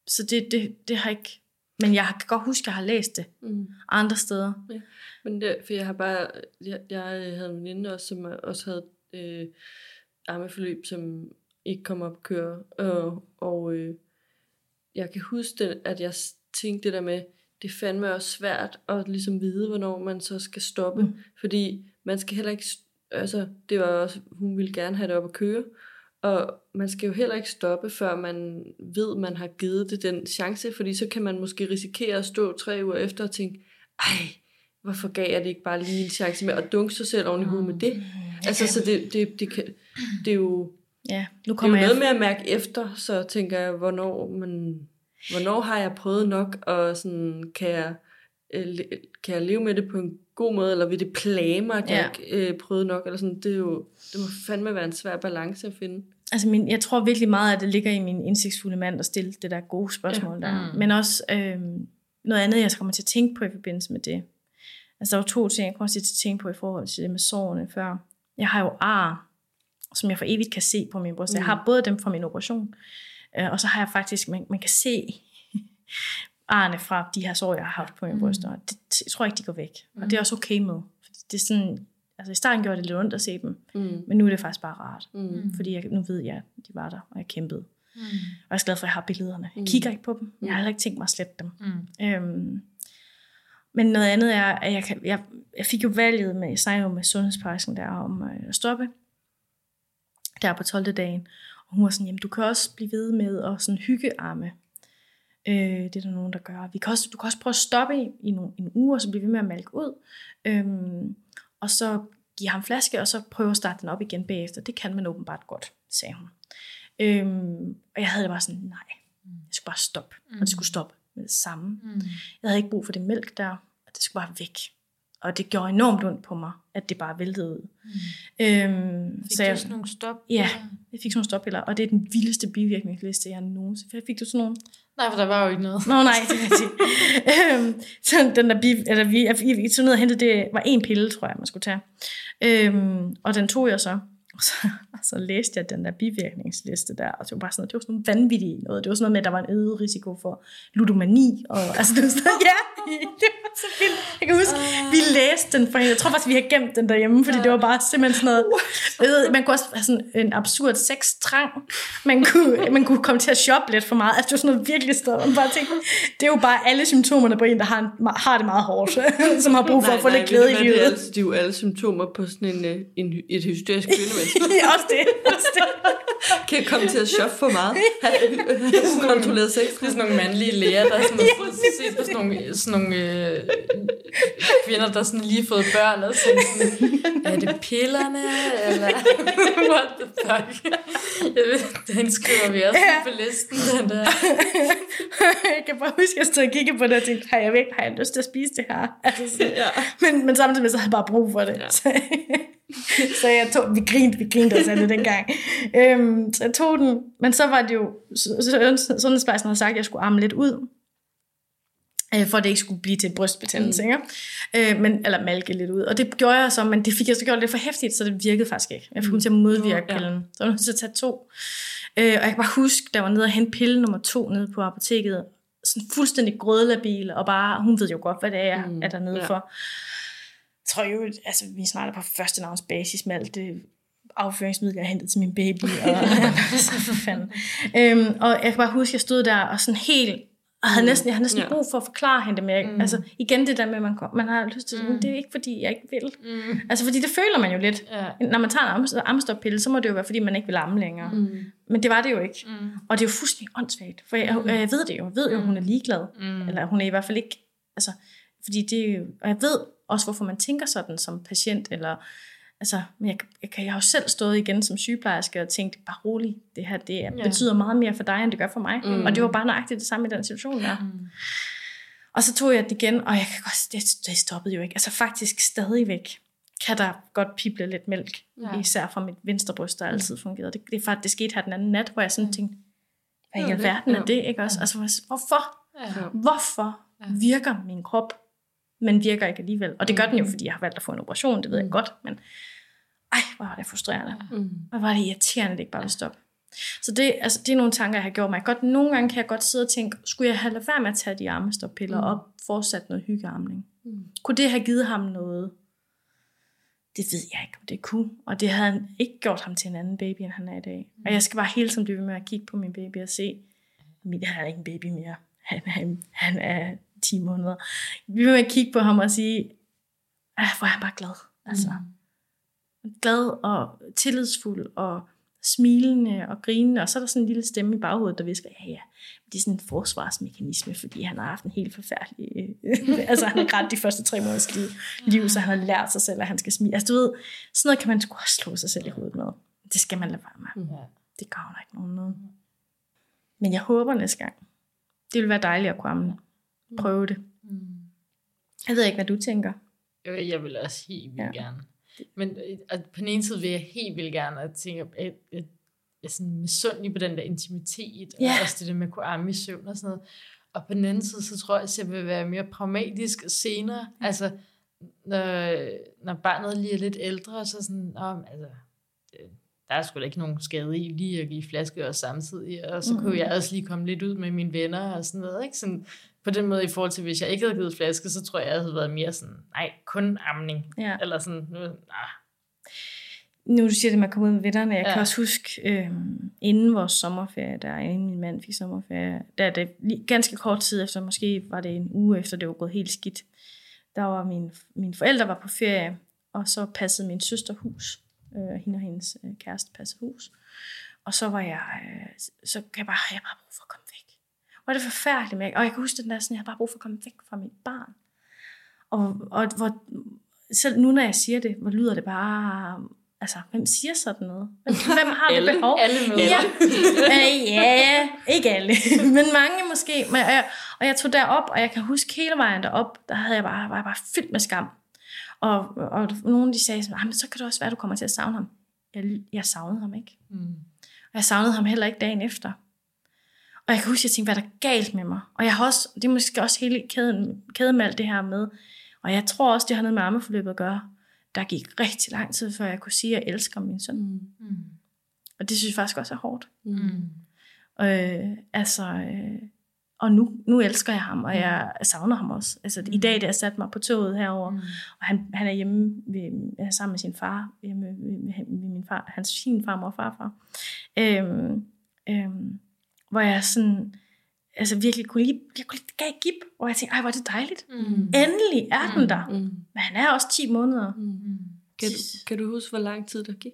Speaker 3: så det, det, det har ikke... Men jeg kan godt huske, at jeg har læst det mm. andre steder. Ja.
Speaker 2: Men det, for jeg har bare... Jeg, jeg havde en veninde også, som også havde øh, armeforløb, som ikke kom op at køre. Og, og øh, jeg kan huske, det, at jeg tænkte det der med, det fandme også svært at ligesom vide, hvornår man så skal stoppe. Mm. Fordi man skal heller ikke... Altså, det var også... Hun ville gerne have det op at køre. Og man skal jo heller ikke stoppe, før man ved, man har givet det den chance, fordi så kan man måske risikere at stå tre uger efter og tænke, ej, hvorfor gav jeg det ikke bare lige en chance med at dunke sig selv oven i hovedet med det? Mm. Altså, så det, det, det, kan, det er jo,
Speaker 3: ja, nu kommer
Speaker 2: det er
Speaker 3: jo
Speaker 2: noget med at mærke efter, så tænker jeg, hvornår, man, hvornår har jeg prøvet nok, og sådan, kan jeg, øh, kan jeg leve med det på en god måde, eller vil det plage mig, at ja. jeg ikke øh, prøvede nok, eller sådan, det er jo, det må fandme være en svær balance at finde.
Speaker 3: Altså min, jeg tror virkelig meget, at det ligger i min indsigtsfulde mand at stille det der gode spørgsmål ja. der. Mm. Men også øh, noget andet, jeg kommer til at tænke på i forbindelse med det. Altså der var to ting, jeg kommer til at tænke på i forhold til det med sårene før. Jeg har jo ar, som jeg for evigt kan se på min bryst. Mm. Jeg har både dem fra min operation, øh, og så har jeg faktisk, man, man kan se (laughs) arne fra de her sår, jeg har haft på min mm. bryst. Og det, det, jeg tror ikke, de går væk. Mm. Og det er også okay med. Fordi det er sådan, altså i starten gjorde det lidt ondt at se dem, mm. men nu er det faktisk bare rart. Mm. Fordi jeg, nu ved jeg, at de var der, og jeg kæmpede. Mm. Og jeg er glad for, at jeg har billederne. Jeg mm. kigger ikke på dem. Jeg har heller ikke tænkt mig at slette dem. Mm. Øhm, men noget andet er, at jeg, kan, jeg, jeg fik jo valget med, jeg snakkede jo med sundhedsplejersken der om øh, at stoppe der på 12. dagen. Og hun var sådan, jamen du kan også blive ved med at sådan hyggearme. Øh, det er der nogen, der gør. Vi kan også, du kan også prøve at stoppe i, i nogle, en uge, og så blive ved med at malke ud. Øhm, og så give ham flaske, og så prøve at starte den op igen bagefter. Det kan man åbenbart godt, sagde hun. Øhm, og jeg havde bare sådan, nej, jeg skulle bare stoppe. Mm. Og det skulle stoppe med det samme. Mm. Jeg havde ikke brug for det mælk der, og det skulle bare væk. Og det gjorde enormt ondt på mig, at det bare væltede ud.
Speaker 1: Mm. Øhm, fik så jeg, du sådan nogle stop?
Speaker 3: Ja, jeg fik sådan nogle stoppiller, og det er den vildeste bivirkningsliste, jeg nogensinde fik. du sådan nogle?
Speaker 1: Nej, for der var jo ikke noget.
Speaker 3: Nå nej, det jeg sige. (laughs) øhm, så den der bi, eller vi, jeg, jeg tog ned og hentede, det var en pille, tror jeg, man skulle tage. Øhm, og den tog jeg så. Og så, og så læste jeg den der bivirkningsliste der, og det var bare sådan noget, det var sådan noget vanvittigt noget. Det var sådan noget med, at der var en øget risiko for ludomani. Og, altså, det var sådan, (laughs) ja, (laughs) det var så vildt. Jeg kan huske, uh. vi læste den for hende. Jeg tror faktisk, vi har gemt den derhjemme, fordi uh. det var bare simpelthen sådan noget. Jeg ved, man kunne også have sådan en absurd sextrang. Man kunne, (laughs) man kunne komme til at shoppe lidt for meget. Altså, det var sådan noget virkelig sted. Man bare tænkte, det er jo bare alle symptomerne på en, der har, en, har det meget hårdt, (laughs) som har brug for nej, at få nej, lidt glæde i livet.
Speaker 2: Det er, altså, det er jo alle symptomer på sådan en, øh, en, et hysterisk kvindemenneske.
Speaker 3: ja, også det. Også det.
Speaker 2: kan jeg komme til at shoppe for meget? Have kontrolleret sex?
Speaker 1: Det er sådan nogle mandlige læger, der er sådan, ja, set på sådan nogle, sådan nogle øh, kvinder, der sådan lige fået børn, og sådan, sådan er det pillerne, eller (laughs) what the fuck? Jeg ved, den skriver vi også ja. på listen, den der. (laughs)
Speaker 3: jeg kan bare huske, at jeg stod og kiggede på det, og tænkte, har jeg, har jeg lyst til at spise det her? Altså, sådan, ja. men, men samtidig så havde jeg bare brug for det. Ja. Så, (laughs) så jeg tog, vi grinte, vi grinte os det dengang. Øhm, så jeg tog den, men så var det jo, sundhedsplejersken havde sagt, at jeg skulle arme lidt ud, øh, for at det ikke skulle blive til brystbetændelse, mm. ikke? Øh, men, eller malke lidt ud. Og det gjorde jeg så, men det fik jeg så gjort lidt for hæftigt, så det virkede faktisk ikke. Jeg fik mm. til at modvirke ja. pillen. Så jeg nødt til at tage to. Øh, og jeg kan bare huske, der var nede og hente pille nummer to nede på apoteket, sådan fuldstændig grødlabil, og bare, hun ved jo godt, hvad det er, mm. er dernede ja. for tror jo, altså vi snakker på første navns basis med alt det afføringsmiddel, jeg hentet til min baby, og (laughs) (laughs) så for fanden. Øhm, og jeg kan bare huske, at jeg stod der og sådan helt, og havde mm. næsten, jeg havde næsten ja. brug for at forklare hende det med, mm. altså igen det der med, at man, man har lyst til, mm. det er ikke fordi, jeg ikke vil. Mm. Altså fordi det føler man jo lidt. Ja. Når man tager en ammestoppille, så må det jo være, fordi man ikke vil amme længere. Mm. Men det var det jo ikke. Mm. Og det er jo fuldstændig åndssvagt, for jeg, mm. jeg ved det jo, jeg ved jo, at hun er ligeglad. Mm. Eller hun er i hvert fald ikke, altså, fordi det og jeg ved, også hvorfor man tænker sådan som patient, eller altså, jeg, jeg, jeg har jo selv stået igen som sygeplejerske og tænkt, bare rolig, det her det ja. betyder meget mere for dig, end det gør for mig. Mm. Og det var bare nøjagtigt det samme i den situation der. Mm. Og så tog jeg det igen, og jeg kan godt, det, det stoppede jo ikke. Altså faktisk stadigvæk kan der godt pible lidt mælk, ja. især fra mit venstre bryst, der altid fungerede. Det, det, faktisk, det skete her den anden nat, hvor jeg sådan tænkte, hvad i alverden er det, ikke også? Altså, hvorfor? Ja. Hvorfor virker min krop men virker ikke alligevel. Og det gør den jo, mm. fordi jeg har valgt at få en operation, det ved jeg mm. godt, men ej, hvor var det frustrerende. Mm. Hvor var det irriterende, det ikke bare ville stoppe. Så det, altså, det er nogle tanker, jeg har gjort mig. Godt, nogle gange kan jeg godt sidde og tænke, skulle jeg have lade være med at tage de armestoppiller mm. og fortsat noget hyggearmning? Mm. Kunne det have givet ham noget? Det ved jeg ikke, om det kunne. Og det havde han ikke gjort ham til en anden baby, end han er i dag. Mm. Og jeg skal bare hele tiden blive med at kigge på min baby og se, at han er ikke en baby mere. Han er, han er 10 måneder. Vi vil kigge på ham og sige, hvor er han bare glad. Altså, mm. Glad og tillidsfuld og smilende og grinende, og så er der sådan en lille stemme i baghovedet, der visker, ja ja, det er sådan en forsvarsmekanisme, fordi han har haft en helt forfærdelig, (laughs) altså han har grædt de første tre måneders liv, liv, så han har lært sig selv, at han skal smile. Altså du ved, sådan noget kan man sgu også slå sig selv i hovedet med. Det skal man lade være med. Mm. Det gavner ikke nogen noget. Men jeg håber næste gang, det vil være dejligt at kunne prøve det. Mm. Jeg ved ikke, hvad du tænker.
Speaker 1: Jeg vil også helt vildt ja. gerne. Men øh, at på den ene side vil jeg helt vildt gerne, at tænke, at jeg, jeg er sådan misundelig på den der intimitet, ja. og også det der med at kunne arme i søvn og sådan noget. Og på den anden side, så tror jeg, at jeg vil være mere pragmatisk senere. Mm. Altså, når, når barnet lige er lidt ældre, så sådan, om, altså, der er sgu da ikke nogen skade i lige at give flaske også samtidig, og så mm. kunne jeg også lige komme lidt ud med mine venner og sådan noget, ikke? Sådan, på den måde i forhold til, hvis jeg ikke havde givet flaske, så tror jeg, jeg havde været mere sådan, nej, kun amning. Ja. Eller sådan, nu, nah.
Speaker 3: Nu du siger det med at komme ud med vennerne, jeg ja. kan også huske, øh, inden vores sommerferie, der inden min mand fik sommerferie, der er det ganske kort tid efter, måske var det en uge efter, det var gået helt skidt, der var min, mine forældre var på ferie, og så passede min søster hus. Øh, hende og hendes øh, kæreste passede hus. Og så var jeg, øh, så kan jeg bare, jeg bare brug for at komme var det forfærdeligt med, og jeg kan huske den der sådan, jeg har bare brug for at komme væk fra mit barn. Og, og hvor, selv nu når jeg siger det, hvor lyder det bare, altså, hvem siger sådan noget? Hvem, hvem har alle, det behov?
Speaker 1: Alle møder.
Speaker 3: Ja, øh, ja ikke alle, (laughs) men mange måske. Men, og, jeg, og jeg tog derop, og jeg kan huske hele vejen derop, der havde jeg bare, var jeg bare fyldt med skam. Og, og nogen de sagde sådan, ah, men så kan det også være, at du kommer til at savne ham. Jeg, jeg savnede ham ikke. Mm. Og jeg savnede ham heller ikke dagen efter. Og jeg kan huske, at jeg tænkte, hvad er der galt med mig? Og jeg har også, det er måske også hele kæden, kæden med alt det her med. Og jeg tror også, det har noget med armeforløbet at gøre. Der gik rigtig lang tid, før jeg kunne sige, at jeg elsker min søn. Mm. Mm. Og det synes jeg faktisk også er hårdt. Mm. Øh, altså, øh, og nu, nu elsker jeg ham, og jeg savner ham også. Altså, mm. I dag, da jeg satte mig på toget herover, mm. og han, han er hjemme ved, er sammen med sin far, hjemme ved, ved, ved min far, hans sin farmor og farfar, øhm, øhm, hvor jeg sådan, altså virkelig kunne lide, jeg kunne lide gav gip, hvor jeg tænkte, ej, hvor er det dejligt. Mm. Endelig er den der. Mm. Men han er også 10 måneder. Mm.
Speaker 2: Kan, du, kan du huske, hvor lang tid der gik?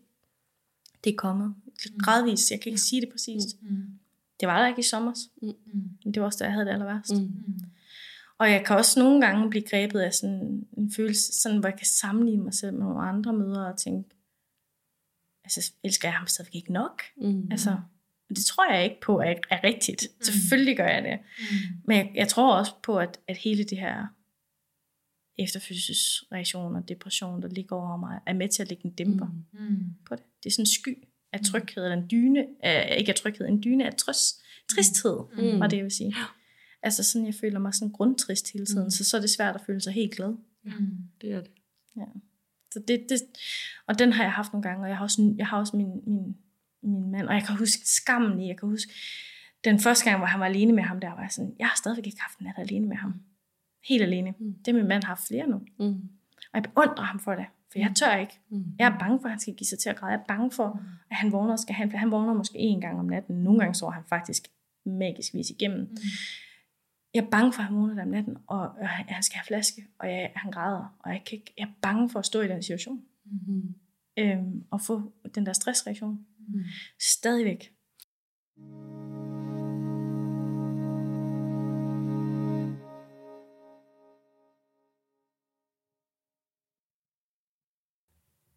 Speaker 3: Det er kommet. Gradvist, jeg kan ikke sige det præcist. Mm. Det var der ikke i sommer. Mm. Men det var også da jeg havde det aller værst. Mm. Og jeg kan også nogle gange blive grebet af sådan en følelse, sådan, hvor jeg kan sammenligne mig selv med nogle andre mødre og tænke, altså elsker jeg ham stadigvæk ikke nok? Mm. Altså, det tror jeg ikke på er, er rigtigt. Mm. Selvfølgelig gør jeg det. Mm. Men jeg, jeg tror også på, at, at hele det her efterfødselsreaktion og depression, der ligger over mig, er med til at lægge en dæmper mm. mm. på det. Det er sådan en sky af mm. tryghed, eller en dyne, af, ikke af tryghed, en dyne af trøst, tristhed, mm. var det, jeg vil sige. Altså sådan, jeg føler mig sådan grundtrist hele tiden, mm. så så er det svært at føle sig helt glad.
Speaker 2: Mm. Det er det.
Speaker 3: Ja. Så det, det, og den har jeg haft nogle gange, og jeg har også, jeg har også min, min, min mand, og jeg kan huske skammen i, jeg kan huske, den første gang, hvor han var alene med ham, der var jeg sådan, jeg har stadigvæk ikke haft en nat alene med ham. Helt alene. Mm. Det har min mand haft flere nu. Mm. Og jeg beundrer ham for det. For jeg tør ikke. Mm. Jeg er bange for, at han skal give sig til at græde. Jeg er bange for, mm. at han vågner, skal han, han vågner måske en gang om natten. Nogle gange så han faktisk magisk vis igennem. Mm. Jeg er bange for, at han vågner om natten, og han skal have flaske, og jeg, han græder. Og jeg, kan ikke, jeg er bange for at stå i den situation. Mm. Øhm, og få den der stressreaktion. Mm. Stadigvæk.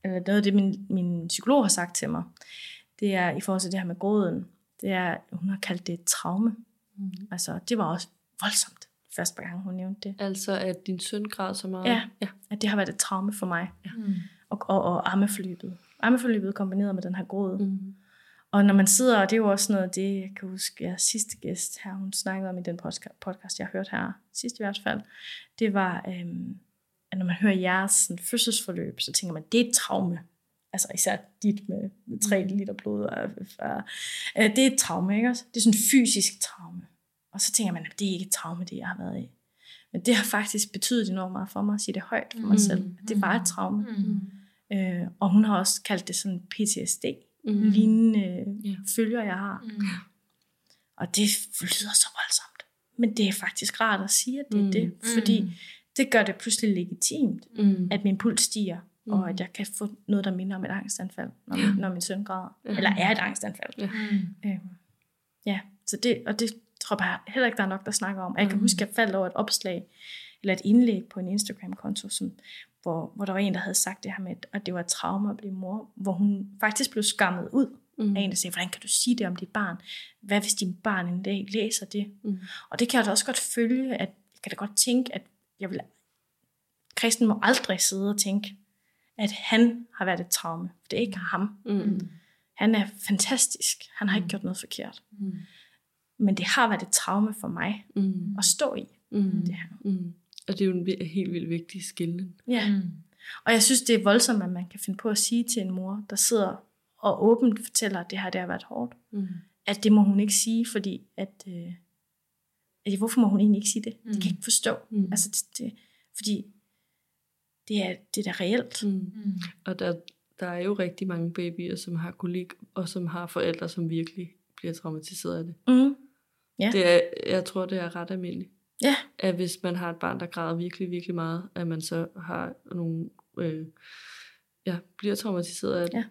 Speaker 3: eller noget af det, min, min psykolog har sagt til mig, det er i forhold til det her med gråden, det er, hun har kaldt det et traume. Mm. Altså, det var også voldsomt, første gang hun nævnte det.
Speaker 2: Altså, at din søn græd så meget?
Speaker 3: Ja, ja. at det har været et traume for mig. Ja. Mm. Og, og, og armeforløbet. Armeforløbet kombineret med den her gråd. Mm. Og når man sidder, og det er jo også noget det, jeg kan huske, jeg sidste gæst her, hun snakkede om i den podcast, jeg har hørt her, sidst i hvert fald, det var, øhm, at når man hører jeres sådan, fødselsforløb, så tænker man, det er et traume. Altså især dit med, med 3 mm. liter blod. Og, og, og, det er et traume, ikke også? Det er sådan en fysisk traume. Og så tænker man, at det er ikke et traume, det jeg har været i. Men det har faktisk betydet enormt meget for mig at sige det højt for mig mm. selv. At det var et traume. Mm. Øh, og hun har også kaldt det sådan PTSD. Mm. Lignende yeah. følger, jeg har. Mm. Og det lyder så voldsomt. Men det er faktisk rart at sige, at det er mm. det. Fordi mm det gør det pludselig legitimt, mm. at min puls stiger, mm. og at jeg kan få noget, der minder om et angstanfald, når, min, når min søn græder. Mm. Eller er et angstanfald. Mm. Øhm, ja, så det, og det tror jeg heller ikke, der er nok, der snakker om. Jeg kan mm. huske, at jeg faldt over et opslag, eller et indlæg på en Instagram-konto, som, hvor, hvor der var en, der havde sagt det her med, at det var et traume at blive mor, hvor hun faktisk blev skammet ud mm. af en, der sagde, hvordan kan du sige det om dit barn? Hvad hvis din barn en dag læser det? Mm. Og det kan jeg da også godt følge, at jeg kan da godt tænke, at jeg vil, kristen må aldrig sidde og tænke, at han har været et traume. Det er ikke ham. Mm. Han er fantastisk. Han har ikke mm. gjort noget forkert. Mm. Men det har været et traume for mig mm. at stå i. Mm. Det her.
Speaker 2: Mm. Og det er jo en helt vildt vigtig skille.
Speaker 3: Ja. Mm. Og jeg synes, det er voldsomt, at man kan finde på at sige til en mor, der sidder og åbent fortæller, at det her det har været hårdt. Mm. At det må hun ikke sige, fordi at, øh, at hvorfor må hun egentlig ikke sige det? Mm. Det kan jeg ikke forstå. Mm. Altså, det, det, fordi det er, det er da reelt. Mm.
Speaker 2: Mm. Og der, der er jo rigtig mange babyer, som har kolik, og som har forældre, som virkelig bliver traumatiseret af det. Mm. Ja. det er, jeg tror, det er ret almindeligt. Ja. At hvis man har et barn, der græder virkelig, virkelig meget, at man så har nogle, øh, ja, bliver traumatiseret af det. Ja.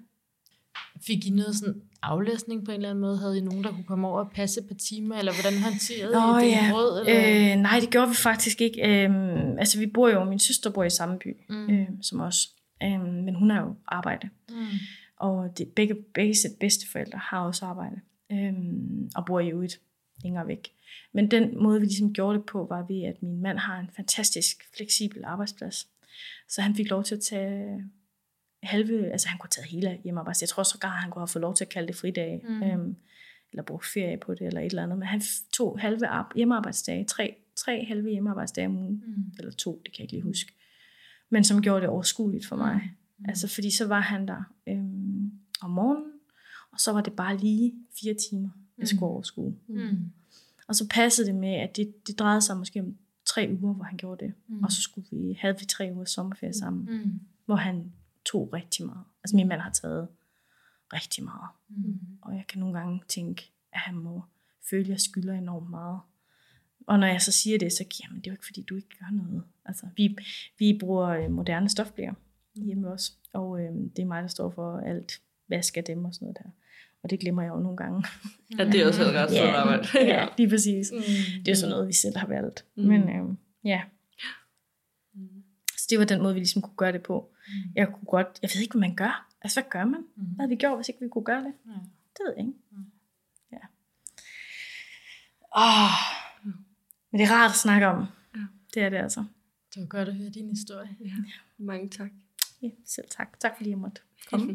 Speaker 1: Fik I noget sådan aflæsning på en eller anden måde? Havde I nogen, der kunne komme over og passe par timer, eller hvordan håndterede Nå, I det ja. råd?
Speaker 3: Eller? Øh, nej, det gjorde vi faktisk ikke. Øhm, altså, vi bor jo, min søster bor i samme by mm. øhm, som os, øhm, men hun har jo arbejde. Mm. Og det, begge, begge bedste forældre har også arbejde, øhm, og bor i øvrigt længere væk. Men den måde, vi ligesom gjorde det på, var ved, at min mand har en fantastisk fleksibel arbejdsplads. Så han fik lov til at tage halve, altså han kunne tage hele hjemmearbejde. Jeg tror så godt, han kunne have fået lov til at kalde det fridag, mm. øhm, eller bruge ferie på det, eller et eller andet. Men han tog halve hjemmearbejdsdage, tre, tre halve hjemmearbejdsdage om ugen, mm. eller to, det kan jeg ikke lige huske. Men som gjorde det overskueligt for mig. Mm. Altså fordi så var han der øhm, om morgenen, og så var det bare lige fire timer, jeg skulle mm. overskue. Mm. Og så passede det med, at det, det drejede sig måske om tre uger, hvor han gjorde det. Mm. Og så skulle vi, havde vi tre uger sommerferie sammen, mm. hvor han tog rigtig meget. Altså min mand har taget rigtig meget. Mm. Og jeg kan nogle gange tænke, at han må føle, at jeg skylder enormt meget. Og når jeg så siger det, så jamen, det er jo ikke fordi, du ikke gør noget. Altså, vi, vi bruger øh, moderne stofblære hjemme også, og øh, det er mig, der står for alt vask af dem og sådan noget der. Og det glemmer jeg jo nogle gange.
Speaker 2: Ja, det er også et ret stort arbejde. (laughs)
Speaker 3: ja, lige præcis. Mm. Det er sådan noget, vi selv har valgt. Mm. Men øh, ja. Så det var den måde, vi ligesom kunne gøre det på. Mm. Jeg kunne godt, jeg ved ikke, hvad man gør. Altså, hvad gør man? Mm. Hvad havde vi gjort, hvis ikke vi kunne gøre det? Ja. Det ved jeg ikke. Mm. Ja. Åh, men det er rart at snakke om. Ja. Det er det altså.
Speaker 1: Det var godt at høre din historie. Ja. ja.
Speaker 2: Mange tak.
Speaker 3: Ja, selv tak. Tak fordi jeg måtte komme.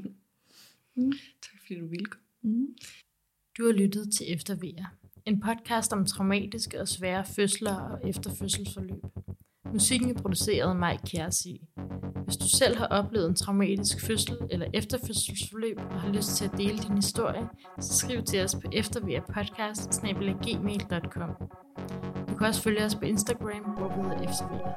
Speaker 3: (laughs)
Speaker 2: mm. Tak fordi du ville komme. Mm.
Speaker 1: Du har lyttet til Eftervejer. En podcast om traumatiske og svære fødsler og efterfødselsforløb. Musikken er produceret af Mike Kjærsi. Hvis du selv har oplevet en traumatisk fødsel eller efterfødselsforløb og har lyst til at dele din historie, så skriv til os på eftervejerpodcast.gmail.com Du kan også følge os på Instagram, hvor vi hedder Eftervejer.